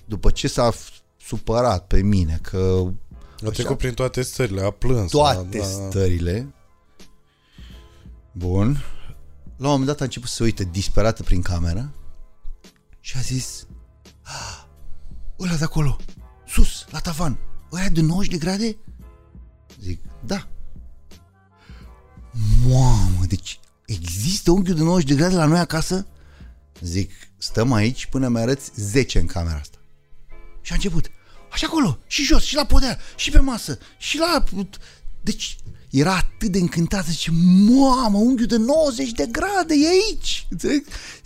după ce s-a supărat pe mine că... A trecut prin toate stările, a plâns. Toate a, da. stările. Bun. La un moment dat a început să se uite disperată prin cameră și a zis ah, ăla de acolo, sus, la tavan, ăla de 90 de grade? Zic, da. Mamă, deci există unghiul de 90 de grade la noi acasă? Zic, stăm aici până mi arăți 10 în camera asta. Și a început. Așa acolo, și jos, și la podea, și pe masă, și la... Deci era atât de încântată, zice, mamă, unghiul de 90 de grade e aici.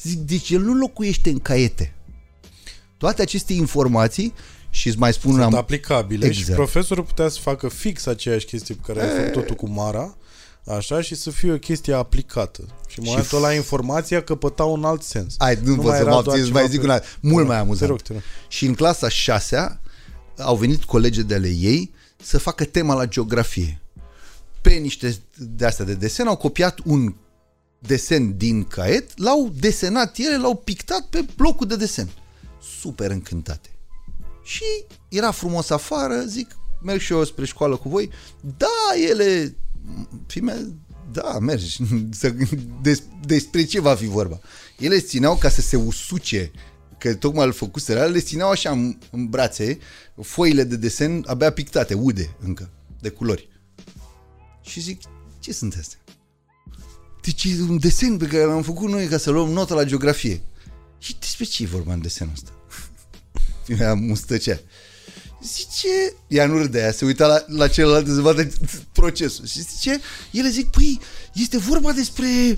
Zic, deci el nu locuiește în caiete. Toate aceste informații și îți mai spun... Sunt am... aplicabile exact. și profesorul putea să facă fix aceeași chestie pe care ai făcut-o cu Mara, așa, și să fie o chestie aplicată. Și în momentul ăla informația căpăta un alt sens. Ai, nu, nu pot să mă mai zic pe... una mult da, mai amuzant. Te rog, te rog. Și în clasa 6 au venit colegi de ale ei să facă tema la geografie. Pe niște de astea de desen au copiat un desen din caiet, l-au desenat ele, l-au pictat pe blocul de desen. Super încântate. Și era frumos afară, zic, merg și eu spre școală cu voi. Da, ele, fime, da, mergi. [laughs] Des, despre ce va fi vorba? Ele țineau ca să se usuce că tocmai îl făcuseră, le țineau așa în, în brațe, foile de desen abia pictate, ude încă, de culori. Și zic, ce sunt astea? Deci e un desen pe care l-am făcut noi ca să luăm notă la geografie. Și despre ce e vorba în desenul ăsta? [laughs] Mi-a mustăcea. Zice, ea nu râdea, se uita la, la celălalt dezbate procesul. Și zice, ele zic, păi, este vorba despre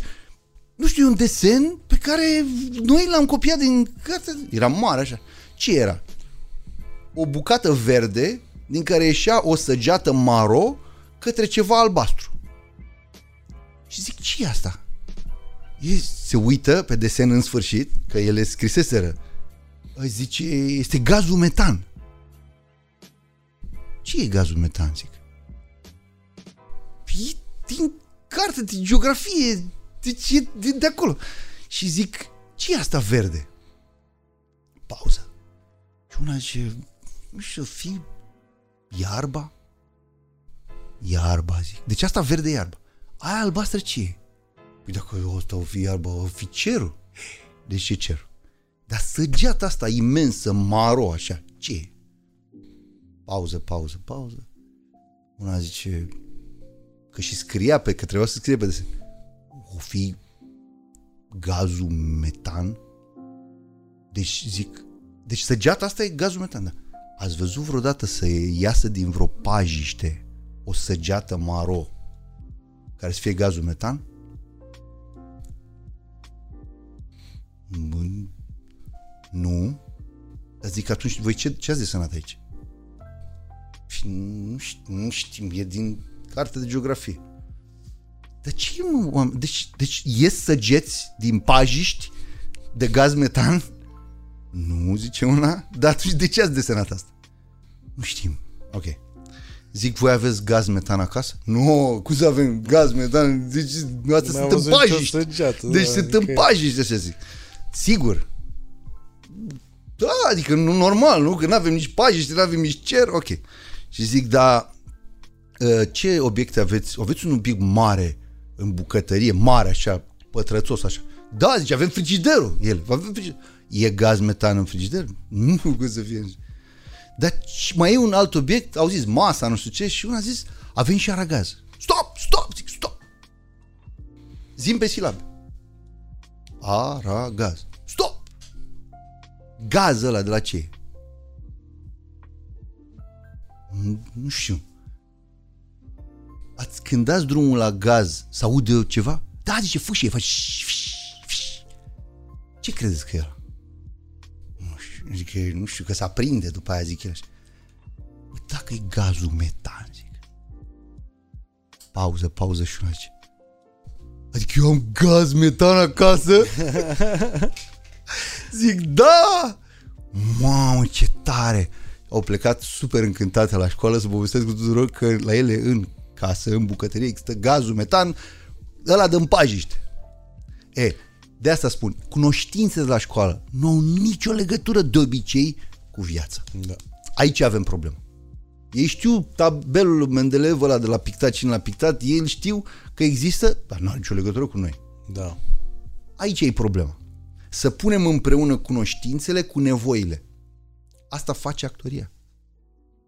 nu știu, un desen pe care noi l-am copiat din carte. Era mare așa. Ce era? O bucată verde din care ieșea o săgeată maro către ceva albastru. Și zic, ce e asta? E, se uită pe desen în sfârșit, că ele scriseseră. Zice, este gazul metan. Ce e gazul metan, zic? E din carte de geografie, deci e de, de acolo. Și zic, ce e asta verde? Pauză. Și una zice, nu știu, fi iarba? Iarba, zic. Deci asta verde iarba. Aia albastră ce e? Păi dacă asta o fi iarba, o fi cerul. Deci ce cer? Dar săgeata asta imensă, maro, așa, ce e? Pauză, pauză, pauză. Una zice că și scria pe, că trebuia să scrie pe desen o fi gazul metan? Deci zic, deci săgeata asta e gazul metan, da. Ați văzut vreodată să iasă din vreo pajiște o săgeată maro care să fie gazul metan? Bun. Nu. Dar zic atunci, voi ce, ce ați desenat aici? Nu știu, nu știm, e din carte de geografie. De ce, mă, deci, deci ies săgeți din pajiști de gaz metan? Nu, zice una. Dar atunci de ce ați desenat asta? Nu știm. Ok. Zic, voi aveți gaz metan acasă? Nu, cum să avem gaz metan? Deci, astea N-am sunt în văzut nicio pajiște. săgeată, Deci da, sunt adică- în pajiște, așa zic. Sigur. Da, adică nu normal, nu? Că nu avem nici pajiște, nu avem nici cer, ok. Și zic, da, ă, ce obiecte aveți? Aveți un obiect mare în bucătărie, mare așa, pătrățos așa. Da, zice, avem frigiderul. El, avem frigider. E gaz metan în frigider? [laughs] Nu, cum să fie. Dar și mai e un alt obiect, au zis masa, nu știu ce, și una a zis, avem și aragaz. Stop, stop, zic, stop. Zim pe silabe. Aragaz. Stop! Gaz ăla de la ce e? Nu- Nu știu. Ați, când dați drumul la gaz, să aude ceva? Da, zice, fâșie, face ș- ș- ș- Ce credeți că e ăla? Nu știu, zic că, nu știu, că se aprinde după aia, zic el așa. Bă, Dacă e gazul metan, zic. Pauză, pauză și una zice. Adică eu am gaz metan acasă? [laughs] Zic, da! Mamă, ce tare! Au plecat super încântate la școală să povestesc cu tuturor că la ele în casă, în bucătărie, există gazul metan, ăla dă pajiște. E, de asta spun, cunoștințele de la școală nu au nicio legătură de obicei cu viața. Da. Aici avem problemă. Ei știu tabelul Mendeleev ăla de la pictat cine l-a pictat, ei știu că există, dar nu are nicio legătură cu noi. Da. Aici e problema. Să punem împreună cunoștințele cu nevoile. Asta face actoria.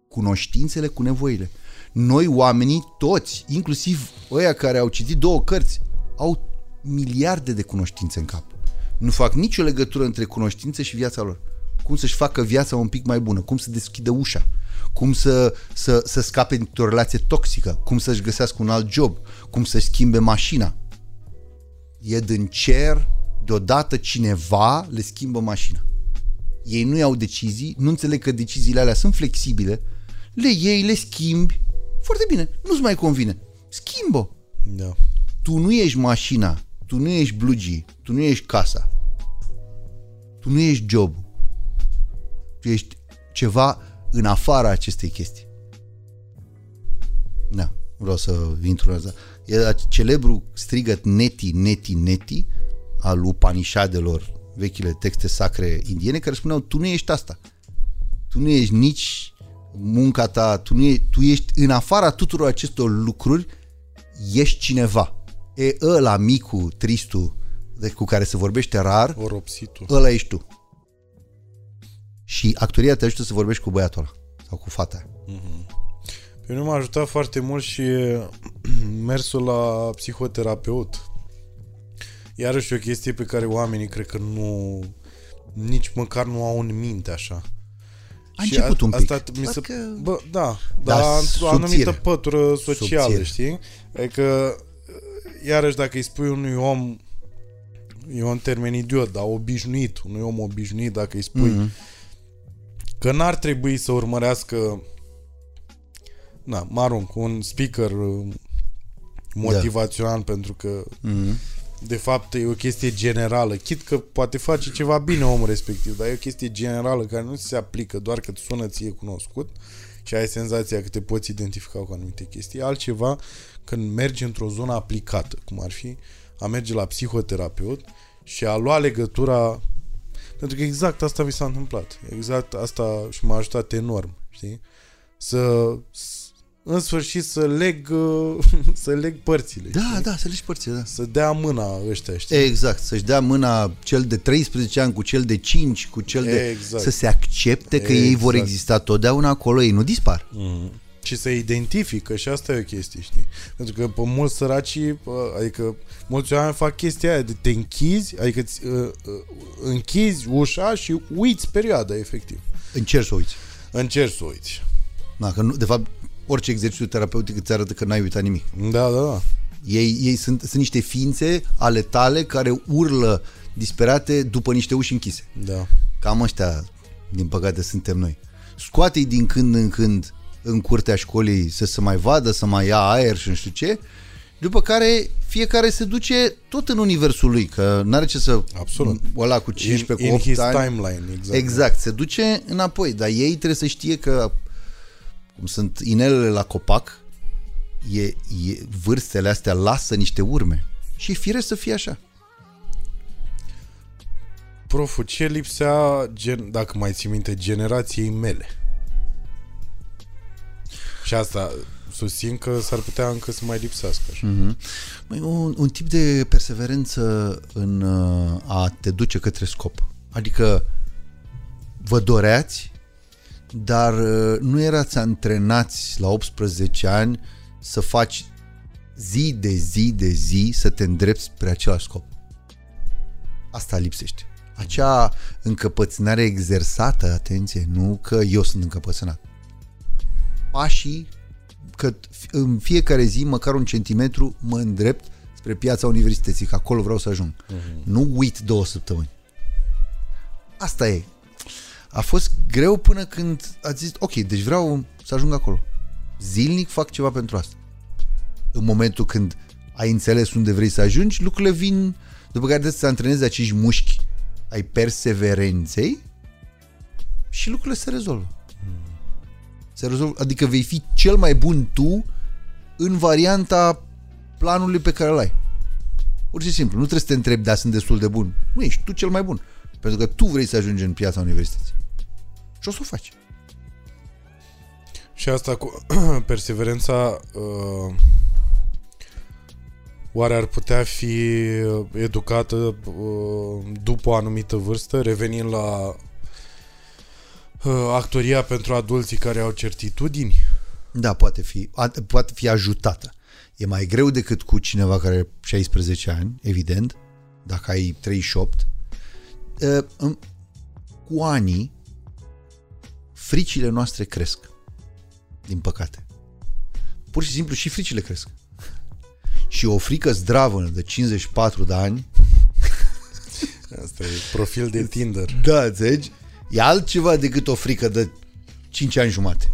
Cunoștințele cu nevoile. Noi oamenii, toți, inclusiv ăia care au citit două cărți, au miliarde de cunoștințe în cap. Nu fac nicio legătură între cunoștințe și viața lor. Cum să-și facă viața un pic mai bună, cum să deschidă ușa, cum să, să, să scape dintr-o relație toxică, cum să-și găsească un alt job, cum să-și schimbe mașina e din cer, deodată cineva le schimbă mașina. Ei nu iau decizii, nu înțeleg că deciziile alea sunt flexibile, le iei, le schimbi, foarte bine, nu-ți mai convine, schimbă. Da. Tu nu ești mașina, tu nu ești blugii, tu nu ești casa, tu nu ești jobul, tu ești ceva în afara acestei chestii. Da, vreau să intru în asta. E celebru strigăt Neti, Neti, Neti al Upanishadelor, vechile texte sacre indiene, care spuneau, tu nu ești asta. Tu nu ești nici munca ta, tu, nu ești, tu ești în afara tuturor acestor lucruri, ești cineva. E ăla micu, tristul, de, cu care se vorbește rar, Oropsitul. ăla ești tu. Și actoria te ajută să vorbești cu băiatul ăla sau cu fata aia. Pe mine m-a ajutat foarte mult și [clears throat] mersul la psihoterapeut. Iarăși o chestie pe care oamenii cred că nu nici măcar nu au în minte așa. A Și început un pic. Asta mi se... Parcă- Bă, da, Da, dar într-o anumită subțire. pătură socială, Subțire. știi? Adică, iarăși dacă îi spui unui om e un termen idiot, dar obișnuit, unui om obișnuit, dacă îi spui Mhm. că n-ar trebui să urmărească na, mă arunc, un speaker uh, motivațional pentru că Mhm. de fapt e o chestie generală. Chit că poate face ceva bine omul respectiv, dar e o chestie generală care nu ți se aplică doar că îți sună ție cunoscut și ai senzația că te poți identifica cu anumite chestii. Altceva când mergi într-o zonă aplicată, cum ar fi a merge la psihoterapeut și a lua legătura pentru că exact asta mi s-a întâmplat. Exact asta și m-a ajutat enorm, știi? Să, în sfârșit să leg, uh, [laughs] să leg părțile. Da, știi? da, să le părțile, da. Să dea mâna ăștia, știi? Exact, să-și dea mâna cel de 13 ani cu cel de 5, cu cel de... Exact. Să se accepte că ei vor Exact. exista totdeauna acolo, ei nu dispar. Mm. Și să identifică și asta e o chestie, știi? Pentru că pe mulți săraci, bă, adică mulți oameni fac chestia aia de te închizi, adică îți, uh, uh, închizi ușa și uiți perioada, efectiv. Încerci să uiți. Încerci să uiți. Da, că nu, de fapt, orice exercițiu terapeutic îți arată că n-ai uitat nimic. Da, da, da. Ei, ei sunt, sunt niște ființe ale tale care urlă disperate după niște uși închise. Da. Cam ăștia, din păcate, suntem noi. Scoate-i din când în când în curtea școlii să se mai vadă, să mai ia aer și nu știu ce, după care fiecare se duce tot în universul lui, că n-are ce să... Absolut. Ăla cu 15, in, cu 8 in his ani... timeline, exact. Exact, se duce înapoi, dar ei trebuie să știe că cum sunt inelele la copac, e, e, vârstele astea lasă niște urme. Și e firesc să fie așa. Profu, ce lipsea, gen, dacă mai ții minte, generației mele? Și asta susțin că s-ar putea încă să mai lipsească. Așa. Mm-hmm. Măi, un, un tip de perseverență în uh, a te duce către scop. Adică vă doreați, dar uh, nu erați antrenați la 18 ani să faci zi de zi de zi să te îndrepți spre același scop. Asta lipsește. Acea încăpățânare exersată, atenție, nu că eu sunt încăpățânat. Pașii, că în fiecare zi, măcar un centimetru, mă îndrept spre piața universității, că acolo vreau să ajung. Uh-huh. Nu uit două săptămâni. Asta e. A fost greu până când a zis, ok, deci vreau să ajung acolo. Zilnic fac ceva pentru asta. În momentul când ai înțeles unde vrei să ajungi, lucrurile vin, după care trebuie să antrenezi acești mușchi ai perseverenței și lucrurile se rezolvă. Se rezolvă. Adică vei fi cel mai bun tu în varianta planului pe care îl ai. Pur și simplu. Nu trebuie să te întrebi, da, sunt destul de bun. Nu ești tu cel mai bun. Pentru că tu vrei să ajungi în piața universității. Și o să o faci. Și asta cu [clears throat] perseverența uh, oare ar putea fi educată uh, după o anumită vârstă, revenind la uh, actoria pentru adulții care au certitudini? Da, poate fi, poate fi ajutată. E mai greu decât cu cineva care are 16 ani, evident, dacă ai 38. Uh, cu anii, fricile noastre cresc. Din păcate. Pur și simplu și fricile cresc. Și o frică zdravă de 54 de ani Asta e profil de Tinder. Da, înțelegi? E altceva decât o frică de 5 ani jumate.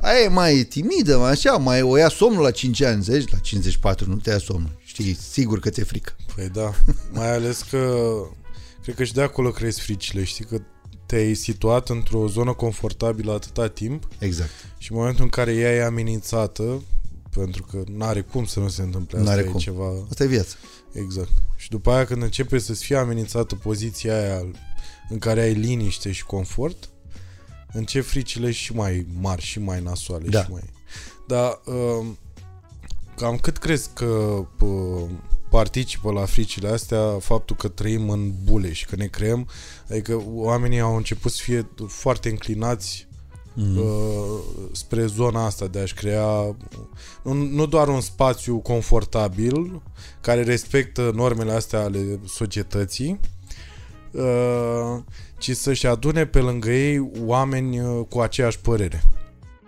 Aia e mai timidă, mai așa, mai o ia somnul la 5 ani, înțelegi? La 54 nu te ia somnul. Știi, sigur că ți-e frică. Păi da, mai ales că cred că și de acolo crezi fricile, știi că te-ai situat într-o zonă confortabilă atâta timp. Exact. Și în momentul în care ea e amenințată, pentru că nu are cum să nu se întâmple asta, N-are e cum. ceva... Asta e viața. Exact. Și după aia când începe să-ți fie amenințată poziția aia în care ai liniște și confort, încep fricile și mai mari și mai nasoale Da. și mai... Dar uh, cam cât crezi că uh, participă la fricile astea faptul că trăim în bule și că ne creăm, adică oamenii au început să fie foarte înclinați Mm. uh, spre zona asta de a-și crea nu, nu doar un spațiu confortabil care respectă normele astea ale societății, uh, ci să-și adune pe lângă ei oameni uh, cu aceeași părere.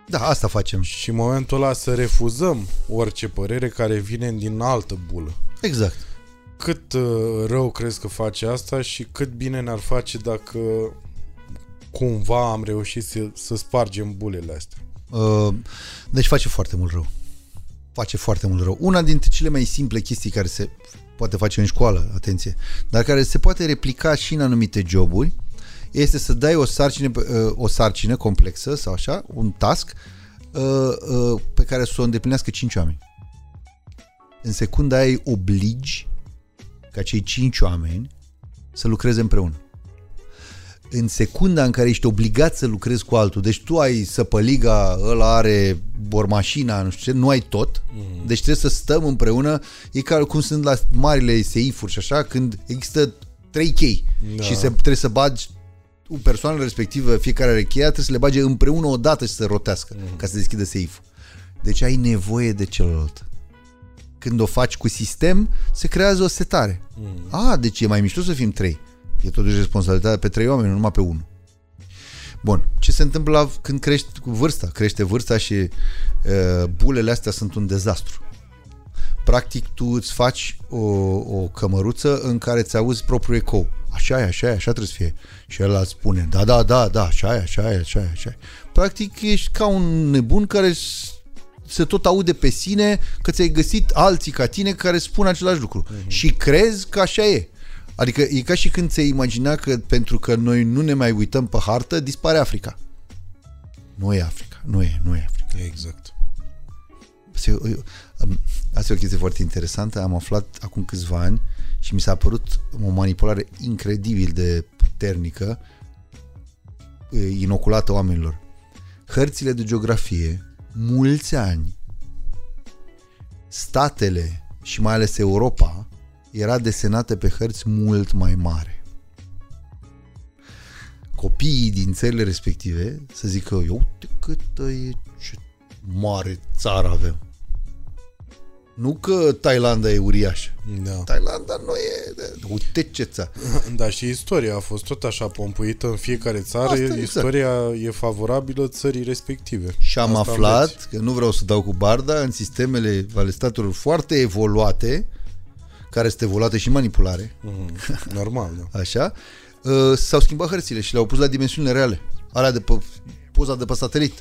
Da, asta facem. Și în momentul ăla să refuzăm orice părere care vine din altă bulă. Exact. Cât uh, rău crezi că face asta și cât bine ne-ar face dacă cumva am reușit să, să spargem bulele astea. Uh, Deci face foarte mult rău. Face foarte mult rău. Una dintre cele mai simple chestii care se poate face în școală, atenție, dar care se poate replica și în anumite joburi, este să dai o sarcină, uh, o sarcină complexă sau așa, un task, uh, uh, pe care să o îndeplinească cinci oameni. În secunda aia îi obligi ca cei cinci oameni să lucreze împreună în secunda în care ești obligat să lucrezi cu altul, deci tu ai săpăliga, ăla are bormașina, nu știu ce, nu ai tot, mm. deci trebuie să stăm împreună, e ca cum sunt la marile seifuri și așa, când există trei chei Da. și se, trebuie să bagi persoanele respectivă, fiecare are cheia, trebuie să le bage împreună odată și să rotească mm. ca să deschidă seiful. Deci ai nevoie de celălalt. Când o faci cu sistem, se creează o setare. Mm. A, deci e mai mișto să fim trei. E totuși responsabilitatea pe trei oameni, nu numai pe unul. Bun, ce se întâmplă la, când crești cu vârsta? Crește vârsta și uh, bulele astea sunt un dezastru. Practic tu îți faci o, o cămăruță în care îți auzi propriul ecou. Așa e, așa e, așa trebuie să fie. Și el îți spune, da, da, da, da, așa e, așa e, așa e, așa e. Practic ești ca un nebun care s- se tot aude pe sine că ți-ai găsit alții ca tine care spun același lucru. Mm-hmm. Și crezi că așa e. Adică e ca și când ți-ai imagina că pentru că noi nu ne mai uităm pe hartă, dispare Africa. Nu e Africa, nu e, nu e Africa. Exact. Asta e o- e o- am- Asta e o chestie foarte interesantă. Am aflat acum câțiva ani și mi s-a părut o manipulare incredibil de puternică e, inoculată oamenilor. Hărțile de geografie, mulți ani, statele și mai ales Europa era desenată pe hărți mult mai mare. Copiii din țările respective să zică, eu uite câtă e, ce mare țară avem. Nu că Thailanda e uriașă. Da. Thailanda nu e... Uite ce țară. [laughs] Da, și istoria a fost tot așa pompuită în fiecare țară. Asta, Asta, exact. istoria e favorabilă țării respective. Și am Asta aflat, înveți. că nu vreau să dau cu barda, în sistemele ale statelor foarte evoluate, care sunt evoluate și manipulare, Mhm. Normal, da. [laughs] așa, uh, s-au schimbat hărțile și le-au pus la dimensiunile reale. Alea de pe poza de pe satelit.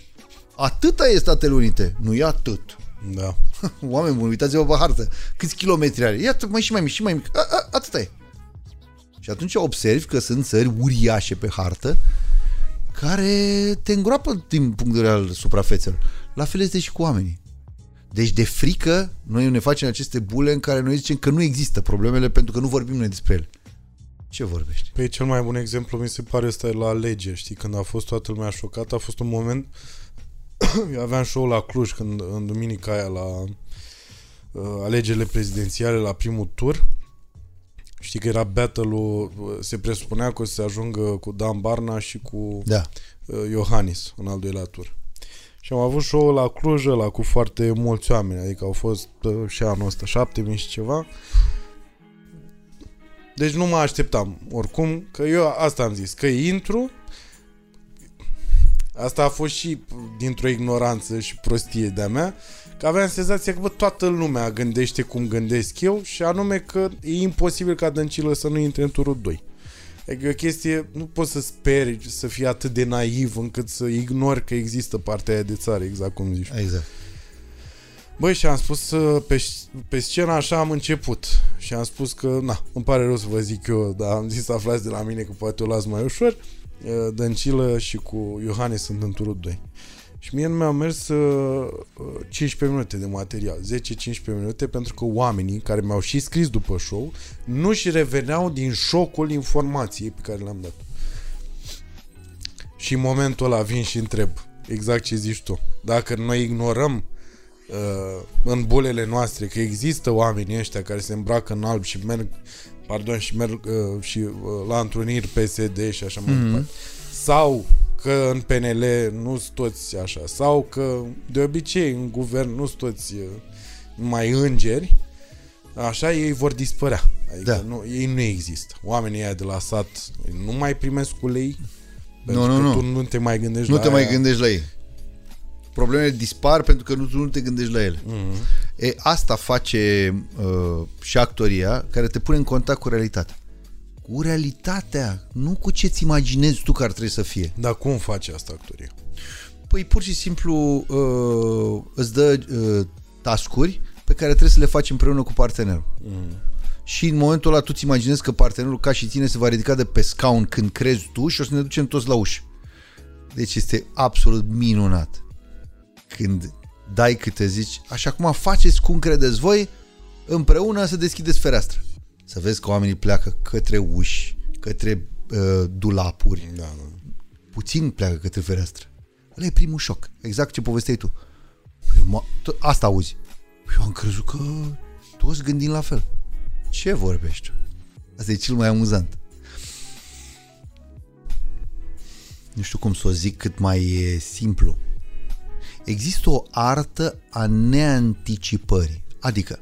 Atâta e Statele Unite. Nu e atât. Da. [laughs] Oameni buni, uitați-vă pe hartă. Câți kilometri are? Iată, mai și mai mic, și mai mic. A, a, atâta e. Și atunci observi că sunt țări uriașe pe hartă care te îngroapă din punct de vedere al suprafețelor. La fel este și cu oamenii. Deci de frică noi ne facem aceste bule în care noi zicem că nu există problemele pentru că nu vorbim noi despre ele. Ce vorbești? Păi cel mai bun exemplu mi se pare ăsta e la alegeri, știi, când a fost toată lumea șocată, a fost un moment [coughs] eu aveam show la Cluj când în duminica aia la uh, alegerile prezidențiale la primul tur știi că era battle-ul uh, se presupunea că o să se ajungă cu Dan Barna și cu Da. uh, Iohannis în al doilea tur și am avut show la Cluj la cu foarte mulți oameni adică au fost uh, și anul ăsta 7000 și ceva deci nu mă așteptam oricum că eu asta am zis că intru Asta a fost și dintr-o ignoranță și prostie de-a mea, că aveam senzația că bă, toată lumea gândește cum gândesc eu și anume că e imposibil ca Dăncilă să nu intre în turul 2. Adică e o chestie, nu poți să speri să fii atât de naiv încât să ignori că există partea aia de țară, exact cum zici. Exact. Băi, și am spus uh, pe, pe scenă așa am început și am spus că, na, îmi pare rău să vă zic eu, dar am zis să aflați de la mine că poate o las mai ușor. Uh, Dăncilă și cu Iohannis sunt în turul 2. Și mie nu mi-au mers uh, uh, 15 minute de material, 10-15 minute, pentru că oamenii care mi-au și scris după show nu-și reveneau din șocul informației pe care le-am dat. Și în momentul ăla vin și întreb, exact ce zici tu. Dacă noi ignorăm uh, în bulele noastre că există oamenii ăștia care se îmbracă în alb și merg pardon, și merg uh, și uh, la întruniri PSD și așa mai departe. Sau că în PNL nu sunt toți așa, sau că de obicei în guvern nu sunt toți uh, mai îngeri, așa ei vor dispărea. Adică Da. nu, ei nu există. Oamenii ăia de la sat nu mai primesc ulei, pentru nu, că nu. tu nu te mai gândești Nu la te mai aia. gândești la ei. Problemele dispar pentru că nu, tu nu te gândești la ele. Mhm. E, asta face uh, și actoria care te pune în contact cu realitatea. Cu realitatea, nu cu ce-ți imaginezi tu că ar trebui să fie. Dar cum face asta actoria? Păi pur și simplu uh, îți dă uh, tascuri pe care trebuie să le faci împreună cu partenerul. Mm. Și în momentul ăla tu ți imaginezi că partenerul ca și tine se va ridica de pe scaun când crezi tu și o să ne ducem toți la ușă. Deci este absolut minunat. Când dai câte zici, așa cum faceți cum credeți voi, împreună să deschideți fereastra. Să vezi că oamenii pleacă către uși, către uh, dulapuri, Da, da. puțin pleacă către fereastră. Ăla e primul șoc. Exact ce povesteai tu. Eu mă, t- asta auzi. Eu am crezut că toți gândim la fel. Ce vorbești? Asta e cel mai amuzant. Nu știu cum să o zic cât mai e simplu. Există o artă a neanticipării. Adică,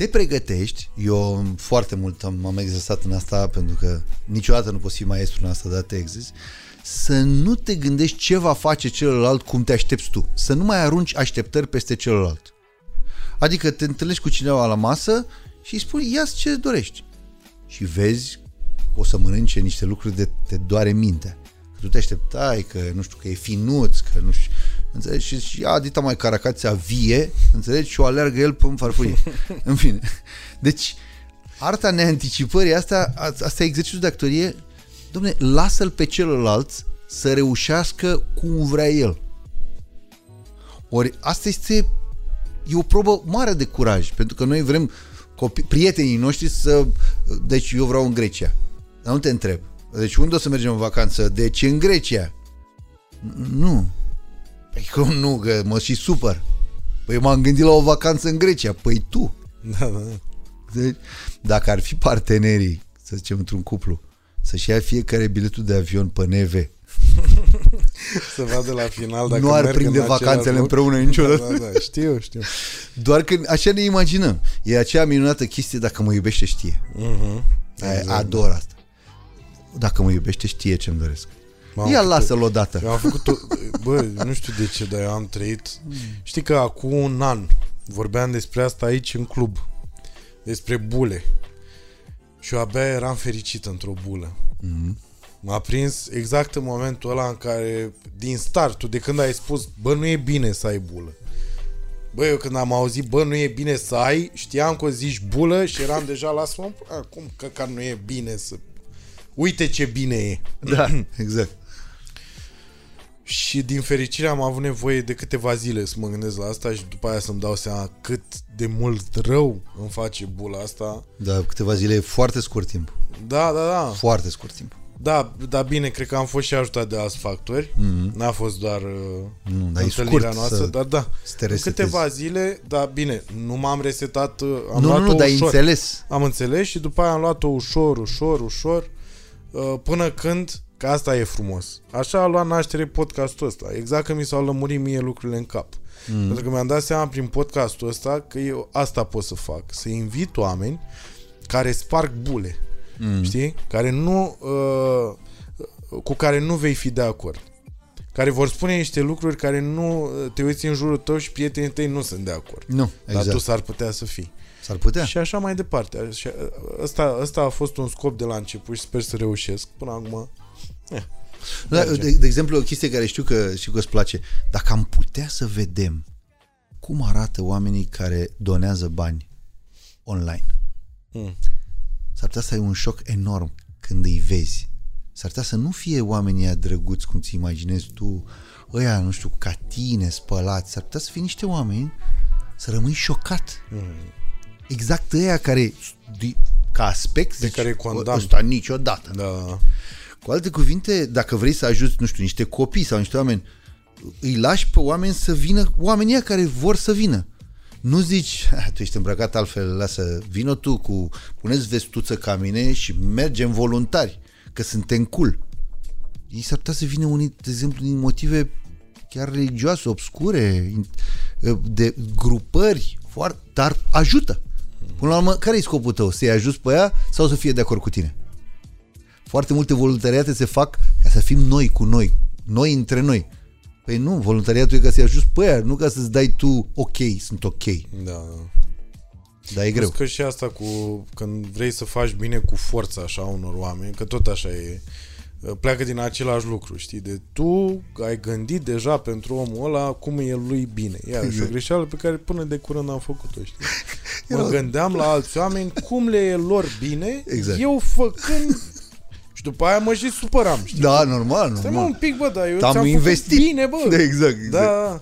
te pregătești, eu foarte mult am, m-am exersat în asta pentru că niciodată nu poți fi maestru în asta, dar te exerzi, să nu te gândești ce va face celălalt cum te aștepți tu. Să nu mai arunci așteptări peste celălalt. Adică te întâlnești cu cineva la masă și îi spui, ia ce dorești. Și vezi că o să mănânce niște lucruri de te doare mintea. Că tu te așteptai, că nu știu, că e finuț, că nu știu, înțelegi? Și zici, ia dita mai caracația vie, înțelegi? Și o alergă el pe în farfurie. [laughs] în fine. Deci, arta neanticipării, asta, asta e exercițiul de actorie, domne, lasă-l pe celălalt să reușească cum vrea el. Ori asta este e o probă mare de curaj, pentru că noi vrem copii, prietenii noștri să... Deci eu vreau în Grecia. Dar nu te întreb. Deci unde o să mergem în vacanță? Deci în Grecia. Nu. Păi cum nu, că mă și supăr. Păi m-am gândit la o vacanță în Grecia. Păi tu. Da, da. Deci, dacă ar fi partenerii, să zicem, într-un cuplu, să-și ia fiecare biletul de avion pe neve, [laughs] Să vadă la final dacă nu ar merg prinde în același vacanțele loc. împreună niciodată. Da, da, da, știu, știu. Doar că așa ne imaginăm. E aceea minunată chestie, dacă mă iubește, știe. Mhm. Exact. Ador asta. Dacă mă iubește, știe ce-mi doresc. Mamă, Ia câte- lasă-l odată. Eu am făcut o... Bă, nu știu de ce, dar eu am trăit... Știi că acum un an vorbeam despre asta aici în club. Despre bule. Și eu abia eram fericit într-o bulă. Mhm. M-a prins exact în momentul ăla în care, din startul, de când ai spus, bă, nu e bine să ai bulă. Bă, eu când am auzit, bă, nu e bine să ai, știam că o zici bulă și eram deja la mă acum că nu e bine să... Uite ce bine e. Da, exact. Și din fericire am avut nevoie de câteva zile să mă gândesc la asta și după aia să-mi dau seama cât de mult rău îmi face bula asta. Da, câteva zile e foarte scurt timp. Da, da, da. Foarte scurt timp. Da, da, bine, cred că am fost și ajutat de alți factori. Mm-hmm. N-a fost doar uh, Nu, dar e întâlnirea scurt noastră, să- dar da. să te În resetezi. câteva zile, da, bine, nu m-am resetat, uh, am nu, nu, luat-o nu, dar ai ușor. înțeles. Am înțeles și după aia am luat-o ușor, ușor, ușor, uh, până când, că asta e frumos. Așa a luat naștere podcastul ăsta. Exact că mi s-au lămurit mie lucrurile în cap. Mm. Pentru că mi-am dat seama prin podcastul ăsta că eu asta pot să fac. Să invit oameni care sparg bule. Mm. Știi? Care nu... Uh, cu care nu vei fi de acord. Care vor spune niște lucruri care nu uh, te uiți în jurul tău și prietenii tăi nu sunt de acord. Nu, Dar tu exact. s-ar putea să fii. S-ar putea. Și așa mai departe. Așa, ăsta, ăsta a fost un scop de la început și sper să reușesc. Până acum... Eh, Da, merge. de, de exemplu, o chestie care știu că, știu că îți place. Dacă am putea să vedem cum arată oamenii care donează bani online, Mm. s-ar putea să ai un șoc enorm când îi vezi. S-ar putea să nu fie oamenii ăia drăguți cum ți imaginezi tu, ăia, nu știu, ca tine, spălați. S-ar putea să fie niște oameni să rămâi șocat. Mm. Exact ăia care, di- ca aspect, Pe care îi condamn. Ăsta niciodată. Da. Cu alte cuvinte, dacă vrei să ajuți, nu știu, niște copii sau niște oameni, îi lași pe oameni să vină, oamenii ăia care vor să vină. Nu zici, "Ah, tu ești îmbrăcat altfel, lasă, vină tu cu, puneți vestuță ca mine și mergem voluntari, că suntem cool. Ei s-ar putea să vină unii, de exemplu, din motive chiar religioase, obscure, in- de grupări, foarte, dar ajută. Până la urmă, care e scopul tău? Să-i ajuți pe ea sau să fie de acord cu tine? Foarte multe voluntariate se fac ca să fim noi cu noi, noi între noi. Păi nu, voluntariatul e ca să-i ajuți pe aia, nu ca să-ți dai tu ok, sunt ok. Da. Dar e greu. Plus că și asta cu când vrei să faci bine cu forța așa unor oameni, că tot așa e, pleacă din același lucru, știi? De tu ai gândit deja pentru omul ăla cum e lui bine. Iar [laughs] exact. o greșeală pe care până de curând am făcut-o, știi? [laughs] Mă Era- gândeam la alți oameni cum le e lor bine, Exact. eu făcând [laughs] și după aia mă și supăram, știi? Da, normal, Stai mă un normal. pic, bă, dar eu Am ți-am investit. făcut bine, bă. Da, [laughs] exact, exact. Da,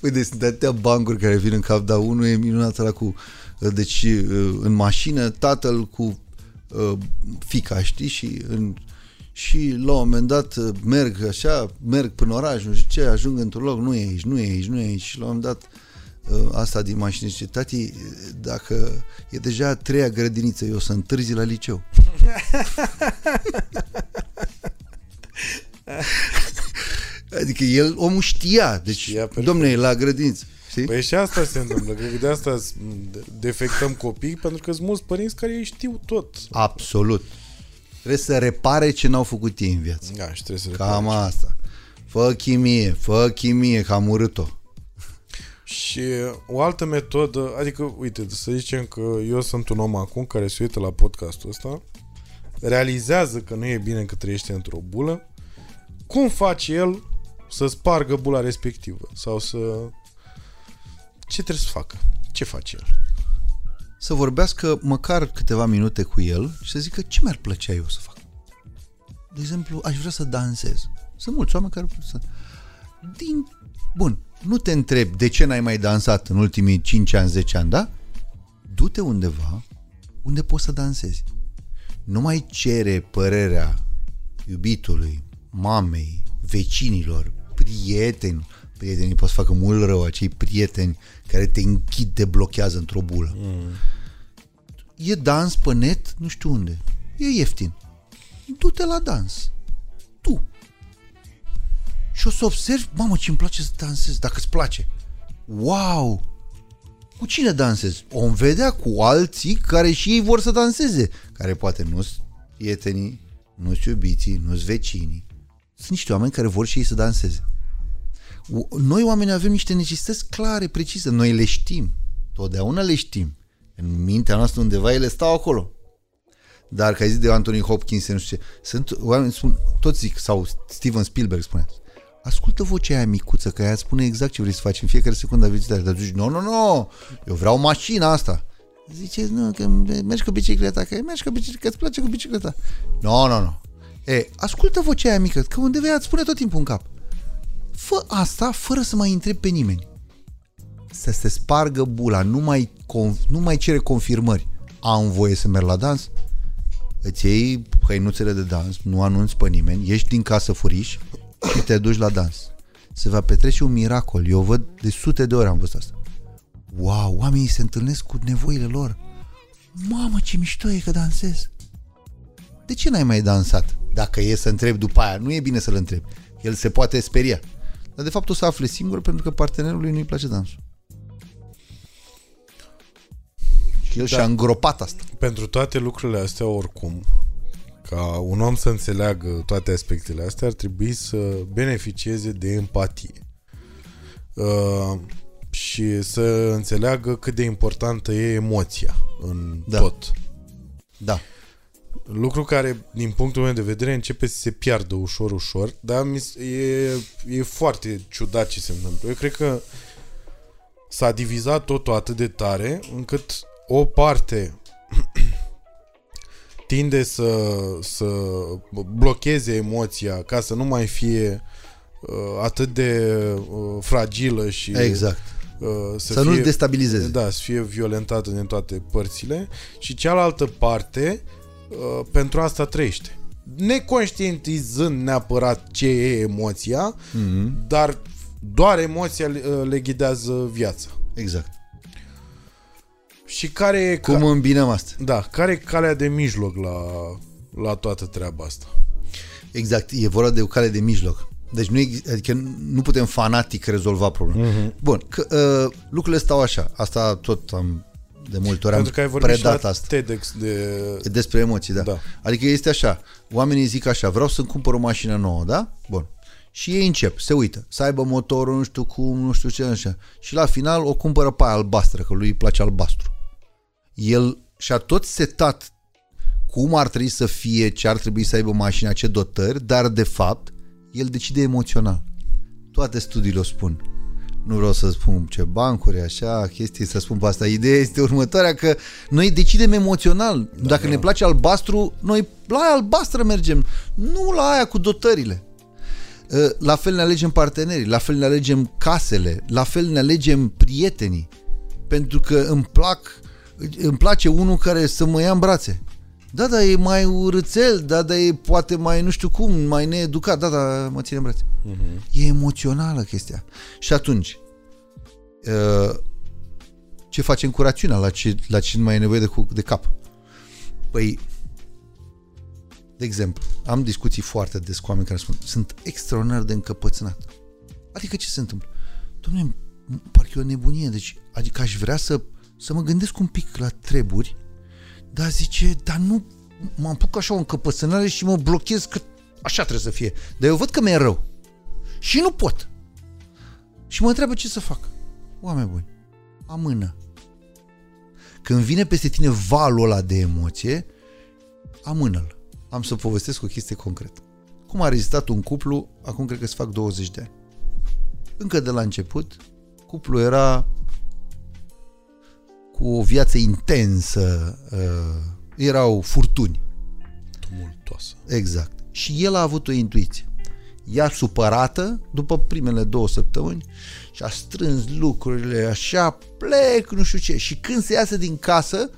Păi deci sunt atâtea bancuri care vin în cap, dar unul e minunat ăla cu... Deci în mașină tatăl cu uh, fica, știi? Și, în, și la un moment dat uh, merg așa, merg până oraș, nu știu ce, ajung într-un loc, nu e aici, nu e aici, nu e aici. Și la un moment dat uh, asta din mașină zice, tati, dacă e deja a treia grădiniță, eu o să întârzi la liceu. [laughs] Adică el, omul știa, deci, Știa perfect. domne, e la grădiniță. Știi? Păi și asta se întâmplă. Cred că de asta s- defectăm copii, pentru că sunt mulți părinți care ei știu tot. Absolut. Trebuie să repare ce n-au făcut ei în viață. Da, și trebuie să le Cam faci. asta. Fă chimie, fă chimie, că am urât-o. Și o altă metodă, adică, uite, să zicem că eu sunt un om acum care se uită la podcastul ăsta, realizează că nu e bine că trăiește într-o bulă, cum face el să spargă bula respectivă? Sau să... Ce trebuie să facă? Ce face el? Să vorbească măcar câteva minute cu el și să zică ce mi-ar plăcea eu să fac. De exemplu, aș vrea să dansez. Sunt mulți oameni care să... Din... Bun, nu te întreb de ce n-ai mai dansat în ultimii 5 ani, 10 ani, da? Du-te undeva unde poți să dansezi. Nu mai cere părerea iubitului, mamei, vecinilor, prieteni. Prietenii pot să facă mult rău, acei prieteni care te închid, te blochează într-o bulă. Mm. E dans pe net, nu știu unde. E ieftin. Du-te la dans. Tu. Și o să observi, mamă, ce îmi place să dansez, dacă îți place. Wow! Cu cine dansezi? O vedea cu alții care și ei vor să danseze, care poate nu sunt prietenii, nu sunt iubiții, nu sunt vecinii. Sunt niște oameni care vor și ei să danseze. Noi oamenii avem niște necesități clare, precise. Noi le știm. Totdeauna le știm. În mintea noastră undeva ele stau acolo. Dar ca zis de Anthony Hopkins, nu știu ce, sunt oameni spun, toți zic, sau Steven Spielberg spunea, ascultă vocea aia micuță, că ea spune exact ce vrei să faci în fiecare secundă a vizitare. Dar zici, nu, nu, nu, eu vreau mașina asta. Zice, nu, că mergi cu bicicleta, că mergi cu bicicleta, că îți place cu bicicleta. Nu, nu, nu. E, ascultă vocea aia mică, că undeva îți spune tot timpul în cap. Fă asta fără să mai întrebi pe nimeni. Să se spargă bula, nu mai, conf- nu mai cere confirmări. Am voie să merg la dans? Îți iei hăinuțele de dans, nu anunți pe nimeni, ieși din casă furiș și te duci la dans. Se va petrece un miracol. Eu văd de sute de ori am văzut asta. Wow, oamenii se întâlnesc cu nevoile lor. Mamă, ce mișto e că dansez. De ce n-ai mai dansat? Dacă e să întrebi după aia, nu e bine să-l întrebi. El se poate speria. Dar de fapt o să afle singur pentru că partenerului nu-i place dansul. Și el da. și-a îngropat asta. Pentru toate lucrurile astea, oricum, ca un om să înțeleagă toate aspectele astea, ar trebui să beneficieze de empatie. Uh, și să înțeleagă cât de importantă e emoția în Da. tot. Da. Lucru care, din punctul meu de vedere, începe să se piardă ușor, ușor, dar mi s- e, e foarte ciudat ce se întâmplă. Eu cred că s-a divizat totul atât de tare încât o parte tinde să, să blocheze emoția ca să nu mai fie uh, atât de uh, fragilă și Exact. uh, să, Să nu-ți destabilizeze. Da, să fie violentată din toate părțile și cealaltă parte uh, pentru asta trăiește. Neconștientizând neapărat ce e emoția, Mm-hmm. dar doar emoția le, uh, le ghidează viața. Exact. Și care e, Cum ca, îmbinăm asta? da, care e calea de mijloc la, la toată treaba asta? Exact, e vorba de o cale de mijloc. Deci nu, ex- adică nu putem fanatic rezolva problema. Mhm. Mm-hmm. Bun, că, uh, lucrurile stau așa. Asta tot am de multe ori Pentru că ai am vorbit și predat la asta. TEDx de... E despre emoții, da. Da. Adică este așa. Oamenii zic așa, vreau să-mi cumpăr o mașină nouă, da? Bun. Și ei încep, se uită, să aibă motorul, nu știu cum, nu știu ce, așa. Și la final o cumpără pe aia albastră, că lui îi place albastru. El și-a tot setat cum ar trebui să fie, ce ar trebui să aibă mașina, ce dotări, dar de fapt el decide emoțional. Toate studiile o spun. Nu vreau să spun ce bancuri, așa, chestii, să spun pe asta. Ideea este următoarea că noi decidem emoțional. Da, Dacă da. ne place albastru, noi la aia albastră mergem, nu la aia cu dotările. Uh, La fel ne alegem partenerii, la fel ne alegem casele, la fel ne alegem prietenii. Pentru că îmi plac, îmi place unul care să mă ia în brațe. Da, da, e mai urâțel, da, da, e poate mai nu știu cum, mai needucat, da, da, mă ține în brațe. Uh-huh. E emoțională chestia. Și atunci, uh, ce facem cu rațiunea? La ce, la ce mai e nevoie de, cu- de cap? Păi, de exemplu, am discuții foarte des cu oameni care spun sunt extraordinar de încăpățânat. Adică ce se întâmplă? Dom'le, parcă e o nebunie, deci, adică aș vrea să, să mă gândesc un pic la treburi, dar zice, dar nu mă apuc așa o încăpățânare și mă blochez că așa trebuie să fie. Dar eu văd că mi-e rău. Și nu pot. Și mă întreabă ce să fac. Oameni buni, amână. Când vine peste tine valul ăla de emoție, amână-l. Am să povestesc o chestie concretă. Cum a rezistat un cuplu, acum cred că se fac 20 de ani. Încă de la început, cuplul era cu o viață intensă, uh, erau furtuni. Tumultoasă. Exact. Și el a avut o intuiție. ea supărată, după primele două săptămâni, și a strâns lucrurile așa, plec, nu știu ce. Și când se iasă din casă,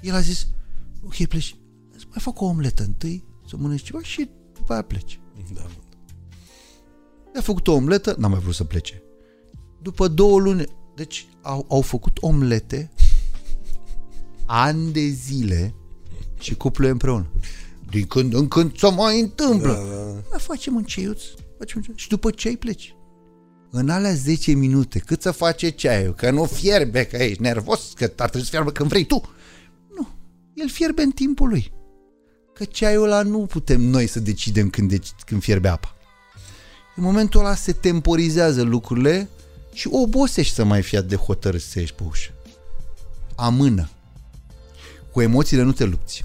el a zis, ok, pleci, îți mai fac o omletă întâi, să mănânci ceva și după aia pleci. Da. A făcut o omletă, n-a mai vrut să plece. După două luni, deci au, au făcut omlete ani de zile și cuplul e împreună. Din când în când se mai întâmplă. Da, da. Mai facem un ceiuț, facem un ceiuț. și după ce ai pleci. În alea 10 minute, cât să face ceaiul, că nu fierbe, că ești nervos, că ar trebui să fierbe când vrei tu. Nu, el fierbe în timpul lui. Că ceaiul ăla nu putem noi să decidem când, deci, când fierbe apa. În momentul ăla se temporizează lucrurile și obosești să mai fii atât de hotărât să ieși pe ușă. Amână. Cu emoțiile nu te lupți.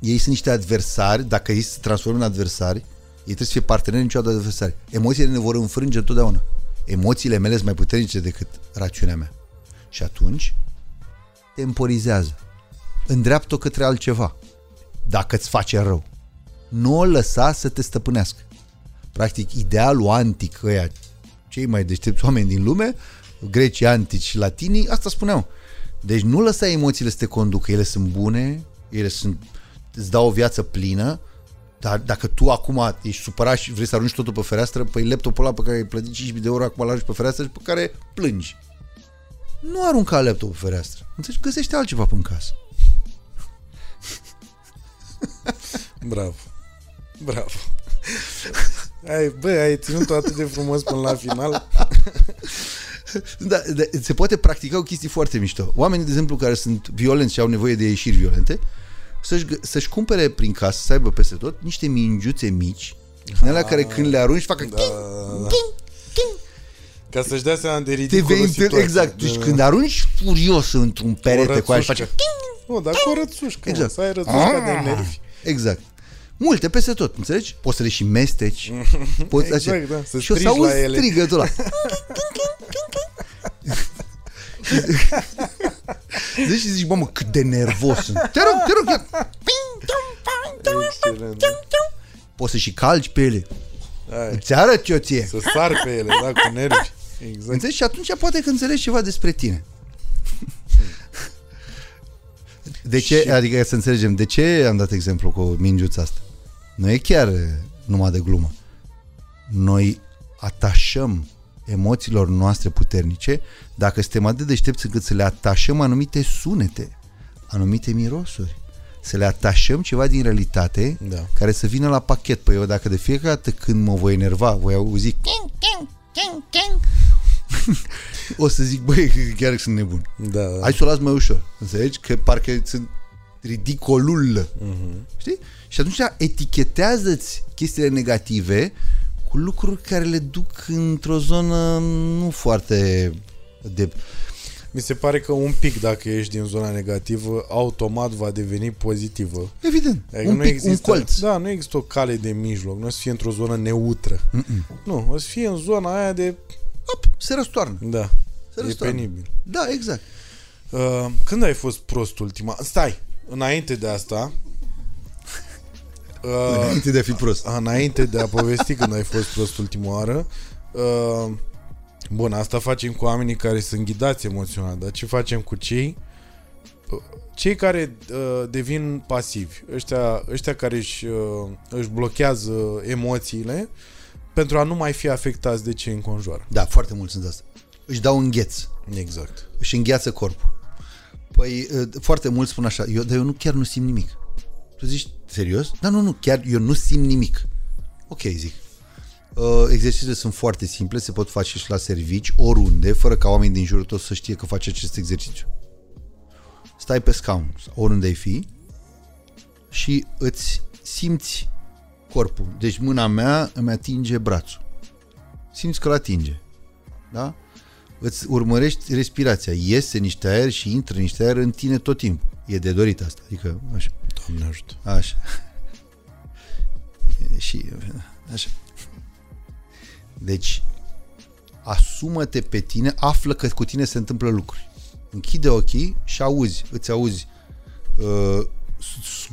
Ei sunt niște adversari, dacă ei se transformă în adversari, ei trebuie să fie parteneri niciodată de adversari. Emoțiile ne vor înfrânge întotdeauna. Emoțiile mele sunt mai puternice decât rațiunea mea. Și atunci, temporizează. Îndreaptă-o către altceva. Dacă îți face rău. Nu o lăsa să te stăpânească. Practic, idealul antic, ăia, cei mai deștepți oameni din lume, grecii antici și latinii, asta spuneau. Deci nu lăsa emoțiile să te conducă, ele sunt bune, ele sunt, îți dau o viață plină, dar dacă tu acum ești supărat și vrei să arunci totul pe fereastră, păi laptopul ăla pe care ai plătit 5.000 de euro acum îl arunci pe fereastră și pe care plângi. Nu arunca laptopul pe fereastră. Înțelegi? Găsește altceva în casă. [laughs] Bravo. Bravo. Ai, bă, ai ținut atât de frumos până la final. [laughs] [laughs] Da, da, se poate practica o chestie foarte mișto. Oamenii, de exemplu, care sunt violenți și au nevoie de ieșiri violente, să-și, gă- să-și cumpere prin casă, să aibă peste tot, niște mingiuțe mici, din alea care când le arunci facă Da, ting, da, da. ting, ting. Ca să-și dea seama de Te ridicolul vei întâlni, situației. exact. Deci Da. când arunci furios într-un perete cu aia și face rățușcă. Nu, dar cu o rățușcă, Exact. exact. să ai rățușca de nervi. Exact. Multe peste tot, înțelegi? Poți să le și mesteci. [laughs] Poți Exact, așa. da, să și o să strigi auzi la ele. strigătul ăla. [laughs] [laughs] Deci zici, mamă, cât de nervos sunt. Te rog, te rog, ia. Excelent. Poți să și calci pe ele. Hai, Îți arăt eu ție. să sar pe ele, da, cu nervi. Exact. Înțelegi? Și atunci poate că înțelegi ceva despre tine. De ce, Și- adică să înțelegem, de ce am dat exemplu cu mingiuța asta? Nu e chiar eh, numai de glumă. Noi atașăm emoțiilor noastre puternice dacă suntem atât de deștepți încât să le atașăm anumite sunete, anumite mirosuri, să le atașăm ceva din realitate Da. care să vină la pachet. Păi eu dacă de fiecare dată când mă voi enerva, voi auzi ting, ting, ting, ting, [laughs] o să zic, băi, că chiar sunt nebun. Da, da. Hai să o las mai ușor. Înțelegi? Că parcă sunt ridicolul. Mhm. Știi? Și atunci etichetează-ți chestiile negative cu lucruri care le duc într-o zonă nu foarte de... Mi se pare că un pic, dacă ești din zona negativă, automat va deveni pozitivă. Evident, Adică un nu pic, există, un colț. Da, nu există o cale de mijloc, nu o să fie într-o zonă neutră. Mm-mm. Nu, o să fie în zona aia de... Op, se răstoarnă. Da, Se e răstoarnă. penibil. Da, exact. Uh, când ai fost prost ultima? Stai, înainte de asta... Uh, Înainte de a fi prost. înainte de a povesti când ai fost prost ultima oară, uh, bun, asta facem cu oamenii care sunt ghidați emoțional, dar ce facem cu cei uh, cei care uh, devin pasivi, ăștia, ăștia care își, uh, își blochează emoțiile pentru a nu mai fi afectați de ce înconjoară. Da, foarte mulți sunt asta. Își dau îngheț. Exact. își îngheață corpul. Păi uh, foarte mulți spun așa, eu, dar eu nu chiar nu simt nimic. Tu zici, serios? Da, nu, nu, chiar eu nu simt nimic. Ok, zic. Uh, exercițiile sunt foarte simple, se pot face și la servici, oriunde, fără ca oamenii din jurul tău să știe că faci acest exercițiu. Stai pe scaun, oriunde ai fi, și îți simți corpul. Deci mâna mea îmi atinge brațul. Simți că îl atinge. Da? Îți urmărești respirația. Iese niște aer și intră niște aer în tine tot timpul. E de dorit asta. Adică, așa. Doamne ajută. Așa. E [laughs] Și, așa. Deci, asumă-te pe tine, află că cu tine se întâmplă lucruri. Închide ochii și auzi, îți auzi uh,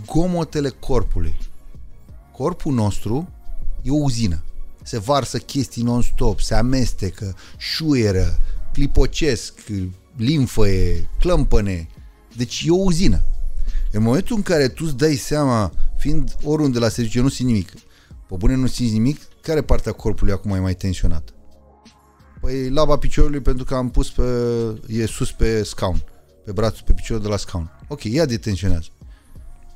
zgomotele corpului. Corpul nostru e o uzină. Se varsă chestii non-stop, se amestecă, șuieră, clipocesc, limfăie, clămpăne. Deci e o uzină. În momentul în care tu îți dai seama, fiind oriunde la serviciu, eu nu simt nimic. Pe bune nu simți nimic, care parte a corpului acum e mai tensionată? Păi laba piciorului pentru că am pus pe, e sus pe scaun, pe brațul, pe piciorul de la scaun. Ok, ea detenționează.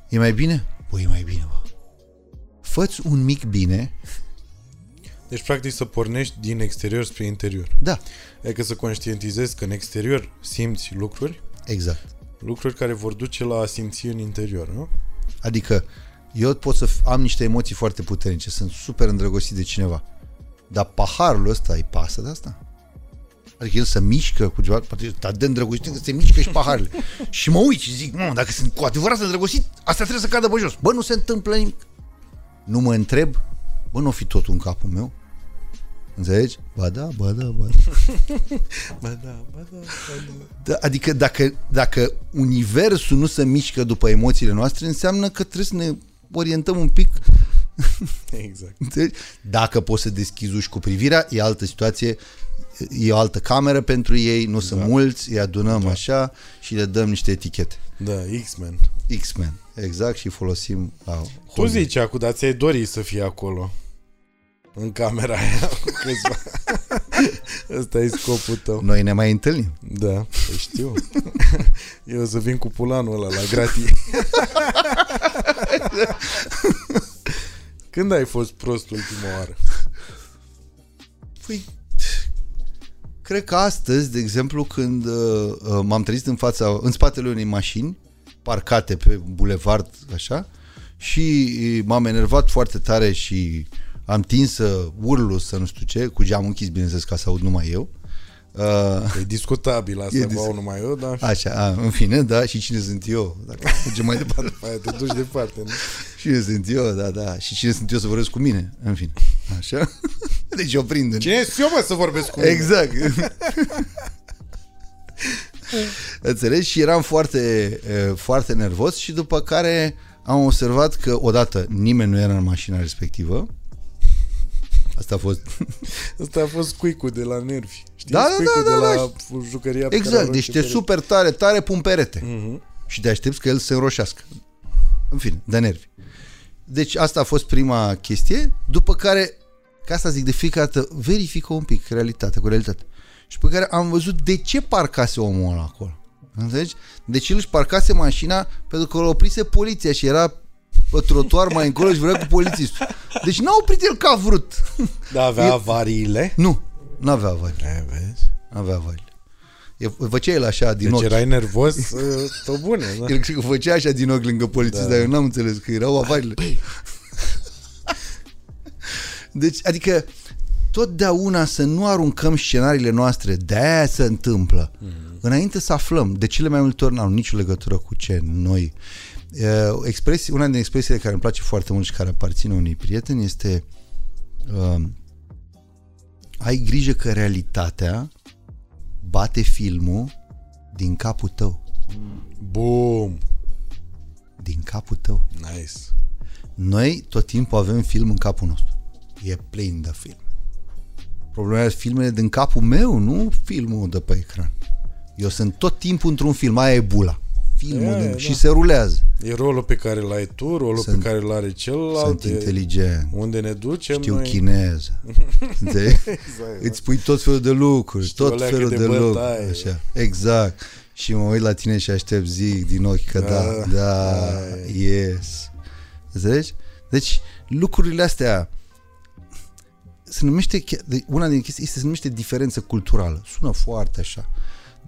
E mai bine? Păi e mai bine, bă. Făți un mic bine. Deci, practic, să pornești din exterior spre interior. Da. Adică să conștientizezi că în exterior simți lucruri, Exact. lucruri care vor duce la a simți în interior, nu? Adică eu pot să am niște emoții foarte puternice, sunt super îndrăgostit de cineva. Dar paharul ăsta îi pasă de asta? Adică el se mișcă cu ceva, poate dar de îndrăgostit că se mișcă și paharele. [laughs] și mă uit și zic, mă, dacă sunt cu adevărat îndrăgostit, asta trebuie să cadă pe jos. Bă, nu se întâmplă nimic. Nu mă întreb, bă, nu o fi totul în capul meu? Înțelegi? Ba da, ba da, ba da. [laughs] Ba da, ba da, ba da. Da, adică dacă, dacă universul nu se mișcă după emoțiile noastre, înseamnă că trebuie să ne orientăm un pic. [laughs] Exact. Înțelegi? Dacă poți să deschizi uși cu privirea, e altă situație, e o altă cameră pentru ei, nu sunt mulți, îi adunăm Da. așa și le dăm niște etichete. Da, X-Men. X-Men, exact, și folosim la Tu holding. zici acum, dar ți-ai dori să fii acolo. În camera aia [laughs] cu câțiva. Ăsta e scopul tău. Noi ne mai întâlnim. Da, păi știu. [laughs] Eu o să vin cu pulanul ăla la gratii. [laughs] Când ai fost prost ultima oară? Păi, cred că astăzi, de exemplu, când uh, uh, m-am trezit în fața, în spatele unei mașini, parcate pe bulevard, așa, și uh, m-am enervat foarte tare și am tins să urlu, să nu știu ce, cu geamul închis, bineînțeles, ca să aud numai eu. Uh, E discutabil asta, [laughs] E e dis- dis- numai eu, dar așa, a, în fine, da, și cine sunt eu? Dacă [laughs] mergem mai departe. aia te duci departe, nu? Cine sunt eu, da, da. Și cine sunt eu să vorbesc cu mine? În fine. Așa? [laughs] Deci eu prind în... Cine ești eu, mă, să vorbesc cu mine? Exact. Înțelegi? Și eram foarte, e, foarte nervos și după care am observat că odată nimeni nu era în mașina respectivă. Asta a fost... [laughs] Asta a fost cuicul de la nervi. Știi? Da, da, Cuicul da, da, de da. la jucăria pe care Exact, o deci te perete. super tare, tare pun perete. Mhm. Și te aștepți că el să înroșească. În fine, de nervi. Deci asta a fost prima chestie, după care, ca asta zic de fiecare dată, verifică un pic realitatea, cu realitatea. Și pe care am văzut de ce parcase omul ăla acolo. Înțelegi? Deci el își parcase mașina pentru că îl oprise poliția și era pe trotuar mai încolo și vrea cu polițistul. Deci n-a oprit el ca a vrut. Da, avea E- avariile. Nu, n-avea avarii. E, vezi? N-avea avarii. E, făcea el așa din Deci ochi. erai nervos, uh, pe bune, da? El cred că făcea așa din ochi lângă polițist, Da. dar eu n-am înțeles că erau avarile. Deci, adică, totdeauna să nu aruncăm scenariile noastre, de-aia se întâmplă, mm-hmm. înainte să aflăm. De cele mai multe ori n-au nicio legătură cu ce noi. Uh, expresie, una din expresiile care îmi place foarte mult și care aparține unui prieten este uh, ai grijă că realitatea bate filmul din capul tău. Bum! Din capul tău. Nice. Noi tot timpul avem film în capul nostru. E plin de film. Problema e filmele din capul meu, nu filmul de pe ecran. Eu sunt tot timpul într-un film, aia e bula. Filmul E, din... da. și se rulează. E rolul pe care l-ai tu, rolul Sunt- pe care l are celălalt. Sunt e inteligent. Unde ne ducem Știu noi. chineză. [laughs] Înțelegi? Exact. Îți pui tot felul de lucruri, Știu o tot leacă felul de de, lucruri. bătaie. Așa. Exact. Și mă uit la tine și aștept zic din ochi că da, Da. da, Ai. yes. Înțelegi? Deci lucrurile astea se numește, chiar- de- una din chestii este se numește diferență culturală. Sună foarte așa.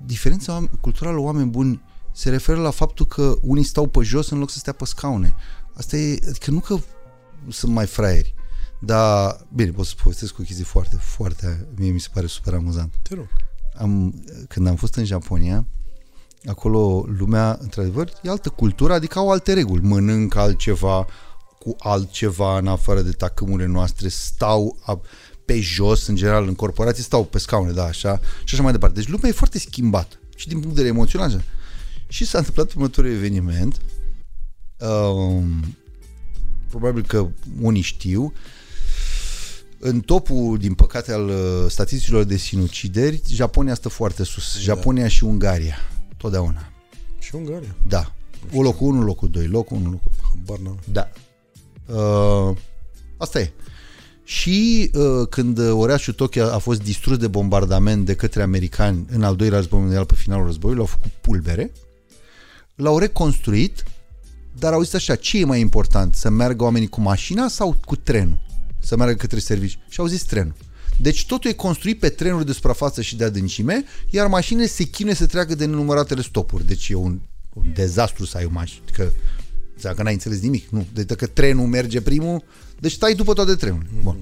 Diferența oam- culturală, oameni buni, se referă la faptul că unii stau pe jos în loc să stea pe scaune. Asta e, adică nu că sunt mai fraieri, dar, bine, pot să povestesc o chestie foarte, foarte, mie mi se pare super amuzant. Te rog. Am, când am fost în Japonia, acolo lumea, într-adevăr, e altă cultură, adică au alte reguli. Mănâncă altceva cu altceva în afară de tacâmurile noastre, stau a, pe jos, în general, în corporații, stau pe scaune, da, așa, și așa mai departe. Deci lumea e foarte schimbată și din punct de vedere emoțional. așa. Și s-a întâmplat următorul eveniment. Um, probabil că unii știu. În topul, din păcate, al uh, statisticilor de sinucideri, Japonia stă foarte sus. Da. Japonia și Ungaria. Totdeauna. Și Ungaria. Da. O locul 1, locul 2, locul 1, locul Habar n-am. Da. Uh, asta e. Și uh, când orașul Tokyo a fost distrus de bombardament de către americani în al doilea război mondial pe finalul războiului, l-au făcut pulbere, l-au reconstruit, dar au zis așa, ce e mai important, să meargă oamenii cu mașina sau cu trenul? Să meargă către serviciu. Și au zis trenul. Deci totul e construit pe trenuri de suprafață și de adâncime, iar mașinile se chinuie să treacă de nenumăratele stopuri. Deci e un, un dezastru să ai o mașină. Că, că n-ai înțeles nimic. Nu. Deci dacă trenul merge primul, deci stai după toate trenurile. Bun.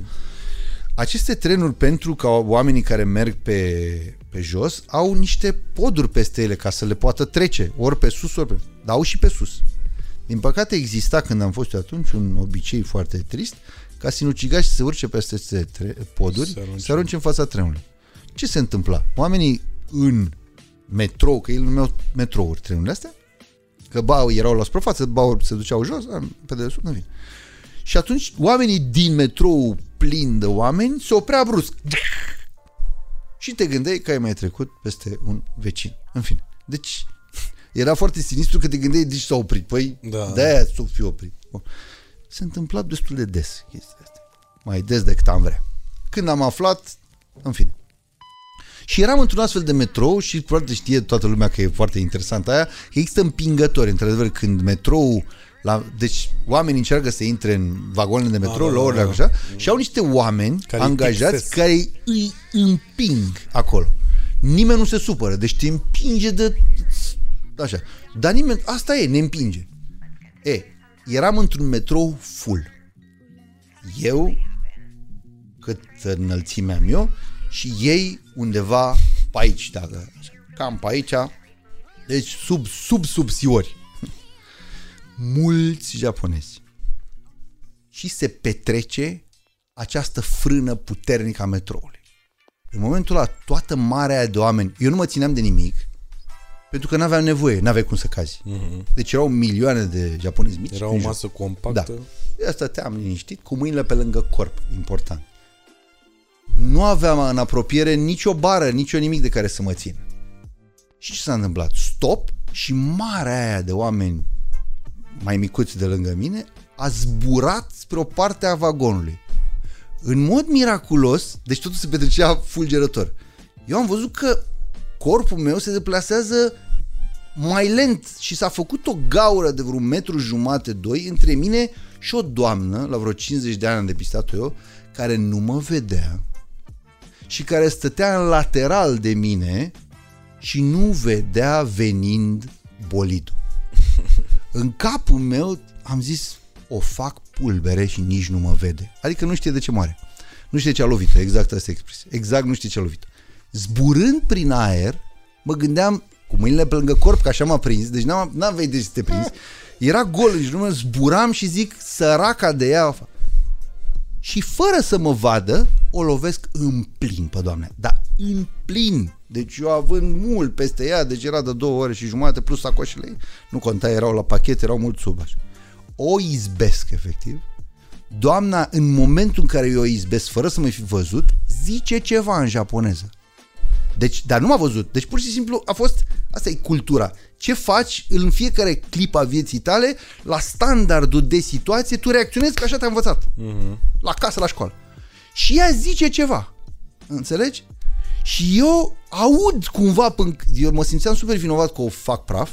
Aceste trenuri, pentru ca oamenii care merg pe, pe jos, au niște poduri peste ele ca să le poată trece, ori pe sus, ori pe... Dar au și pe sus. Din păcate exista, când am fost eu atunci, un obicei foarte trist, ca sinucigași să se urce peste aceste tre- poduri, Să arunce. să arunce în fața trenului. Ce se întâmpla? Oamenii în metrou, că ei îl numeau metrouri trenurile astea, că ba erau la suprafață, ba se duceau jos, a, pe dedesubt, nu vine. Și atunci oamenii din metrou plin de oameni se oprea brusc. Și te gândeai că ai mai trecut peste un vecin. În fine. Deci [laughs] era foarte sinistru că te gândeai de ce s-a oprit. Păi Da. de-aia s-o fi oprit. Bun. Se întâmpla destul de des chestia asta. Mai des decât am vrea. Când am aflat, în fine. Și eram într-un astfel de metrou și probabil știe toată lumea că e foarte interesant aia, că există împingători, într-adevăr, când metrou la, deci oamenii încearcă să intre în vagoanele de metrou, Da, la da, orele da. așa, și au niște oameni Care îi angajați tipsesc. care îi împing acolo. Nimeni nu se supără, deci te împinge de... Așa. Dar nimeni... Asta e, ne împinge. E, eram într-un metrou full. Eu, cât înălțime am eu, și ei undeva pe aici, dacă, așa, cam pe aici, deci sub, sub subsiori. Mulți japonezi. Și se petrece această frână puternică a metroului. În momentul ăla, toată marea aia de oameni, eu nu mă țineam de nimic, pentru că n-aveam nevoie, n-aveai cum să cazi. Deci erau milioane de japonezi mici. Era o în jur. masă compactă. Da. Eu stăteam liniștit, cu mâinile pe lângă corp, important. Nu aveam în apropiere nicio bară, nicio nimic de care să mă țin. Și ce s-a întâmplat? Stop și marea aia de oameni mai micuți de lângă mine a zburat spre o parte a vagonului. În mod miraculos, deci totul se petrecea fulgerător. Eu am văzut că corpul meu se deplasează mai lent și s-a făcut o gaură de vreun metru jumate, doi, între mine și o doamnă, la vreo 50 de ani am depistat-o eu, care nu mă vedea și care stătea în lateral de mine și nu vedea venind bolidul. În capul meu am zis, o fac pulbere și nici nu mă vede. Adică nu știe de ce moare. Nu știe ce a lovit exact asta e expresia. Exact nu știe ce a lovit Zburând prin aer, mă gândeam cu mâinile pe lângă corp, că așa m-a prins, deci n-am, n-am vedea să te prins. Era gol în jurul meu, zburam și zic, săraca de ea. Și fără să mă vadă, o lovesc în plin pe doamne. Dar în plin. Deci eu având mult peste ea, deci era de două ore și jumate, plus sacoșele ei. Nu conta, erau la pachet, erau mult sub așa. O izbesc, efectiv. Doamna, în momentul în care eu o izbesc, fără să mă fi văzut, zice ceva în japoneză. Deci, dar nu m-a văzut. Deci pur și simplu a fost, asta e cultura. Ce faci în fiecare clip a vieții tale, la standardul de situație, tu reacționezi că așa te-a învățat. Uh-huh. La casă, la școală. Și ea zice ceva. Înțelegi? Și eu aud cumva, până, eu mă simțeam super vinovat că o fac praf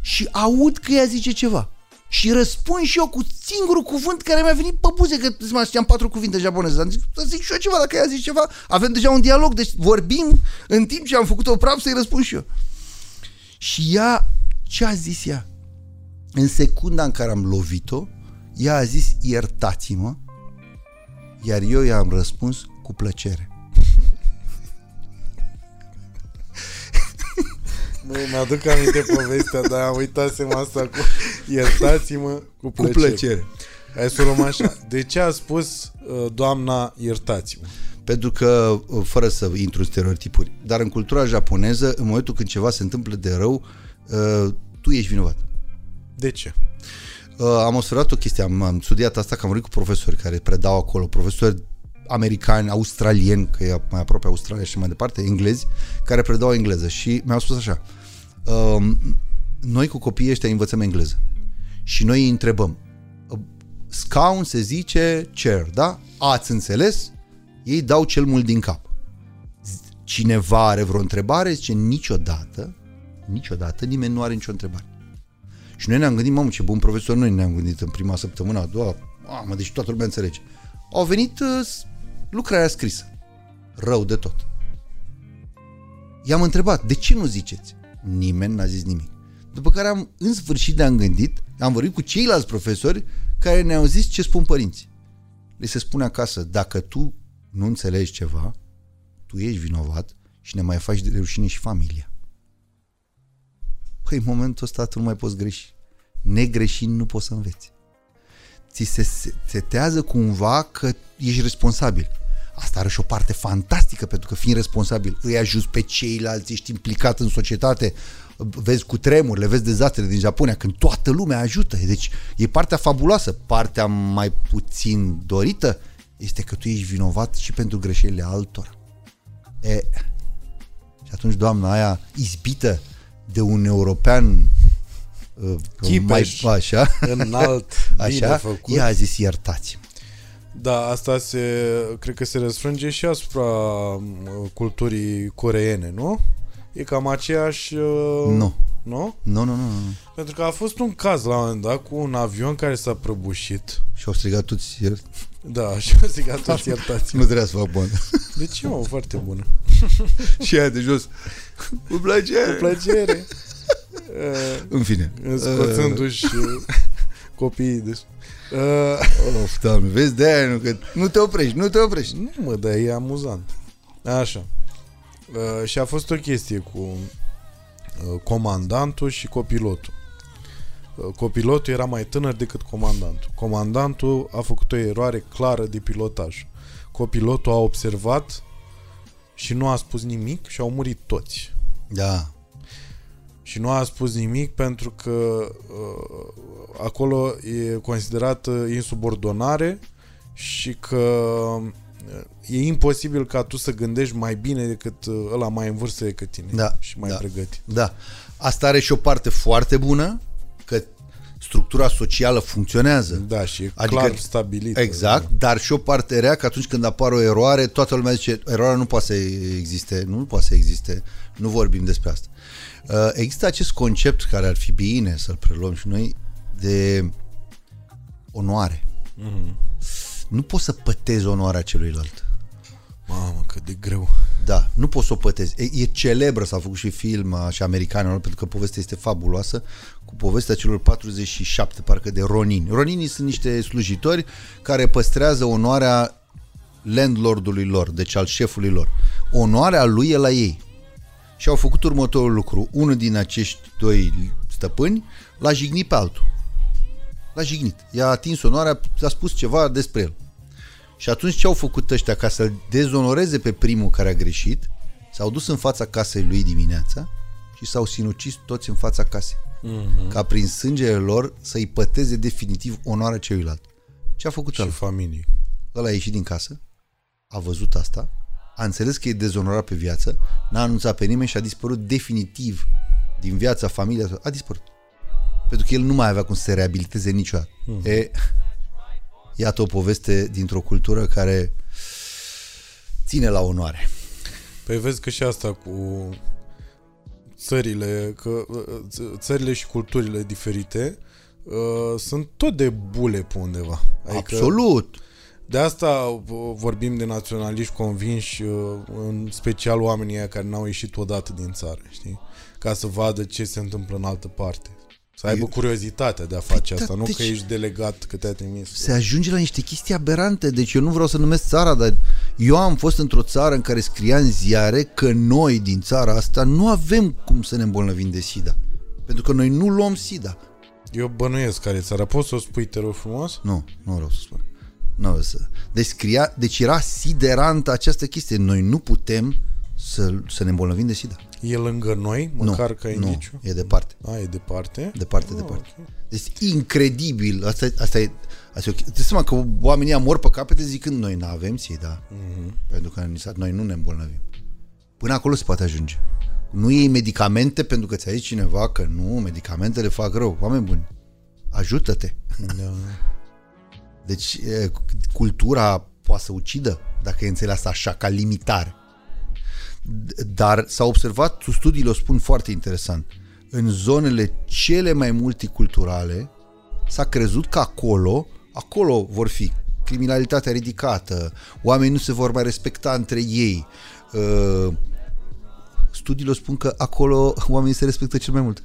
și aud că ea zice ceva. Și răspund și eu cu singurul cuvânt care mi-a venit pe buze, că mă știam patru cuvinte japoneze. Am zis, să zic și eu ceva, dacă ea zice ceva, avem deja un dialog, deci vorbim în timp ce am făcut-o praf să-i răspund și eu. Și ea, ce a zis ea? În secunda în care am lovit-o, ea a zis, iertați-mă, iar eu i-am răspuns cu plăcere. Nu, mi-aduc aminte povestea, dar am uitasem asta cu iertați-mă cu Cu plăcere. plăcere. Hai să o luăm așa. De ce a spus uh, doamna iertați-mă? Pentru că, fără să intru în stereotipuri, dar în cultura japoneză, în momentul când ceva se întâmplă de rău, uh, tu ești vinovat. De ce? Uh, am observat o chestie, am, am studiat asta, că am vorbit cu profesori care predau acolo, profesori americani, australieni, că e mai aproape Australia și mai departe, englezi, care predau engleză și mi-au spus așa, um, noi cu copiii ăștia învățăm engleză și noi îi întrebăm, scaun se zice chair, da? Ați înțeles? Ei dau cel mult din cap. Cineva are vreo întrebare? Zice, niciodată, niciodată nimeni nu are nicio întrebare. Și noi ne-am gândit, mamă, ce bun profesor, noi ne-am gândit în prima săptămână, a doua, mamă, deci toată lumea înțelege. Au venit uh, lucrarea scrisă. Rău de tot. I-am întrebat, de ce nu ziceți? Nimeni n-a zis nimic. După care am, în sfârșit ne-am gândit, am vorbit cu ceilalți profesori care ne-au zis ce spun părinții. Le se spune acasă, dacă tu nu înțelegi ceva, tu ești vinovat și ne mai faci de rușine și familia. Păi în momentul ăsta tu nu mai poți greși. Negreșind nu poți să înveți. Ți se setează cumva că ești responsabil. Asta are și o parte fantastică, pentru că fiind responsabil, îi ajuți pe ceilalți, ești implicat în societate, vezi cu tremurile, vezi dezastrele din Japonia, când toată lumea ajută. Deci e partea fabuloasă. Partea mai puțin dorită este că tu ești vinovat și pentru greșelile altora. E, și atunci doamna aia izbită de un european uh, Chipeș, mai așa, înalt, [laughs] bine așa, făcut. ea a zis iertați Da, asta se, cred că se răsfrânge și asupra uh, culturii coreene, nu? E cam aceeași... Uh, nu. Nu? Nu, nu, nu, nu. Pentru că a fost un caz la un moment dat cu un avion care s-a prăbușit. Și au strigat toți iert... Da, [laughs] și au strigat toți iertați. nu trebuia să fac bun. De ce, mă? Foarte bună. [laughs] și aia de jos. Cu plăcere. Cu plăcere. În fine. Scoțându-și copiii de... Uh, of, doamne, vezi de aia nu, că nu te oprești, nu te oprești. Nu mă, dar e amuzant. Așa. Uh, și a fost o chestie cu uh, comandantul și copilotul. Uh, copilotul era mai tânăr decât comandantul. Comandantul a făcut o eroare clară de pilotaj. Copilotul a observat și nu a spus nimic și au murit toți. Da. Și nu a spus nimic pentru că uh, acolo e considerată insubordonare și că e imposibil ca tu să gândești mai bine decât uh, ăla mai în vârstă decât tine da, și mai da, pregătit. Da. Asta are și o parte foarte bună, că structura socială funcționează. Da, și e adică, clar stabilită. Exact, da. dar și o parte rea că atunci când apare o eroare, toată lumea zice, eroarea nu poate să existe, nu poate să existe, nu vorbim despre asta. Uh, există acest concept care ar fi bine să-l preluăm și noi de onoare. Mm-hmm nu poți să pătezi onoarea celuilalt. Mamă, cât de greu. Da, nu poți să o pătezi. E, e celebră, s-a făcut și film și americanilor, pentru că povestea este fabuloasă, cu povestea celor 47, parcă de ronini. Roninii sunt niște slujitori care păstrează onoarea landlordului lor, deci al șefului lor. Onoarea lui e la ei. Și au făcut următorul lucru. Unul din acești doi stăpâni l-a jignit pe altul. L-a jignit. I-a atins onoarea, a spus ceva despre el. Și atunci ce au făcut ăștia ca să-l dezonoreze pe primul care a greșit? S-au dus în fața casei lui dimineața și s-au sinucis toți în fața casei. Mm-hmm. Ca prin sângele lor să-i păteze definitiv onoarea celuilalt. Ce a făcut Și ăla? familie. Ăla a ieșit din casă, a văzut asta, a înțeles că e dezonorat pe viață, n-a anunțat pe nimeni și a dispărut definitiv din viața familiei. A dispărut. Pentru că el nu mai avea cum să se reabiliteze niciodată. Mm-hmm. E, Iată o poveste dintr-o cultură care ține la onoare. Păi vezi că și asta cu țările, că țările și culturile diferite uh, sunt tot de bule pe undeva. Adică Absolut. De asta vorbim de naționaliști convinși, uh, în special oamenii care n-au ieșit odată din țară, știi? Ca să vadă ce se întâmplă în altă parte. Să aibă curiozitatea de a face păi, asta, nu deci, că ești delegat că te-a trimis. Se ajunge la niște chestii aberante, deci eu nu vreau să numesc țara, dar eu am fost într-o țară în care scria în ziare că noi din țara asta nu avem cum să ne îmbolnăvim de SIDA. Pentru că noi nu luăm SIDA. Eu bănuiesc care țara. Poți să o spui, te rog frumos? Nu, nu vreau să spun. Nu vreau să... Deci, scria, deci era siderantă această chestie. Noi nu putem să, să ne îmbolnăvim de SIDA. E lângă noi, măcar nu, ca nu, indiciu? e departe. A, e departe? Departe, Ah, departe. ok. Deci incredibil. Asta, e- asta e... Asta e ok. Deci seama că oamenii mor pe capete zicând noi nu avem SIDA. Mhm. Pentru că ni s-a- noi nu ne îmbolnăvim. Până acolo se poate ajunge. Nu iei medicamente pentru că ți-a zis cineva că nu, medicamentele fac rău. Oameni buni, ajută-te. Da. [laughs] Deci e, cultura poate să ucidă dacă e înțeleasă așa, ca limitare. D- Dar s-a observat, studiile o spun foarte interesant, în zonele cele mai multiculturale s-a crezut că acolo, acolo vor fi criminalitatea ridicată, oamenii nu se vor mai respecta între ei. Uh, Studiile o spun că acolo oamenii se respectă cel mai mult.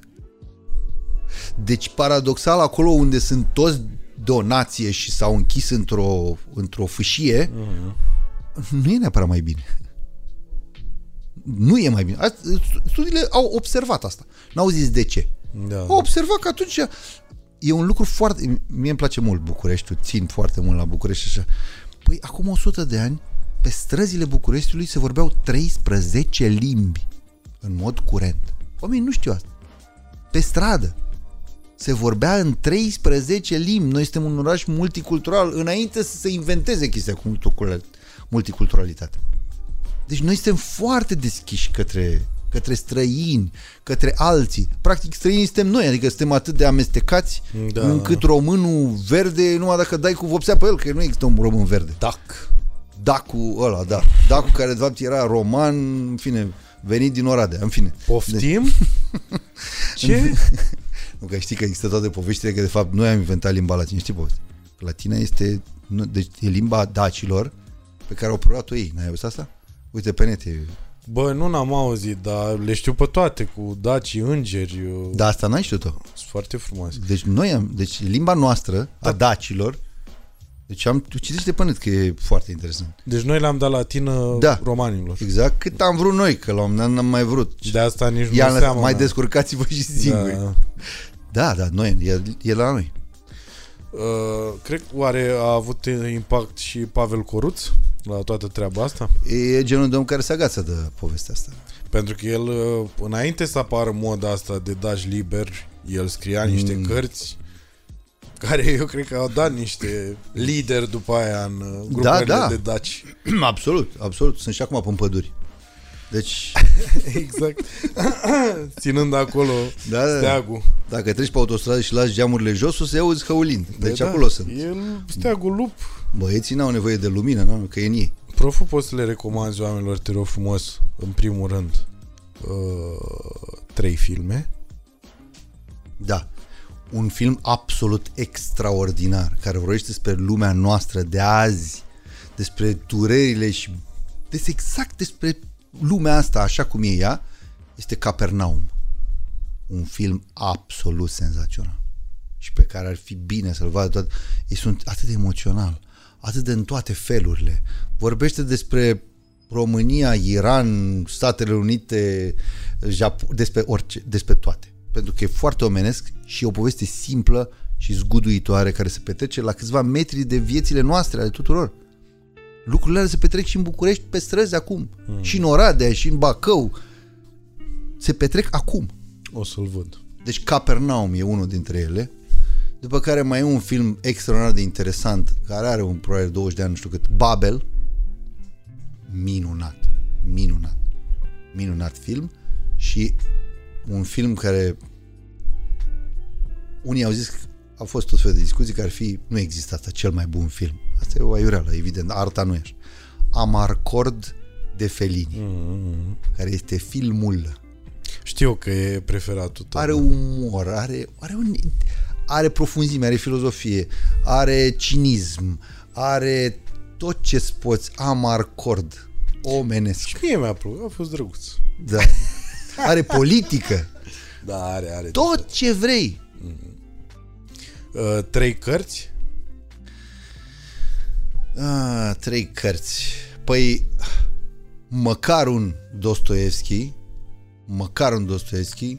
Deci, paradoxal, acolo unde sunt toți donație și s-au închis într-o, într-o fâșie, nu e neapărat mai bine. Nu e mai bine. Asta- Studiile au observat asta. N-au zis de ce. Da. Au observat că atunci e un lucru foarte... Mie îmi place mult Bucureștiul, țin foarte mult la București și așa. Păi acum 100 de ani, pe străzile Bucureștiului se vorbeau 13 limbi în mod curent. Oamenii nu știu asta. Pe stradă se vorbea în 13 limbi. Noi suntem un oraș multicultural înainte să se inventeze chestia cu multicultural- multiculturalitate. Deci noi suntem foarte deschiși către, către străini, către alții. Practic străinii suntem noi, adică suntem atât de amestecați Da. da. încât românul verde, numai dacă dai cu vopsea pe el, că nu există un român verde. Dac. Dacu ăla, da. Dacu care de fapt era roman, în fine, venit din Oradea, în fine. Poftim? Ce? [laughs] Nu, că știi că există toate poveștile că de fapt noi am inventat limba latină. Știi povestea? Că Latina este, nu, deci e limba dacilor pe care au preluat-o ei. N-ai auzit asta? Uite pe net e... Bă, nu n-am auzit, dar le știu pe toate, cu dacii, îngeri. eu- Dar asta n-ai știut-o. Sunt foarte frumoase. Deci noi am, deci limba noastră, a dacilor, deci am, tu citește pe net că e foarte interesant. Deci noi le-am dat latină Da. romanilor. Exact cât am vrut noi, că la un moment dat n-am mai vrut. De asta nici nu Ia, seamănă. mai descurcați-vă și singuri. Da, Da. da, da noi, e, e la noi. Uh, cred că oare a avut impact și Pavel Coruț la toată treaba asta? E genul de om care se agață de povestea asta. Pentru că el, uh, înainte să apară moda asta de daci liber, el scria niște Mm. cărți care eu cred că au dat niște lideri după aia în uh, grupările da. de daci. [clears throat] absolut, absolut. Sunt și acum pe păduri. Deci, [laughs] exact. [laughs] Ținând acolo da, da. steagul. Dacă treci pe autostradă și lași geamurile jos, o să-i auzi hăulind. Deci Da, acolo sunt. El, steagul lup. Băieții n-au nevoie de lumină, nu? că e în ei. Profu, poți să le recomanzi oamenilor, te rog frumos, în primul rând, uh, trei filme. Da. Un film absolut extraordinar, care vorbește despre lumea noastră de azi, despre durerile și despre exact despre lumea asta, așa cum e ea, este Capernaum. Un film absolut senzațional și pe care ar fi bine să-l vadă toate. Ei sunt atât de emoțional, atât de în toate felurile. Vorbește despre România, Iran, Statele Unite, Jap- despre orice, despre toate. Pentru că e foarte omenesc și e o poveste simplă și zguduitoare care se petrece la câțiva metri de viețile noastre, ale tuturor. Lucrurile alea se petrec și în București pe străzi acum. Mm. Și în Oradea, și în Bacău. Se petrec acum. O să-l văd. Deci Capernaum e unul dintre ele. După care mai e un film extraordinar de interesant, care are un probabil 20 de ani, nu știu cât, Babel. Minunat. Minunat. Minunat film. Și un film care unii au zis că a fost tot felul de discuții că ar fi, nu există asta, cel mai bun film. Asta e o aiureală, evident, arta nu e așa. Amarcord de Felini, Mm-hmm. care este filmul Știu că e preferatul tău. are umor, are, are, un, are profunzime, are filozofie, are cinism, are tot ce poți, amarcord, omenesc. Și mie mi-a plăcut, a fost drăguț. Da. [laughs] Are politică, Da, are, are. tot ce vrei. Uh, trei cărți? Ah, trei cărți. Păi, măcar un Dostoevski, măcar un Dostoevski,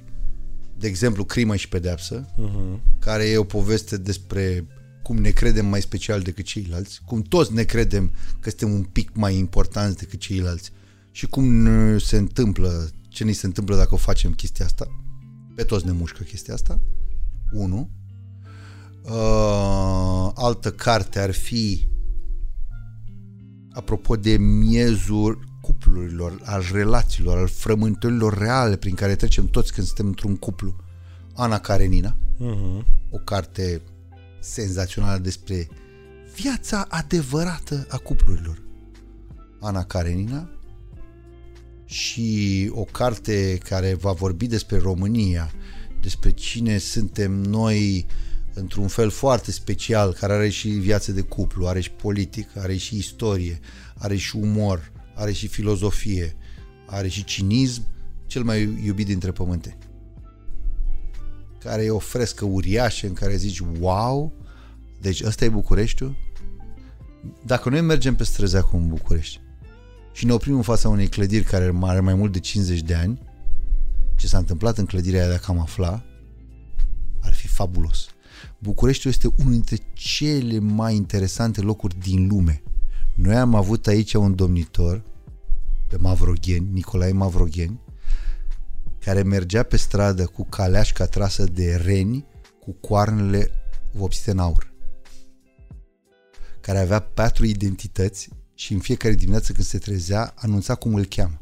de exemplu, Crimă și Pedeapsă, Uh-huh. care e o poveste despre cum ne credem mai special decât ceilalți, cum toți ne credem că suntem un pic mai importanți decât ceilalți și cum ne se întâmplă, ce ni se întâmplă dacă o facem chestia asta. Pe toți ne mușcă chestia asta. Unu. Uh, altă carte ar fi apropo de miezul cuplurilor, al relațiilor, al frământărilor reale prin care trecem toți când suntem într-un cuplu. Ana Karenina, Uh-huh. o carte senzațională despre viața adevărată a cuplurilor. Ana Karenina și o carte care va vorbi despre România, despre cine suntem noi într-un fel foarte special, care are și viață de cuplu, are și politic, are și istorie, are și umor, are și filozofie, are și cinism, cel mai iubit dintre pământe. Care e o frescă uriașă în care zici, wow, deci ăsta e Bucureștiul? Dacă noi mergem pe străzi acum în București și ne oprim în fața unei clădiri care are mai mult de 50 de ani, ce s-a întâmplat în clădirea aia dacă am afla, ar fi fabulos. Bucureștiul este unul dintre cele mai interesante locuri din lume. Noi am avut aici un domnitor pe Mavrogheni, Nicolae Mavrogheni, care mergea pe stradă cu caleașca trasă de reni cu coarnele vopsite în aur care avea patru identități și în fiecare dimineață când se trezea anunța cum îl cheamă.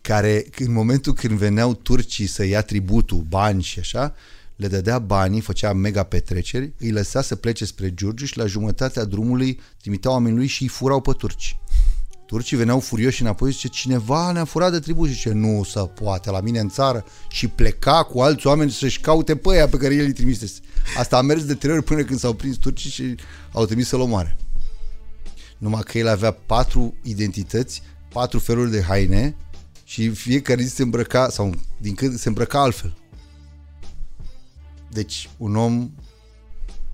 Care în momentul când veneau turcii să ia tributul, bani și așa, le dădea banii, făcea mega petreceri, îi lăsa să plece spre Giurgiu și la jumătatea drumului trimiteau oamenii lui și îi furau pe turci. Turcii veneau furioși înapoi și zice, cineva ne-a furat de tribut și zice, nu se poate la mine în țară și pleca cu alți oameni să-și caute pe aia pe care el îi trimisese. Asta a mers de trei ori până când s-au prins turcii și au trimis să-l omoare. Numai că el avea patru identități, patru feluri de haine și fiecare zi se îmbrăca, sau din când se îmbrăca altfel. Deci, un om...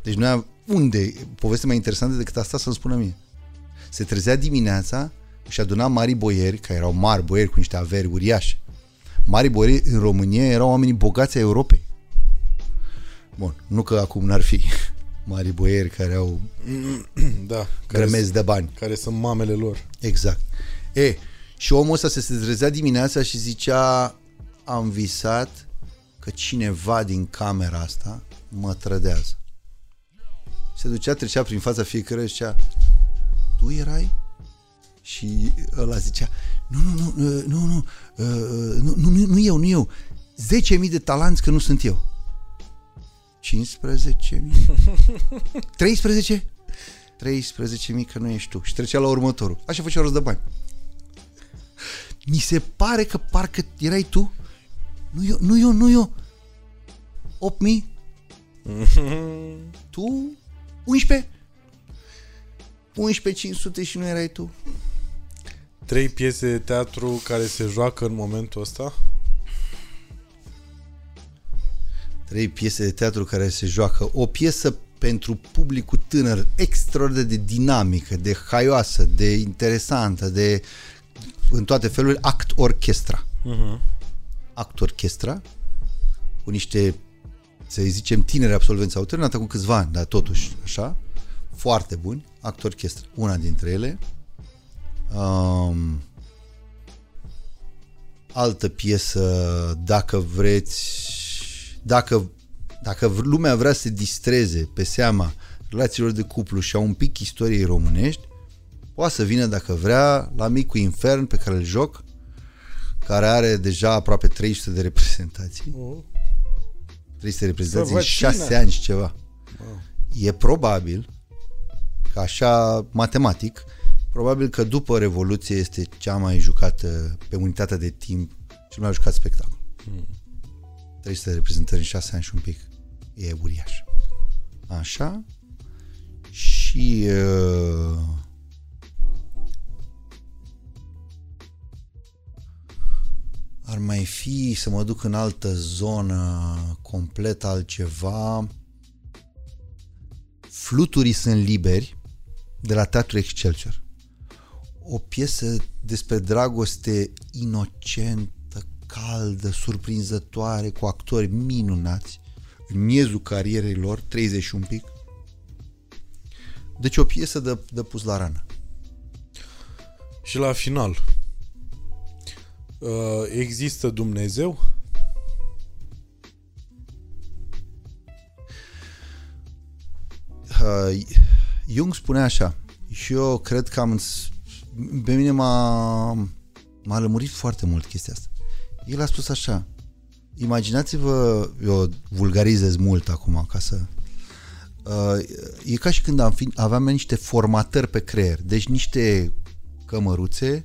Deci noi am... Unde? Poveste mai interesantă decât asta să-mi spună mie. Se trezea dimineața și aduna mari boieri, care erau mari boieri cu niște averi uriașe. Mari boieri în România erau oamenii bogați ai Europei. Bun, nu că acum n-ar fi mari boieri care au Da, care, grămezi de bani. care sunt mamele lor. Exact. E, și omul ăsta se trezea dimineața și zicea am visat că cineva din camera asta mă trădează. Se ducea, trecea prin fața fiecăruia și zicea tu erai? Și ăla zicea nu, nu, nu, uh, nu, nu, uh, nu, nu, nu, nu eu, nu eu. 10.000 de talanți că nu sunt eu. 15.000? 13? 13.000 că nu ești tu. Și trecea la următorul. Așa făcea rost de bani. Mi se pare că parcă erai tu. Nu eu, nu eu, nu eu. 8.000? [laughs] tu? 11? 11.500 și nu erai tu. Trei piese de teatru care se joacă în momentul ăsta. Trei piese de teatru care se joacă. O piesă pentru publicul tânăr extraordinar de dinamică, de haioasă, de interesantă, de în toate felurile, act orchestra. Uh-huh. Act orchestra cu niște, să zicem, tineri absolvenți au terminat acum câțiva ani, dar totuși, așa, foarte buni, act orchestra. Una dintre ele. Um, altă piesă, dacă vreți, dacă, dacă lumea vrea să se distreze pe seama relațiilor de cuplu și a un pic istoriei românești, poate să vină dacă vrea la Micul Infern pe care îl joc, care are deja aproape 300 de reprezentații. Uh. 300 de reprezentații Să în văd 6 cine. ani și ceva. Wow. E probabil că așa matematic, probabil că după Revoluție este cea mai jucată pe unitatea de timp, cel mai jucat spectacol. 300 de reprezentări în 6 ani și un pic. E uriaș. Așa. Și uh, ar mai fi să mă duc în altă zonă complet altceva Fluturii sunt liberi de la Teatru Excelsior. O piesă despre dragoste inocentă, caldă, surprinzătoare, cu actori minunați, în miezul carierei lor, 30 și un pic. Deci o piesă de, de pus la rană. Și la final, uh, există Dumnezeu? Uh, Jung spunea așa, și eu cred că am... Pe mine m-a, m-a lămurit foarte mult chestia asta. El a spus așa, imaginați-vă, eu vulgarizez mult acum ca să... Uh, e ca și când am fi, aveam niște formatări pe creier, deci niște cămăruțe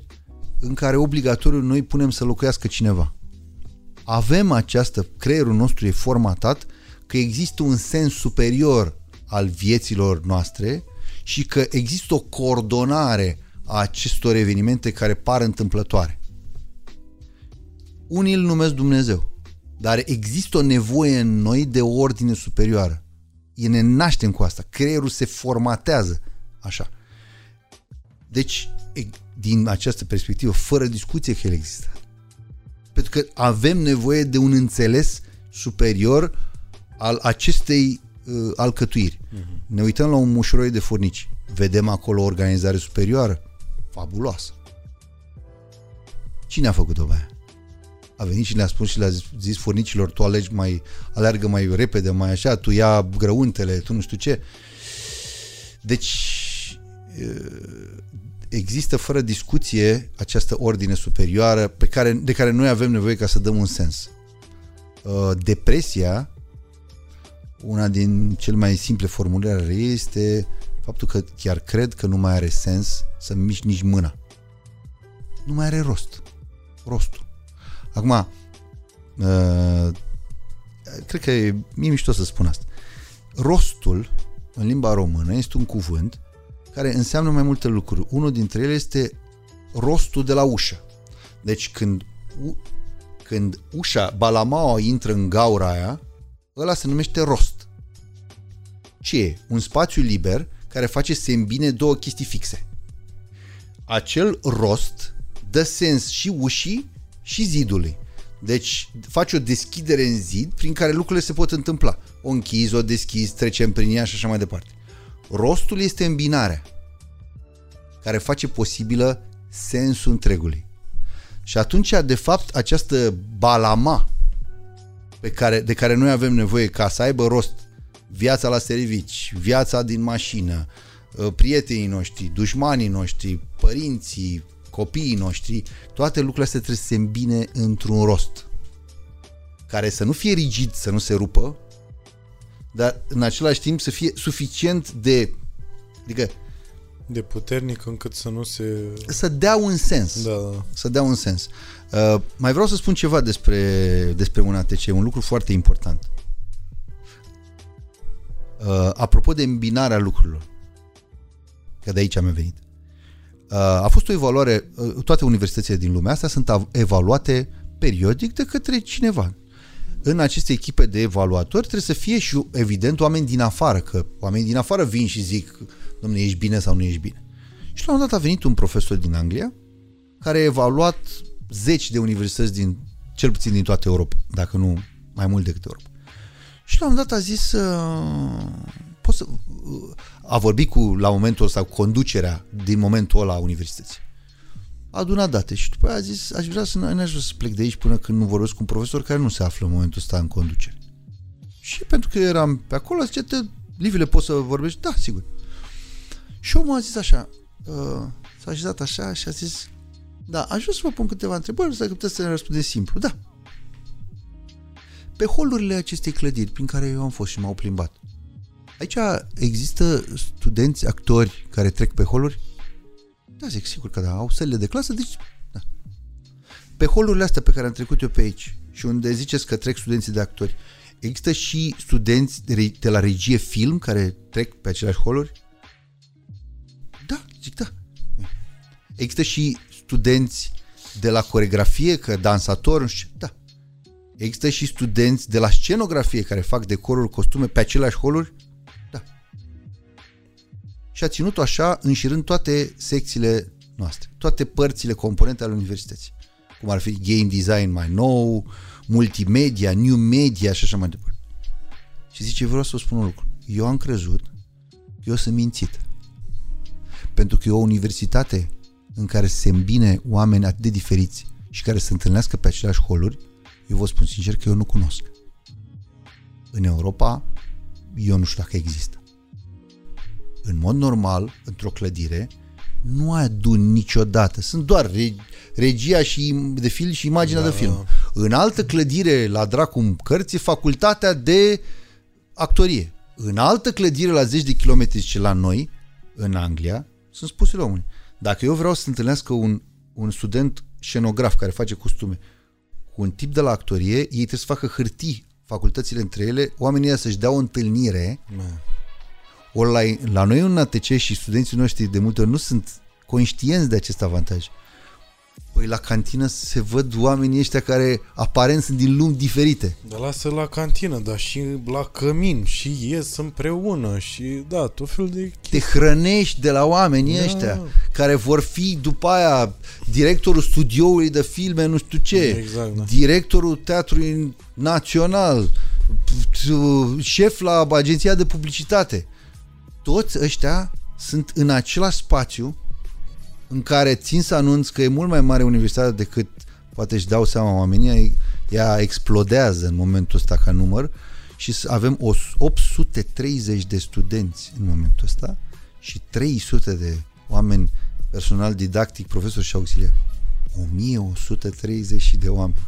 în care obligatoriu noi punem să locuiască cineva. Avem această, creierul nostru e formatat că există un sens superior al vieților noastre și că există o coordonare a acestor evenimente care par întâmplătoare. Unii îl numesc Dumnezeu, dar există o nevoie în noi de o ordine superioară. E ne naștem cu asta. Creierul se formatează așa. Deci, din această perspectivă, fără discuție că el există. Pentru că avem nevoie de un înțeles superior al acestei uh, alcătuiri. Uh-huh. Ne uităm la un mușuroi de furnici. Vedem acolo o organizare superioară? Fabuloasă. Cine a făcut-o pe aia? A venit și le-a spus și le-a zis, zis furnicilor, tu alegi mai, alergă mai repede, mai așa, tu ia grăuntele, tu nu știu ce. Deci, există fără discuție această ordine superioară pe care, de care noi avem nevoie ca să dăm un sens. Depresia una din cele mai simple formulări este faptul că chiar cred că nu mai are sens să miști nici mâna. Nu mai are rost. Rostul. Acum, uh, cred că e mie mișto să spun asta. Rostul, în limba română, este un cuvânt care înseamnă mai multe lucruri. Unul dintre ele este rostul de la ușă. Deci când, când ușa, balamaua intră în gaura aia, ăla se numește rost. Ce e? Un spațiu liber care face să se îmbine două chestii fixe. Acel rost dă sens și ușii și zidului. Deci faci o deschidere în zid prin care lucrurile se pot întâmpla. O închizi, o deschizi, trecem prin ea și așa mai departe. Rostul este îmbinarea care face posibilă sensul întregului. Și atunci, de fapt, această balama pe care, de care noi avem nevoie ca să aibă rost viața la servici, viața din mașină, uh, prietenii noștri, dușmanii noștri, părinții, copiii noștri, toate lucrurile astea trebuie să se îmbine într-un rost care să nu fie rigid, să nu se rupă, dar în același timp să fie suficient de adică de puternic încât să nu se... Să dea un sens. Da, da. Să dea un sens. Uh, mai vreau să spun ceva despre, despre un ATC, un lucru foarte important. Uh, apropo de îmbinarea lucrurilor, că de aici am venit. Uh, a fost o evaluare, uh, toate universitățile din lumea asta sunt evaluate periodic de către cineva. În aceste echipe de evaluatori trebuie să fie și, evident, oameni din afară, că oamenii din afară vin și zic, domnule, ești bine sau nu ești bine. Și la un dat a venit un profesor din Anglia care a evaluat zeci de universități din, cel puțin din toată Europa, dacă nu mai mult decât Europa. Și la un dat a zis, uh, pot să, uh, a vorbit cu, la momentul ăsta, cu conducerea din momentul ăla a universității. A adunat date și după aia a zis, aș vrea să, nu aș vrea să plec de aici până când nu vorbesc cu un profesor care nu se află în momentul ăsta în conducere. Și pentru că eram pe acolo, zice, te, Livile, poți să vorbești? Da, sigur. Și omul a zis așa, uh, s-a așezat așa și a zis, da, aș vrea să vă pun câteva întrebări, să puteți să ne răspundeți simplu. Da. Pe holurile acestei clădiri prin care eu am fost și m-au plimbat, aici există studenți, actori care trec pe holuri? Da, zic, sigur că da, au sălile de clasă, deci, da. Pe holurile astea pe care am trecut eu pe aici și unde ziceți că trec studenții de actori, există și studenți de la regie film care trec pe aceleași holuri? Da, zic da. Există și studenți de la coregrafie, că dansator, nu știu Da. Există și studenți de la scenografie care fac decoruri, costume pe aceleași holuri? Da. Și a ținut-o așa înșirând toate secțiile noastre, toate părțile, componente ale universității. Cum ar fi game design mai nou, multimedia, new media și așa mai departe. Și zice, vreau să vă spun un lucru. Eu am crezut că eu sunt mințit. Pentru că e o universitate în care se îmbine oameni atât de diferiți și care se întâlnească pe aceleași holuri, eu vă spun sincer că eu nu cunosc. În Europa, eu nu știu dacă există. În mod normal, într-o clădire, nu adun niciodată. Sunt doar regia și de film și imaginea da. de film. În altă clădire, la dracu cărți, e facultatea de actorie. În altă clădire, la 10 de kilometri ce la noi, în Anglia, sunt spuse români. Dacă eu vreau să întâlnească un, un student scenograf care face costume cu un tip de la actorie, ei trebuie să facă hârtii facultățile între ele, oamenii să-și dea o întâlnire. Man. Ori la, la noi în ATC și studenții noștri de multe ori nu sunt conștienți de acest avantaj. Păi la cantină se văd oamenii ăștia care aparent sunt din lumi diferite. Da, lasă la cantină, dar și la cămin și ies împreună și da, tot felul de chestii. Te hrănești de la oamenii da. ăștia care vor fi după aia directorul studioului de filme, nu știu ce, exact, da. directorul teatrului național, șef la agenția de publicitate. Toți ăștia sunt în același spațiu în care țin să anunț că e mult mai mare universitatea decât poate își dau seama oamenii, ea explodează în momentul ăsta ca număr și avem 830 de studenți în momentul ăsta și 300 de oameni personal didactic, profesor și auxiliar. 1130 de oameni.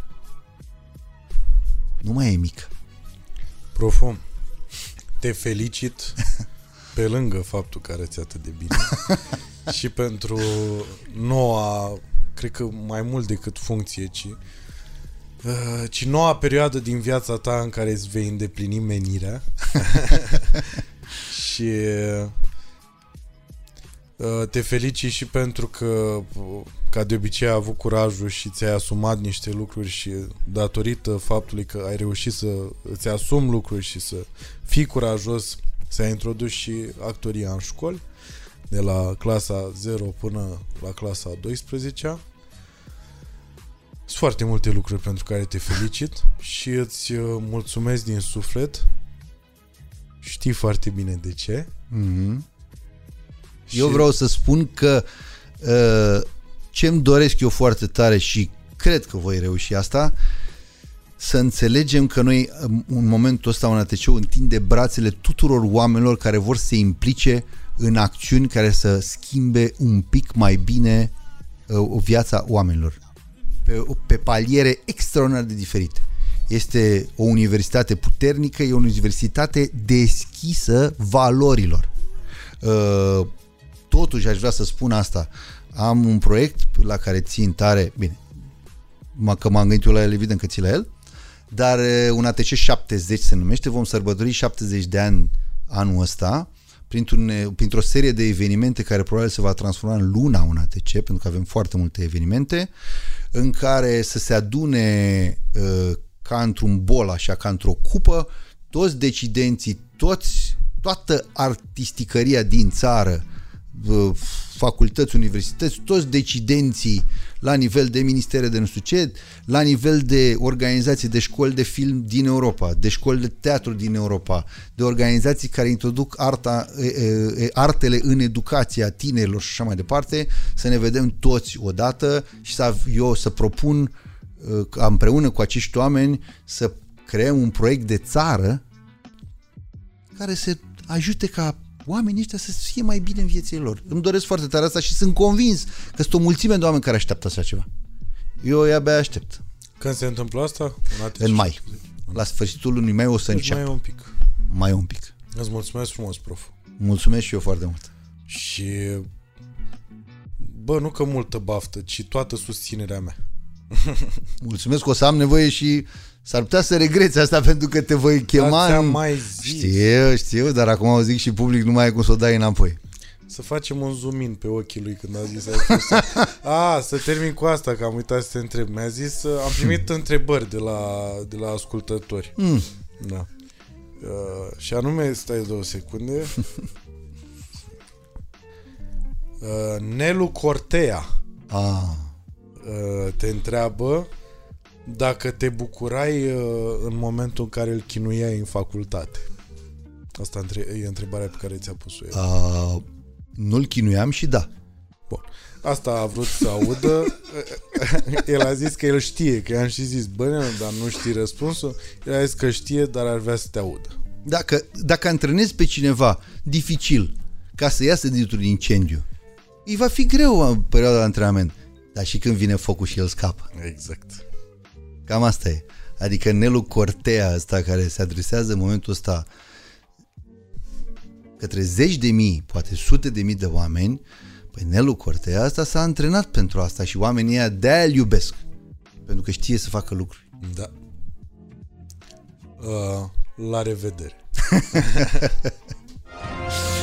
Nu mai e mică. Profum, te felicit [laughs] pe lângă faptul că arăți atât de bine [laughs] și pentru noua, cred că mai mult decât funcție, ci, uh, ci noua perioadă din viața ta în care îți vei îndeplini menirea. [laughs] Și uh, te felicit și pentru că ca de obicei ai avut curajul și ți-ai asumat niște lucruri și datorită faptului că ai reușit să îți asumi lucruri și să fii curajos S-a introdus și actoria în școli, de la clasa 0 până la clasa 12 Sunt foarte multe lucruri pentru care te felicit și îți uh, mulțumesc din suflet. Știi foarte bine de ce. Mm-hmm. Eu vreau să spun că uh, ce-mi doresc eu foarte tare și cred că voi reuși asta, să înțelegem că noi în momentul ăsta un ATC întinde brațele tuturor oamenilor care vor să se implice în acțiuni care să schimbe un pic mai bine uh, viața oamenilor pe, pe paliere extraordinar de diferite. Este o universitate puternică, e o universitate deschisă valorilor. Uh, totuși aș vrea să spun asta. Am un proiect la care țin tare, bine, că m-am gândit eu la el, evident că țin la el, dar un ATC 70 se numește, vom sărbători 70 de ani anul ăsta printr-un, printr-o serie de evenimente care probabil se va transforma în luna un ATC, pentru că avem foarte multe evenimente, în care să se adune ca într-un bol, așa, ca într-o cupă, toți decidenții, toți, toată artisticăria din țară, facultăți, universități, toți decidenții la nivel de ministere de nu știu ce, la nivel de organizații de școli de film din Europa, de școli de teatru din Europa, de organizații care introduc arta, artele în educația tinerilor și așa mai departe, să ne vedem toți odată și să eu să propun împreună cu acești oameni să creăm un proiect de țară care să ajute ca oamenii ăștia să fie mai bine în viețile lor. Îmi doresc foarte tare asta și sunt convins că sunt o mulțime de oameni care așteaptă așa ceva. Eu abia aștept. Când se întâmplă asta? În, în mai. La sfârșitul lunii mai o să deci încep. Mai un pic. Mai un pic. Îți mulțumesc frumos, prof. Mulțumesc și eu foarte mult. Și bă, nu că multă baftă, ci toată susținerea mea. [laughs] Mulțumesc că o să am nevoie și S-ar putea să regreți asta [laughs] pentru că te voi chema în... mai zis. Știu, știu, dar acum o zic și public, nu mai ai cum să o dai înapoi. Să facem un zoom in pe ochii lui când a zis [laughs] A, să termin cu asta, că am uitat să te întreb. Mi-a zis, am primit întrebări de la, de la ascultători. Mm. Da. Uh, și anume, stai două secunde. [laughs] Uh, Nelu Cortea ah. uh, te întreabă dacă te bucurai uh, în momentul în care îl chinuiai în facultate. Asta e întrebarea pe care ți-a pus-o el. Uh, nu-l chinuiam și da. Bun. Asta a vrut să audă. [laughs] El a zis că el știe, că i-am și zis, bă, Nelu, dar nu știi răspunsul. El a zis că știe, dar ar vrea să te audă. Dacă, dacă antrenezi pe cineva dificil ca să iasă dintr-un incendiu, îi va fi greu în perioada de antrenament. Dar și când vine focul și el scapă. Exact. Cam asta e. Adică Nelu Cortea ăsta care se adresează în momentul ăsta către zeci de mii, poate sute de mii de oameni, păi Nelu Cortea asta s-a antrenat pentru asta și oamenii ăia de-aia îl iubesc. Pentru că știe să facă lucruri. Da. Uh, la revedere. [laughs]